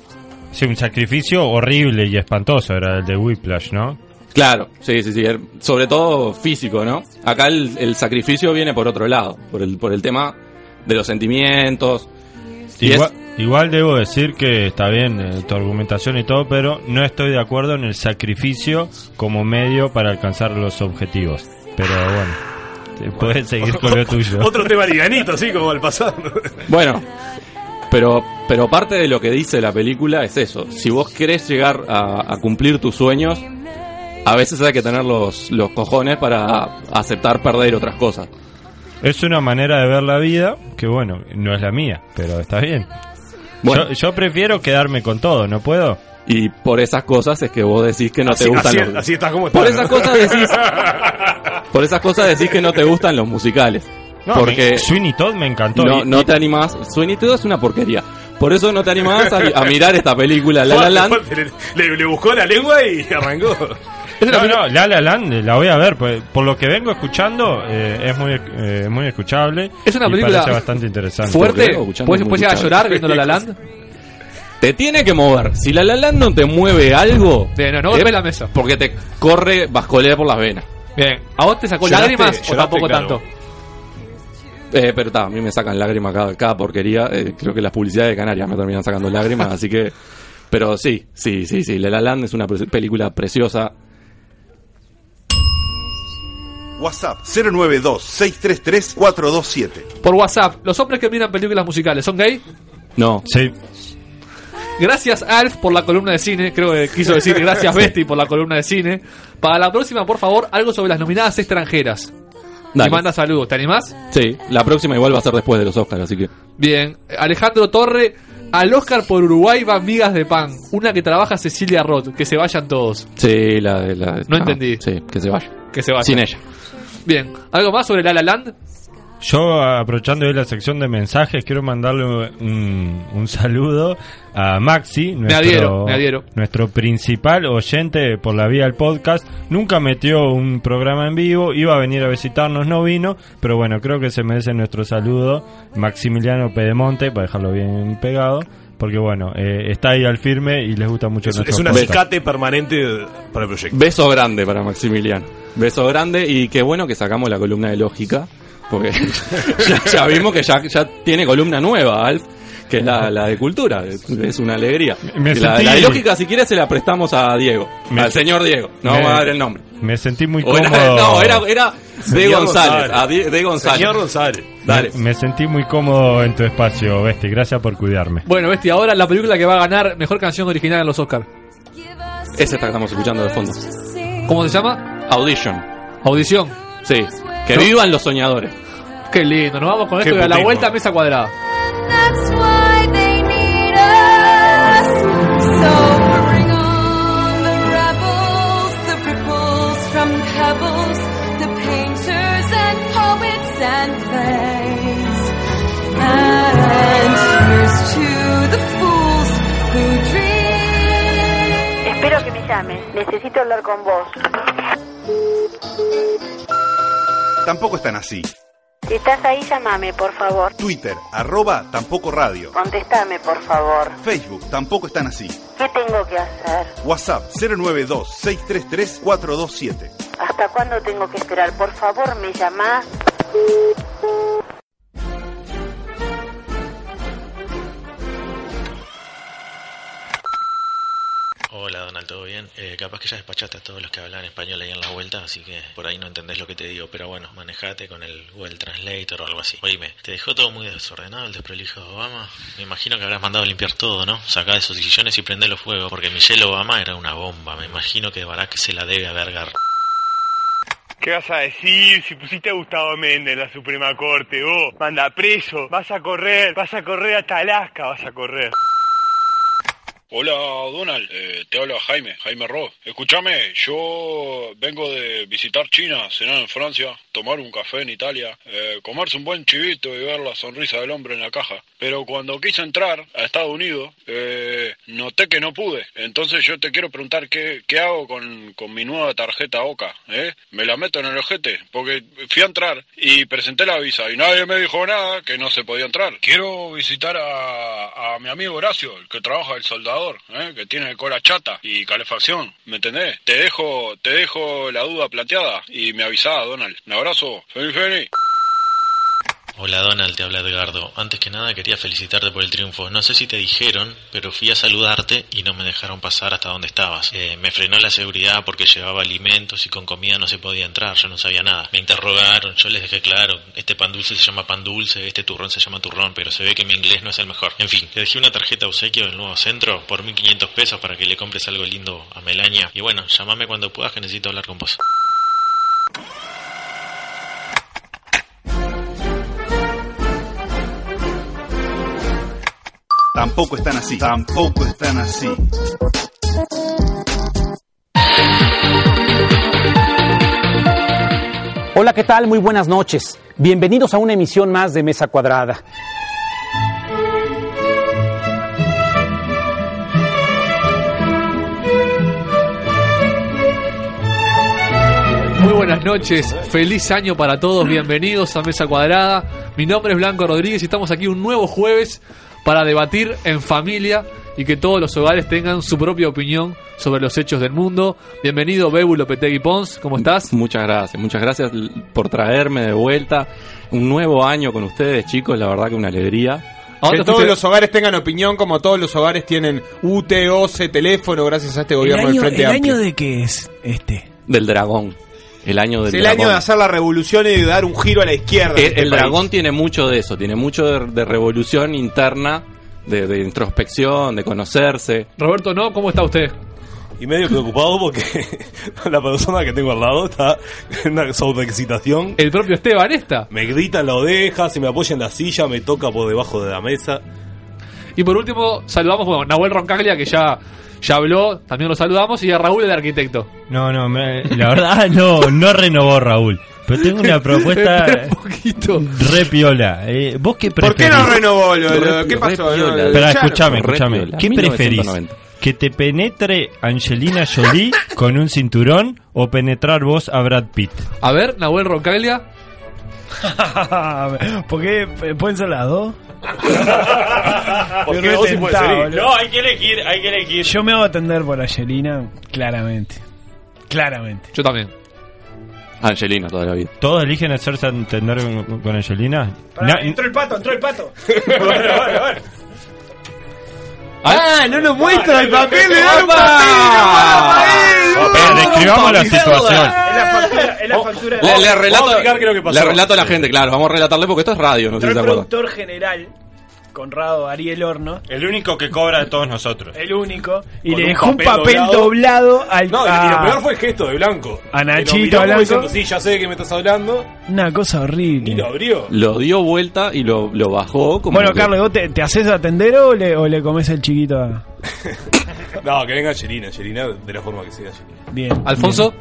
Sí, un sacrificio horrible y espantoso era el de Whiplash, ¿no? Claro, sí, sí, sí. er- Sobre todo físico, ¿no? Acá el, el sacrificio viene por otro lado, por el, por el tema de los sentimientos. Y es- igual debo decir que está bien eh, tu argumentación y todo, pero no estoy de acuerdo en el sacrificio como medio para alcanzar los objetivos. Pero bueno, te puedes seguir con lo tuyo. Otro tema livianito, así como el pasado. Bueno, pero, pero parte de lo que dice la película es eso. Si vos querés llegar a, a cumplir tus sueños, a veces hay que tener los, los cojones para aceptar perder otras cosas. Es una manera de ver la vida que, bueno, no es la mía, pero está bien. Bueno. Yo, yo prefiero quedarme con todo, ¿no puedo? Y por esas cosas es que vos decís que no Así- te gustan así- los... así estás como Por estás, esas ¿no? cosas decís... por esas cosas decís que no te gustan los musicales. No, porque me- Sweeney Todd me encantó. no, Y- no te animás... Sweeney Todd es una porquería. Por eso no te animás a, a mirar esta película La La Land. Le- le buscó la lengua y arrancó. No, no, La La Land la voy a ver, pues, por lo que vengo escuchando eh, es muy eh, muy escuchable. Es una película bastante interesante. fuerte. Escuchando ¿Puedes, puedes llegar a llorar viendo La La Land? Te tiene que mover. Si La La Land no te mueve algo... No, no es golpees la mesa. Porque te corre bascolea por las venas. Bien. ¿A vos te sacó Lloraste- lágrimas o lloraste, tampoco claro. tanto? Eh, pero ta, a mí me sacan lágrimas cada, cada porquería. Eh, creo que las publicidades de Canarias me terminan sacando lágrimas, así que. Pero sí, sí, sí, sí. La La Land es una pre- película preciosa. WhatsApp 092-633-427. Por WhatsApp, los hombres que miran películas musicales, ¿son gay? No. Sí. Gracias Alf por la columna de cine, creo que quiso decir gracias Besti por la columna de cine. Para la próxima, por favor, algo sobre las nominadas extranjeras. Dale. Y manda saludos, ¿te animás? Sí, la próxima igual va a ser después de los Oscars, así que. Bien, Alejandro Torre, al Oscar por Uruguay va Migas de Pan, una que trabaja Cecilia Roth, que se vayan todos, Sí, la de. La, No entendí. Sí, que se vaya. que se vayan. Sin ella. Bien, ¿algo más sobre La La Land? Yo, aprovechando hoy la sección de mensajes, quiero mandarle un, un saludo a Maxi, nuestro, adhiero, me adhiero. nuestro principal oyente por la vía del podcast. Nunca metió un programa en vivo, iba a venir a visitarnos, no vino, pero bueno, creo que se merece nuestro saludo. Maximiliano Pedemonte, para dejarlo bien pegado, porque bueno, eh, está ahí al firme y les gusta mucho Es, es un acicate permanente para el proyecto. Beso grande para Maximiliano. Beso grande y qué bueno que sacamos la columna de lógica. Porque ya, ya vimos que ya, ya tiene columna nueva, Alf, que es la, la de cultura. Es, una alegría. Me la, sentí- la de lógica, si quieres, se la prestamos a Diego. Me- al señor Diego. No me- vamos a dar el nombre. Me sentí muy cómodo. era- no, era, era de González. González. a Di- de González. Señor González. Dale. Me, me sentí muy cómodo en tu espacio, Besti. Gracias por cuidarme. Bueno, Besti, ahora la película que va a ganar mejor canción original en los Oscars. Es esta que estamos escuchando de fondo. ¿Cómo se llama? Audition. Audición. Sí. Que ¿No? vivan los soñadores. Qué lindo, nos vamos con Qué esto y a la vuelta a mesa cuadrada. Necesito hablar con vos. Tampoco están así. Si estás ahí, llámame, por favor. Twitter, arroba tampoco radio. Contestame, por favor. Facebook, tampoco están así. ¿Qué tengo que hacer? WhatsApp 092-633-427. ¿Hasta cuándo tengo que esperar? Por favor, me llamás. Hola Donald, ¿todo bien? Eh, capaz que ya despachaste a todos los que hablan español ahí en la vuelta, así que por ahí no entendés lo que te digo, pero bueno, manejate con el Google Translator o algo así. Oíme, ¿te dejó todo muy desordenado el desprolijo de Obama? Me imagino que habrás mandado a limpiar todo, ¿no? Sacá de esos sillones y prendelo fuego, porque Michelle Obama era una bomba. Me imagino que Barack se la debe haber. ¿Qué vas a decir si pusiste a Gustavo Méndez en la Suprema Corte? Vos, manda preso, vas a correr, vas a correr hasta Alaska, vas a correr. Hola Donald, Eh, te habla Jaime, Jaime Ro. Escúchame, yo vengo de visitar China, cenar en Francia, tomar un café en Italia, eh, comerse un buen chivito y ver la sonrisa del hombre en la caja. Pero cuando quise entrar a Estados Unidos, eh, noté que no pude. Entonces yo te quiero preguntar qué, qué hago con, con mi nueva tarjeta OCA. ¿eh? ¿Me la meto en el ojete? Porque fui a entrar y presenté la visa y nadie me dijo nada que no se podía entrar. Quiero visitar a, a mi amigo Horacio, el que trabaja el ¿eh? que tiene cola chata y calefacción. ¿Me entendés? Te dejo, te dejo la duda planteada y me avisá, Donald. Un abrazo. Feliz, feliz. Hola Donald, te habla Edgardo. Antes que nada quería felicitarte por el triunfo. No sé si te dijeron, pero fui a saludarte y no me dejaron pasar hasta donde estabas. Eh, me frenó la seguridad porque llevaba alimentos y con comida no se podía entrar, yo no sabía nada. Me interrogaron, yo les dejé claro, este pan dulce se llama pan dulce, este turrón se llama turrón, pero se ve que mi inglés no es el mejor. En fin, te dejé una tarjeta obsequio del nuevo centro por 1500 pesos para que le compres algo lindo a Melania. Y bueno, llámame cuando puedas que necesito hablar con vos. Tampoco están así. Tampoco están así. Hola, ¿qué tal? Muy buenas noches. Bienvenidos a una emisión más de Mesa Cuadrada. Muy buenas noches, feliz año para todos, bienvenidos a Mesa Cuadrada. Mi nombre es Blanco Rodríguez y estamos aquí un nuevo jueves para debatir en familia y que todos los hogares tengan su propia opinión sobre los hechos del mundo. Bienvenido Bebu Lopetegui Pons, ¿cómo estás? Muchas gracias, muchas gracias por traerme de vuelta. Un nuevo año con ustedes, chicos, la verdad que una alegría. Que todos los hogares tengan opinión, como todos los hogares tienen UT, OCE, teléfono, gracias a este ¿El gobierno año, del Frente el Amplio. año de qué es este? Del dragón. El año del Es el dragón. año de hacer la revolución y de dar un giro a la izquierda. El, este el dragón tiene mucho de eso, tiene mucho de, de revolución interna, de, de introspección, de conocerse. Roberto, ¿no? ¿Cómo está usted? Y medio preocupado porque la persona que tengo al lado está en una sobreexcitación. El propio Esteban esta. Me grita en la oreja, se me apoya en la silla, me toca por debajo de la mesa. Y por último, saludamos a Nahuel Roncaglia, que ya, ya habló, también lo saludamos, y a Raúl, el arquitecto. No, no, me- la verdad no, no renovó Raúl. Pero tengo una propuesta poquito. re piola. Eh, ¿Vos qué ¿Por preferís? qué no renovó? Lo, lo- ¿Qué pasó? Espera, escúchame, piola. ¿Qué preferís? 1990. ¿Que te penetre Angelina Jolie con un cinturón o penetrar vos a Brad Pitt? A ver, Nahuel Roncaglia. ¿Por qué pueden ser las dos? Porque sí puedes retentado, elegir. boludo. hay que elegir, hay que elegir. Yo me voy a atender por Angelina, claramente. Claramente. Yo también. Angelina toda la vida. ¿Todos eligen hacerse entender con, con Angelina? Pará, Na- entró el pato, entró el pato. Ah, no nos muestra el papel de ¡Opa! Opa. Espera, describamos la situación. Le, le relato, a le la gente, claro, vamos a relatarle porque esto es radio, no sé si se el acuerdan. productor general, Conrado Ariel Horno, El único que cobra de todos nosotros. el único, y Con le dejó un papel papel doblado. doblado, al No, y- a- y lo peor fue el gesto de Blanco. A Nachito Blanco. diciendo, sí, ya sé de qué me estás hablando. Una cosa Y horrible. lo abrió. Lo dio vuelta y lo, lo bajó como Bueno, que- Carlos, ¿vos te, te haces atender o le, o le comes el chiquito a... No, que venga Angelina, Angelina de la forma que sea Angelina. Bien. Alfonso.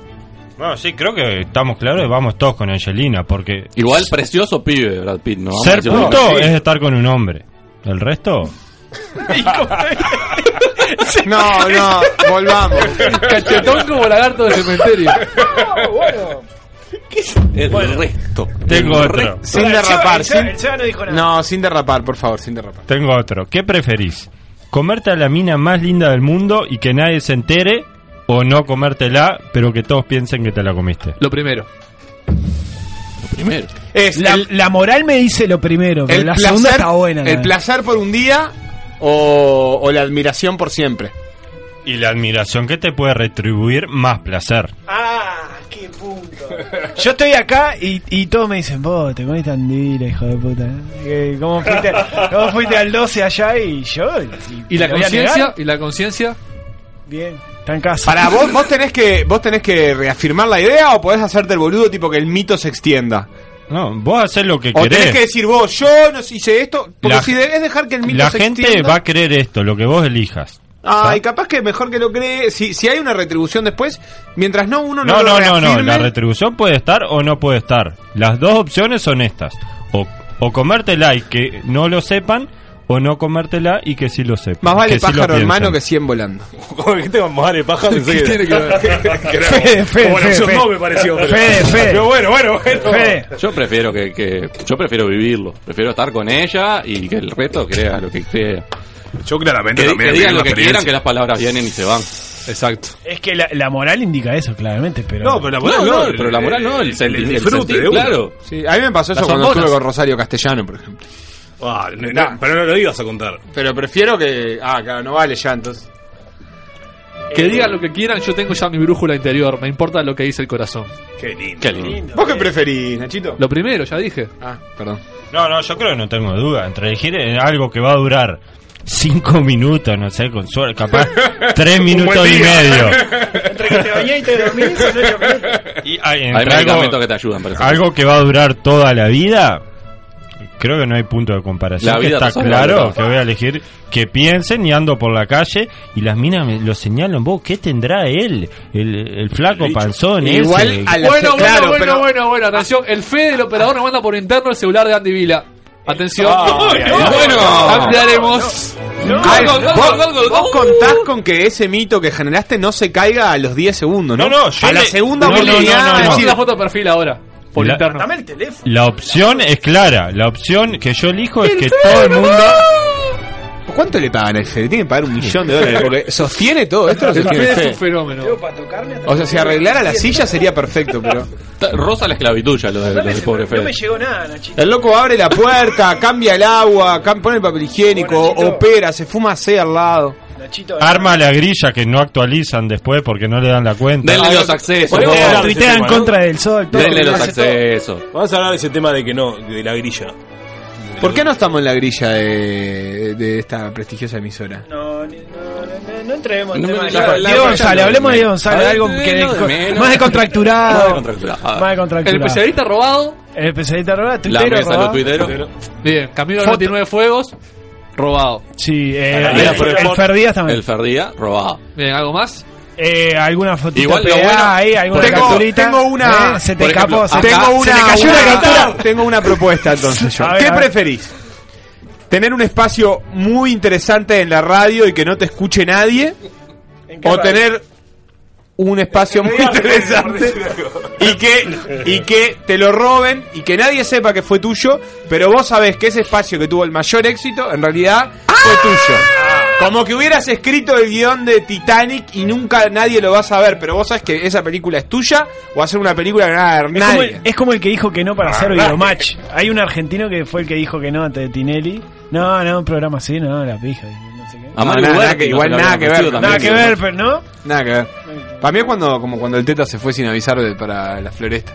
Bueno, sí, creo que estamos claros y vamos todos con Angelina, porque Igual precioso pibe Brad Pitt, ¿no? Ser puto es estar con un hombre. El resto, No, no, volvamos. Cachetón como lagarto de cementerio. El resto. tengo El otro. resto. Sin derrapar. Seba- sin- el Seba no dijo nada. No, sin derrapar, por favor, sin derrapar. Tengo otro. ¿Qué preferís? ¿Comerte a la mina más linda del mundo y que nadie se entere? ¿O no comértela, pero que todos piensen que te la comiste? Lo primero. Primero. Es La, el, la moral me dice lo primero, pero el la placer, segunda está buena. el placer por un día o, o la admiración por siempre. Y la admiración que te puede retribuir más placer. Ah, qué punto. Yo estoy acá y, y todos me dicen, vos te comiste andira, hijo de puta. ¿eh? ¿Cómo fuiste, cómo fuiste al 12 allá y yo? ¿Y la ¿me voy a conciencia? ¿Y la conciencia? Bien, está en casa. Para vos, vos tenés que vos tenés que reafirmar la idea o podés hacerte el boludo tipo que el mito se extienda. No, vos haces lo que O querés. tenés que decir vos, yo no hice esto, porque La- si debes dejar que el mito La se gente extienda. va a creer esto, lo que vos elijas. Ah, y capaz que mejor que lo cree. Si, si hay una retribución después, mientras no uno no, No, lo no, no, no. La retribución puede estar o no puede estar. Las dos opciones son estas. O, o comértela y que no lo sepan, o no comértela y que sí lo sepan. Más vale que sí pájaro hermano que 100 volando. Como que tengo más de pensé ¿Qué que tiene que ver? Fede, Fede, como la opción no me pareció. pero- Fede, Fede. Pero bueno, bueno, bueno. Yo prefiero que, que- yo prefiero vivirlo, prefiero estar con ella y que el resto crea lo que crea. Yo claramente que, también que digan lo que quieran, que las palabras vienen y se van. Exacto. Es que la, la moral indica eso, claramente, pero... No, pero la moral no, pero la moral no, el senti- el sentir, claro. Sí, a mí me pasó eso Las cuando estuve con Rosario Castellano, por ejemplo. Ah, no, no, pero no lo ibas a contar. Pero prefiero que. Ah, claro, no vale ya entonces. Que digan lo que quieran, yo tengo ya mi brújula interior. Me importa lo que dice el corazón. Qué lindo. Qué lindo. ¿Vos qué preferís, Nachito? Lo primero, ya dije. Ah, perdón. No, no, yo creo que no tengo duda. Entre elegir eh, algo que va a durar cinco minutos, no sé, con suerte, capaz tres minutos y medio. Entre que te bañás y te dormís, son ocho minutos. Y, Hay entre medicamentos algo, que te ayudan eso. algo que va a durar toda la vida. Creo que no hay punto de comparación. La que vida está claro que voy a elegir que piensen y ando por la calle y las minas me lo señalan. Vos, ¿qué tendrá él? El, el flaco panzón Igual ese. a la- Bueno, claro, bueno, bueno, pero- bueno, bueno, atención. El Fede del operador nos manda por interno el celular de Andy Vila. Atención. Bueno, ampliaremos. Vos, contás con que ese mito que generaste no se caiga a los 10 segundos, ¿no? No, no, yo a la segunda oportunidad. no, la foto de perfil ahora. Por La- interno. Dame el teléfono. La opción es clara. La opción que yo elijo es que todo el mundo. ¿Cuánto le pagan al Fede? Tiene que pagar un millón de dólares porque sostiene todo esto. lo El sostiene Fede es un fenómeno. O sea, si arreglara la silla sería perfecto, pero. Rosa la esclavitud ya lo de- lo del pobre No me Fede. llegó nada, Nachito. El loco abre la puerta, cambia el agua, pone el papel higiénico, opera, se fuma C al lado. Nachito, Arma la grilla que no actualizan después porque no le dan la cuenta. Denle los accesos. Podemos vos. hablar de ese tuitea en tema, ¿no? contra del sol. todo. Denle los accesos. Vamos a hablar de ese tema de que no, de la grilla. ¿Por qué no estamos en la grilla de, de esta prestigiosa emisora? No, ni- no, no, no, no entremos en No tema de- la- la- Diego la- González, la- hablemos de Diego González, algo de- que no, de de- menos. más. Más descontracturado. Más El especialista robado. El especialista robado, La tuitero mesa de los robado. tuiteros. Bien, Camilo Foto. 99 Fuegos. Robado. Sí, eh, el, el Ferdías también. El Ferdía, robado. Bien, ¿algo más? Eh, alguna fotito Igual lo bueno- ahí, alguna Tengo- capturita. tengo una- Eh, se te escapó, Tengo se una, te cayó una- una captura. Tengo una propuesta entonces yo. A ver, ¿Qué preferís? ¿Tener un espacio muy interesante en la radio y que no te escuche nadie? ¿En qué ¿O radio? tener un espacio muy interesante y que, y que te lo roben y que nadie sepa que fue tuyo, pero vos sabés que ese espacio que tuvo el mayor éxito en realidad fue tuyo? Como que hubieras escrito el guion de Titanic y nunca nadie lo va a saber, pero vos sabés que esa película es tuya o hacer una película que no va a ver Es como, nadie. el, es como el que dijo que no para hacer Videomatch. Hay un argentino que fue el que dijo que no antes de Tinelli. No, no, un programa así, no, la pija. No sé qué. A Mario nada, nada que- igual nada que ver, nada Nada que ver, pero no. Nada que ver. Para mí es cuando, como cuando el Teta se fue sin avisar de- para la floresta.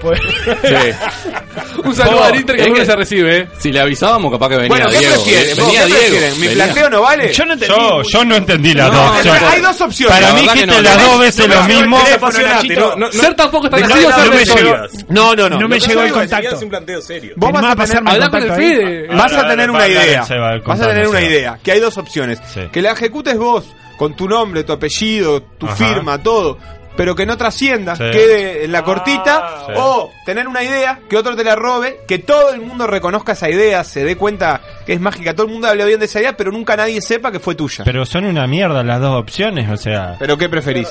Pues, Un saludo al Inter que es nunca que- se recibe, eh. Si le avisábamos, capaz que venía Bueno, ¿qué Diego. prefieren? ¿Vos Venía ¿Qué Diego. prefieren? ¿Mi venía. planteo no vale? yo no entendí. Yo, yo no entendí las No, dos no, opciones. Hay dos opciones. Para mí verdad que dijiste no, las no, dos veces no lo mismo. no, no, Ser tampoco está No, crecido, no, ser no me solo. llegó. No, no, no. No me Lo que llegó el digo es- contacto. Es un planteo serio. Vos vas a tener, Habla con el contacto ahí. Fede. vas a tener una idea. Vas a tener una idea. Que hay dos opciones. Sí. Que la ejecutes vos, con tu nombre, tu apellido, tu Ajá. firma, todo. Pero que no trascienda, Sí. quede en la cortita. Sí. O tener una idea, que otro te la robe, que todo el mundo reconozca esa idea, se dé cuenta que es mágica. Todo el mundo habla bien de esa idea, pero nunca nadie sepa que fue tuya. Pero son una mierda las dos opciones, o sea. ¿Pero qué preferís?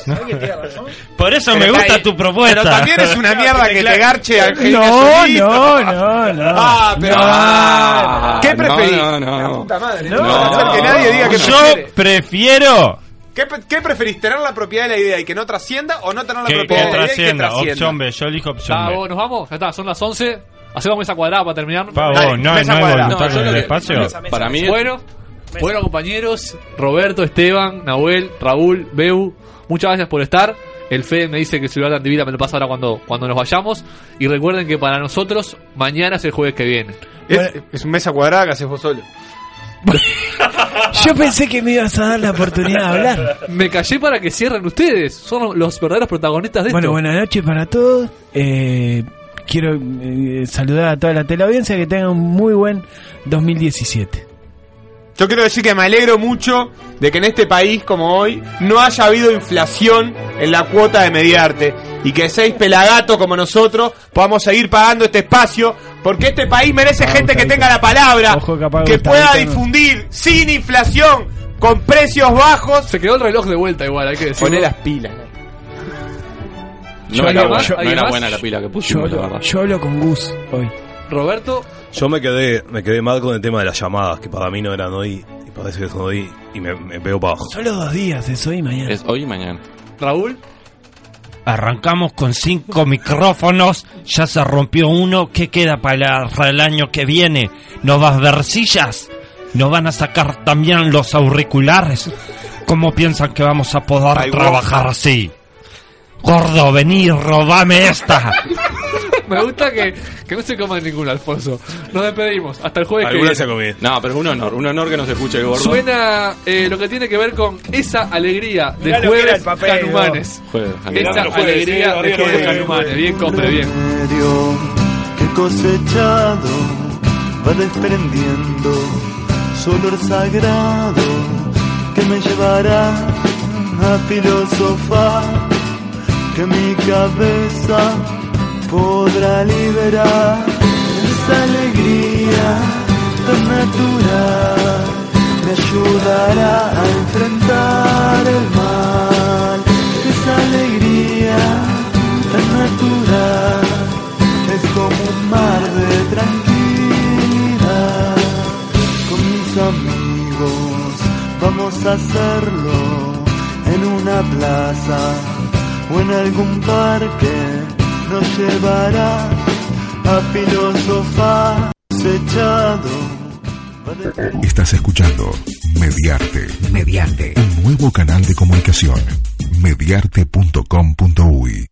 Por eso Pero me gusta tu propuesta. Pero también es una mierda que te garche a No, no, no, no. Ah, pero. Ah, ¿Qué preferís? No, no, La no. puta madre. No, No, hacer que nadie diga que Yo prefiere. prefiero ¿Qué, qué preferís? ¿Tener la propiedad de la idea y que no trascienda o no tener la propiedad que de la idea y que trascienda. Opción B, yo elijo opción Ah, B. vos, nos vamos. Ya está, son las 11. Hacemos mesa cuadrada para terminar. Pa, vos, Dale, no, mesa no hay cuadrada. voluntad No, yo lo el que- espacio. Para mí, Bueno, Bueno, compañeros, Roberto, Esteban, Nahuel, Raúl, Beu, muchas gracias por estar. El Fede me dice que el celular de Antivida me lo pasa ahora cuando, cuando nos vayamos. Y recuerden que para nosotros, mañana es el jueves que viene. Es, mesa cuadrada que haces vos solo. Yo pensé que me ibas a dar la oportunidad de hablar. Me callé para que cierren ustedes. Son los verdaderos protagonistas de Bueno, esto. buenas noches para todos. Eh, quiero eh, saludar a toda la teleaudiencia que tengan un muy buen 2017. Yo quiero decir que me alegro mucho de que en este país como hoy no haya habido inflación en la cuota de mediarte y que seis pelagatos como nosotros podamos seguir pagando este espacio porque este país merece gente que tenga la palabra, Ojo que pueda difundir sin inflación, con precios bajos. Se quedó el reloj de vuelta igual, hay que decirlo. Poné las pilas. No era, ¿Alguien buena, la pila que Yo pusimos, la verdad. yo hablo con Gus hoy. Roberto, Yo me quedé, me quedé mal con el tema de las llamadas, que para mí no eran hoy, y parece que son hoy, y me, me pego para abajo. Solo dos días, es hoy y mañana. Es hoy y mañana. Raúl. Arrancamos con cinco micrófonos, ya se rompió uno, ¿qué queda para el año que viene? ¿No vas a ver sillas? ¿No van a sacar también los auriculares? ¿Cómo piensan que vamos a poder trabajar así? Gordo, vení, robame esta. Me gusta que, que no se coma ningún Alfonso. Nos despedimos. Hasta el jueves que Alguna se ha comido. No, pero es un honor, un honor que no se escuche gordo. Suena eh, lo que tiene que ver con esa alegría de Mirá lo que era jueves el papel, canumanes. Jueves, Esa Canumanes. alegría de jueves canumanes. Bien, compre, bien. remedio que cosechado va desprendiendo su olor sagrado que me llevará a filosofar que mi cabeza podrá liberar esa alegría tan natural. Me ayudará a enfrentar el mal. Esa alegría tan natural. Es como un mar de tranquilidad. Con mis amigos vamos a hacerlo en una plaza o en algún parque nos llevará a filosofar acechado Estás escuchando Mediarte. Mediarte. Un nuevo canal de comunicación. Mediarte.com.uy